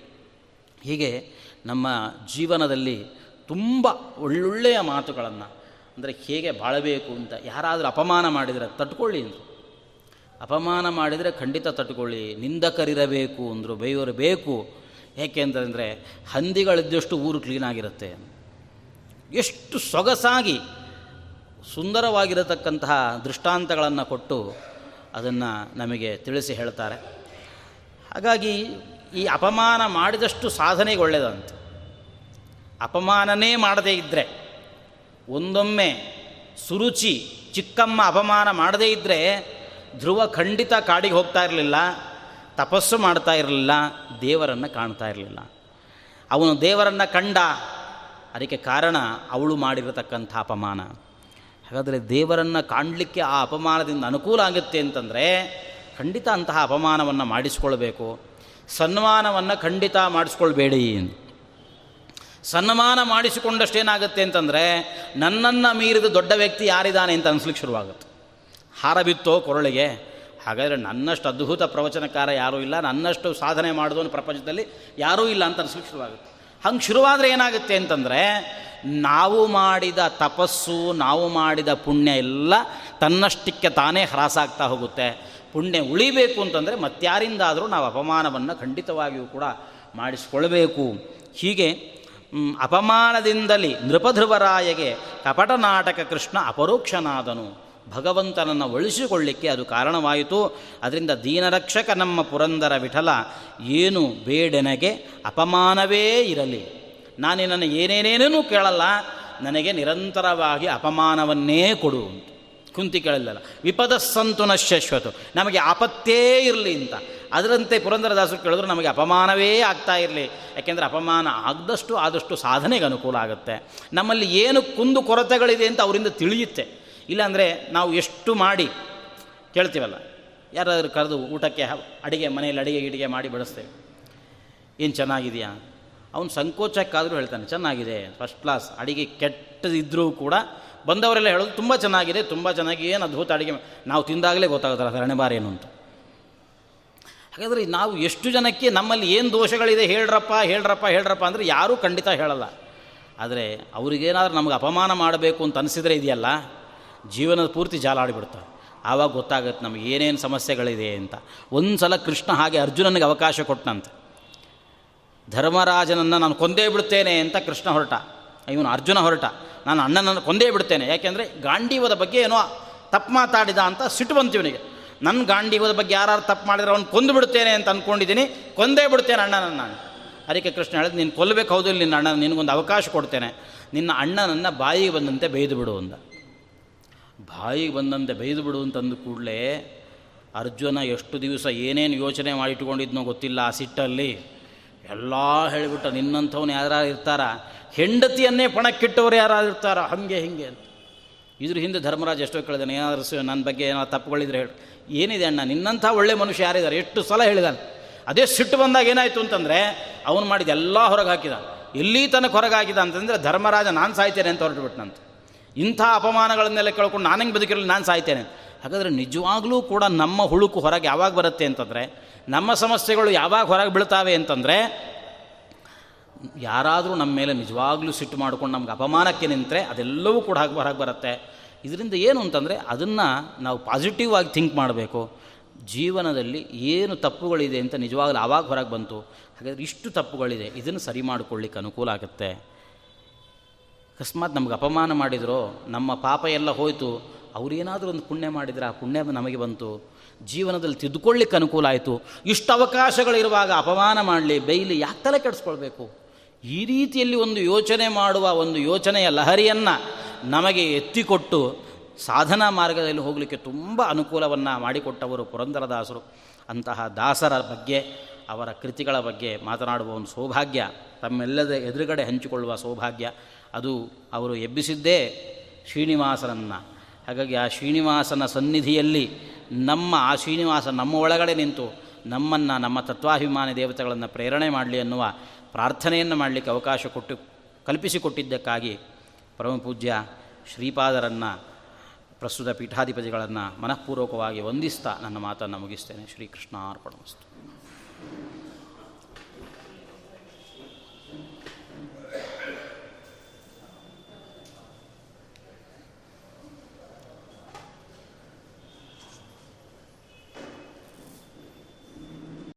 ಹೀಗೆ ನಮ್ಮ ಜೀವನದಲ್ಲಿ ತುಂಬ ಒಳ್ಳೊಳ್ಳೆಯ ಮಾತುಗಳನ್ನು ಅಂದರೆ ಹೇಗೆ ಬಾಳಬೇಕು ಅಂತ ಯಾರಾದರೂ ಅಪಮಾನ ಮಾಡಿದರೆ ತಟ್ಕೊಳ್ಳಿ ಅಂದರು. ಅಪಮಾನ ಮಾಡಿದರೆ ಖಂಡಿತ ತಟ್ಕೊಳ್ಳಿ. ನಿಂದಕರಿರಬೇಕು ಅಂದರು, ಬೇಯೋರು ಬೇಕು. ಏಕೆಂತಂದರೆ ಹಂದಿಗಳಿದ್ದಷ್ಟು ಊರು ಕ್ಲೀನಾಗಿರುತ್ತೆ ಎಷ್ಟು ಸೊಗಸಾಗಿ, ಸುಂದರವಾಗಿರತಕ್ಕಂತಹ ದೃಷ್ಟಾಂತಗಳನ್ನು ಕೊಟ್ಟು ಅದನ್ನು ನಮಗೆ ತಿಳಿಸಿ ಹೇಳ್ತಾರೆ. ಹಾಗಾಗಿ ಈ ಅಪಮಾನ ಮಾಡಿದಷ್ಟು ಸಾಧನೆಗೆ ಒಳ್ಳೆಯದಂತೆ ಅಪಮಾನನೇ ಮಾಡದೇ ಇದ್ದರೆ ಒಂದೊಮ್ಮೆ ಸುರುಚಿ ಚಿಕ್ಕಮ್ಮ ಅಪಮಾನ ಮಾಡದೇ ಇದ್ದರೆ ಧ್ರುವ ಖಂಡಿತ ಕಾಡಿಗೆ ಹೋಗ್ತಾ ಇರಲಿಲ್ಲ, ತಪಸ್ಸು ಮಾಡ್ತಾ ಇರಲಿಲ್ಲ, ದೇವರನ್ನು ಕಾಣ್ತಾ ಇರಲಿಲ್ಲ. ಅವನು ದೇವರನ್ನು ಕಂಡ ಅದಕ್ಕೆ ಕಾರಣ ಅವಳು ಮಾಡಿರತಕ್ಕಂಥ ಅಪಮಾನ. ಹಾಗಾದರೆ ದೇವರನ್ನು ಕಾಣಲಿಕ್ಕೆ ಆ ಅಪಮಾನದಿಂದ ಅನುಕೂಲ ಆಗುತ್ತೆ ಅಂತಂದರೆ ಖಂಡಿತ ಅಂತಹ ಅಪಮಾನವನ್ನು ಮಾಡಿಸ್ಕೊಳ್ಬೇಕು. ಸನ್ಮಾನವನ್ನು ಖಂಡಿತ ಮಾಡಿಸ್ಕೊಳ್ಬೇಡಿ ಸನ್ಮಾನ ಮಾಡಿಸಿಕೊಂಡಷ್ಟೇನಾಗುತ್ತೆ ಅಂತಂದರೆ, ನನ್ನನ್ನು ಮೀರಿದ ದೊಡ್ಡ ವ್ಯಕ್ತಿ ಯಾರಿದ್ದಾನೆ ಅಂತ ಅನಿಸ್ಲಿಕ್ಕೆ ಶುರುವಾಗುತ್ತೆ. ಹಾರ ಬಿತ್ತೋ ಕೊರಳಿಗೆ, ಹಾಗಾದರೆ ನನ್ನಷ್ಟು ಅದ್ಭುತ ಪ್ರವಚನಕಾರ ಯಾರೂ ಇಲ್ಲ, ನನ್ನಷ್ಟು ಸಾಧನೆ ಮಾಡಿದವನು ಪ್ರಪಂಚದಲ್ಲಿ ಯಾರೂ ಇಲ್ಲ ಅಂತ ಅನಿಸ್ಲಿಕ್ಕೆ ಶುರುವಾಗುತ್ತೆ. ಹಂಗೆ ಶುರುವಾದರೆ ಏನಾಗುತ್ತೆ ಅಂತಂದರೆ, ನಾವು ಮಾಡಿದ ತಪಸ್ಸು, ನಾವು ಮಾಡಿದ ಪುಣ್ಯ ಎಲ್ಲ ತನ್ನಷ್ಟಕ್ಕೆ ತಾನೇ ಹ್ರಾಸಾಗ್ತಾ ಹೋಗುತ್ತೆ. ಪುಣ್ಯ ಉಳಿಬೇಕು ಅಂತಂದರೆ ಮತ್ತಾರಿಂದಾದರೂ ನಾವು ಅಪಮಾನವನ್ನು ಖಂಡಿತವಾಗಿಯೂ ಕೂಡ ಮಾಡಿಸಿಕೊಳ್ಬೇಕು. ಹೀಗೆ ಅಪಮಾನದಿಂದಲೇ ನೃಪಧ್ರುವರಾಯಗೆ ಕಪಟ ನಾಟಕ ಕೃಷ್ಣ ಅಪರೋಕ್ಷನಾದನು. ಭಗವಂತನನ್ನು ಒಳಿಸಿಕೊಳ್ಳಿಕ್ಕೆ ಅದು ಕಾರಣವಾಯಿತು. ಅದರಿಂದ ದೀನರಕ್ಷಕ ನಮ್ಮ ಪುರಂದರ ವಿಠಲ, ಏನು ಬೇಡನೆಗೆ ಅಪಮಾನವೇ ಇರಲಿ. ನಾನು ನನ್ನ ಏನೇನೇನೇನೂ ಕೇಳಲ್ಲ, ನನಗೆ ನಿರಂತರವಾಗಿ ಅಪಮಾನವನ್ನೇ ಕೊಡು ಕುಂತಿ ಕೇಳಲಿಲ್ಲ ವಿಪದ ಸಂತು ನಶ್ಯಶ್ವತು, ನಮಗೆ ಆಪತ್ತೇ ಇರಲಿ ಅಂತ. ಅದರಂತೆ ಪುರಂದರದಾಸರು ಕೇಳಿದ್ರು, ನಮಗೆ ಅಪಮಾನವೇ ಆಗ್ತಾ ಇರಲಿ. ಯಾಕೆಂದರೆ ಅಪಮಾನ ಆಗದಷ್ಟು ಆದಷ್ಟು ಸಾಧನೆಗೆ ಅನುಕೂಲ ಆಗುತ್ತೆ. ನಮ್ಮಲ್ಲಿ ಏನು ಕುಂದು ಕೊರತೆಗಳಿದೆ ಅಂತ ಅವರಿಂದ ತಿಳಿಯುತ್ತೆ. ಇಲ್ಲಾಂದರೆ ನಾವು ಎಷ್ಟು ಮಾಡಿ, ಕೇಳ್ತೀವಲ್ಲ, ಯಾರಾದರೂ ಕರೆದು ಊಟಕ್ಕೆ ಅಡಿಗೆ ಮನೆಯಲ್ಲಿ ಅಡಿಗೆ ಗಿಡಿಗೆ ಮಾಡಿ ಬಡಿಸ್ತೇವೆ. ಏನು ಚೆನ್ನಾಗಿದೆಯಾ? ಅವನು ಸಂಕೋಚಕ್ಕಾದರೂ ಹೇಳ್ತಾನೆ, ಚೆನ್ನಾಗಿದೆ ಫಸ್ಟ್ ಕ್ಲಾಸ್ ಅಡಿಗೆ ಕೆಟ್ಟದಿದ್ದರೂ ಕೂಡ ಬಂದವರೆಲ್ಲ ಹೇಳೋದು ತುಂಬ ಚೆನ್ನಾಗಿದೆ, ತುಂಬ ಚೆನ್ನಾಗಿ ಏನು ಅದ್ಭುತ ಅಡುಗೆ ನಾವು ತಿಂದಾಗಲೇ ಗೊತ್ತಾಗುತ್ತಲ್ಲ ಸರಣೆ ಏನು ಅಂತ. ಹಾಗಾದರೆ ನಾವು ಎಷ್ಟು ಜನಕ್ಕೆ ನಮ್ಮಲ್ಲಿ ಏನು ದೋಷಗಳಿದೆ ಹೇಳ್ರಪ್ಪ ಹೇಳ್ರಪ್ಪ ಹೇಳ್ರಪ್ಪ ಅಂದರೆ ಯಾರೂ ಖಂಡಿತ ಹೇಳಲ್ಲ. ಆದರೆ ಅವ್ರಿಗೇನಾದ್ರೂ ನಮಗೆ ಅಪಮಾನ ಮಾಡಬೇಕು ಅಂತ ಅನಿಸಿದ್ರೆ ಇದೆಯಲ್ಲ, ಜೀವನದ ಪೂರ್ತಿ ಜಾಲಾಡಿಬಿಡ್ತಾರೆ ಆವಾಗ ಗೊತ್ತಾಗುತ್ತೆ ನಮಗೆ ಏನೇನು ಸಮಸ್ಯೆಗಳಿದೆ ಅಂತ. ಒಂದು ಸಲ ಕೃಷ್ಣ ಹಾಗೆ ಅರ್ಜುನನಿಗೆ ಅವಕಾಶ ಕೊಟ್ಟನಂತೆ. ಧರ್ಮರಾಜನನ್ನು ನಾನು ಕೊಂದೇ ಬಿಡ್ತೇನೆ ಅಂತ ಕೃಷ್ಣ ಹೊರಟ. ಇವನು ಅರ್ಜುನ ಹೊರಟ. ನಾನು ಅಣ್ಣನನ್ನು ಕೊಂದೇ ಬಿಡ್ತೇನೆ. ಯಾಕೆಂದರೆ ಗಾಂಡೀವದ ಬಗ್ಗೆ ಏನೋ ತಪ್ಪು ಮಾತಾಡಿದ ಅಂತ ಸಿಟ್ಟು ಬಂತೀವನಿಗೆ ನನ್ನ ಗಾಂಡೀವದ ಬಗ್ಗೆ ಯಾರು ತಪ್ಪು ಮಾಡಿದ್ರೆ ಅವ್ನು ಕೊಂದು ಬಿಡ್ತೇನೆ ಅಂತ ಅಂದ್ಕೊಂಡಿದ್ದೀನಿ ಕೊಂದೇ ಬಿಡ್ತೇನೆ ಅಣ್ಣನನ್ನು ನಾನು. ಅದಕ್ಕೆ ಕೃಷ್ಣ ಹೇಳಿದ್, ನೀನು ಕೊಲ್ಲಬೇಕು ಹೌದು, ನಿನ್ನ ಅಣ್ಣ ನಿನಗೊಂದು ಅವಕಾಶ ಕೊಡ್ತೇನೆ. ನಿನ್ನ ಅಣ್ಣನನ್ನು ಬಾಯಿಗೆ ಬಂದಂತೆ ಬೈದು ಬಿಡು ಅಂದ. ಬಾಯಿಗೆ ಬಂದಂತೆ ಬೈದು ಬಿಡು ಅಂತಂದು ಕೂಡಲೇ ಅರ್ಜುನ ಎಷ್ಟು ದಿವಸ ಏನೇನು ಯೋಚನೆ ಮಾಡಿಟ್ಕೊಂಡಿದ್ನೋ ಗೊತ್ತಿಲ್ಲ ಆ ಸಿಟ್ಟಲ್ಲಿ. ಎಲ್ಲ ಹೇಳಿಬಿಟ್ಟ, ನಿನ್ನಂಥವ್ನು ಯಾರು ಇರ್ತಾರ? ಹೆಂಡತಿಯನ್ನೇ ಪಣಕ್ಕಿಟ್ಟವರು ಯಾರು ಇರ್ತಾರ? ಹಾಗೆ, ಹಿಂಗೆ ಅಂತ. ಇದ್ರ ಹಿಂದೆ ಧರ್ಮರಾಜ್ ಎಷ್ಟೋ ಕೇಳಿದಾನೆ, ಏನಾದರೂ ನನ್ನ ಬಗ್ಗೆ ಏನಾದ್ರು ತಪ್ಪುಗಳಿದ್ರೆ ಹೇಳಿ. ಏನಿದೆ ಅಣ್ಣ, ನಿನ್ನಂಥ ಒಳ್ಳೆ ಮನುಷ್ಯ ಯಾರಿದ್ದಾರೆ? ಎಷ್ಟು ಸಲ ಹೇಳಿದಾನೆ. ಅದೇ ಸಿಟ್ಟು ಬಂದಾಗ ಏನಾಯಿತು ಅಂತಂದರೆ, ಅವನು ಮಾಡಿದ ಎಲ್ಲ ಹೊರಗೆ ಹಾಕಿದ ಎಲ್ಲಿ ತನಕ ಹೊರಗೆ ಹಾಕಿದ ಅಂತಂದರೆ, ಧರ್ಮರಾಜ ನಾನು ಸಾಯ್ತೇನೆ ಅಂತ ಹೊರಟುಬಿಟ್ನಂತ ಇಂಥ ಅಪಮಾನಗಳನ್ನೆಲ್ಲ ಕೇಳ್ಕೊಂಡು ನಾನು ಬದುಕಿರಲಿ, ನಾನು ಸಾಯ್ತೇನೆ ಹಾಗಾದರೆ ನಿಜವಾಗ್ಲೂ ಕೂಡ ನಮ್ಮ ಹುಳುಕು ಹೊರಗೆ ಯಾವಾಗ ಬರುತ್ತೆ ಅಂತಂದರೆ, ನಮ್ಮ ಸಮಸ್ಯೆಗಳು ಯಾವಾಗ ಹೊರಗೆ ಬೀಳ್ತಾವೆ ಅಂತಂದರೆ ಯಾರಾದರೂ ನಮ್ಮ ಮೇಲೆ ನಿಜವಾಗ್ಲೂ ಸಿಟ್ಟು ಮಾಡ್ಕೊಂಡು ನಮ್ಗೆ ಅಪಮಾನಕ್ಕೆ ನಿಂತರೆ ಅದೆಲ್ಲವೂ ಕೂಡ ಹಾಗೆ ಹೊರಗೆ ಬರುತ್ತೆ. ಇದರಿಂದ ಏನು ಅಂತಂದರೆ ಅದನ್ನು ನಾವು ಪಾಸಿಟಿವ್ ಆಗಿ ಥಿಂಕ್ ಮಾಡಬೇಕು. ಜೀವನದಲ್ಲಿ ಏನು ತಪ್ಪುಗಳಿದೆ ಅಂತ ನಿಜವಾಗ್ಲೂ ಆವಾಗ ಹೊರಗೆ ಬಂತು. ಹಾಗಾದರೆ ಇಷ್ಟು ತಪ್ಪುಗಳಿದೆ. ಇದನ್ನು ಸರಿ ಮಾಡಿಕೊಳ್ಳಿಕ್ಕೆ ಅನುಕೂಲ ಆಗುತ್ತೆ. ಅಕಸ್ಮಾತ್ ನಮ್ಗೆ ಅಪಮಾನ ಮಾಡಿದ್ರು, ನಮ್ಮ ಪಾಪ ಎಲ್ಲ ಹೋಯಿತು, ಅವರೇನಾದರೂ ಒಂದು ಪುಣ್ಯ ಮಾಡಿದರೆ ಆ ಪುಣ್ಯ ನಮಗೆ ಬಂತು. ಜೀವನದಲ್ಲಿ ತಿದ್ದುಕೊಳ್ಳಿಕ್ಕೆ ಅನುಕೂಲ ಆಯಿತು. ಇಷ್ಟು ಅವಕಾಶಗಳಿರುವಾಗ ಅಪಮಾನ ಮಾಡಲಿ ಬೈಲಿ ಯಾಕೆ ತಲೆ ಕೆಡಿಸ್ಕೊಳ್ಬೇಕು? ಈ ರೀತಿಯಲ್ಲಿ ಒಂದು ಯೋಚನೆ ಮಾಡುವ ಒಂದು ಯೋಚನೆಯ ಲಹರಿಯನ್ನು ನಮಗೆ ಎತ್ತಿಕೊಟ್ಟು ಸಾಧನಾ ಮಾರ್ಗದಲ್ಲಿ ಹೋಗಲಿಕ್ಕೆ ತುಂಬ ಅನುಕೂಲವನ್ನು ಮಾಡಿಕೊಟ್ಟವರು ಪುರಂದರದಾಸರು. ಅಂತಹ ದಾಸರ ಬಗ್ಗೆ, ಅವರ ಕೃತಿಗಳ ಬಗ್ಗೆ ಮಾತನಾಡುವ ಒಂದು ಸೌಭಾಗ್ಯ ತಮ್ಮೆಲ್ಲದ ಎದುರುಗಡೆ ಹಂಚಿಕೊಳ್ಳುವ ಸೌಭಾಗ್ಯ, ಅದು ಅವರು ಎಬ್ಬಿಸಿದ್ದೇ ಶ್ರೀನಿವಾಸರನ್ನು ಹಾಗಾಗಿ ಆ ಶ್ರೀನಿವಾಸನ ಸನ್ನಿಧಿಯಲ್ಲಿ ನಮ್ಮ, ಆ ಶ್ರೀನಿವಾಸ ನಮ್ಮ ಒಳಗಡೆ ನಿಂತು ನಮ್ಮನ್ನು, ನಮ್ಮ ತತ್ವಾಭಿಮಾನಿ ದೇವತೆಗಳನ್ನು ಪ್ರೇರಣೆ ಮಾಡಲಿ ಅನ್ನುವ ಪ್ರಾರ್ಥನೆಯನ್ನು ಮಾಡಲಿಕ್ಕೆ ಅವಕಾಶ ಕೊಟ್ಟು ಕಲ್ಪಿಸಿಕೊಟ್ಟಿದ್ದಕ್ಕಾಗಿ ಪರಮಪೂಜ್ಯ ಶ್ರೀಪಾದರನ್ನು, ಪ್ರಸ್ತುತ ಪೀಠಾಧಿಪತಿಗಳನ್ನು ಮನಃಪೂರ್ವಕವಾಗಿ ವಂದಿಸ್ತಾ ನನ್ನ ಮಾತನ್ನು ಮುಗಿಸ್ತೇನೆ. ಶ್ರೀಕೃಷ್ಣ ಅರ್ಪಣ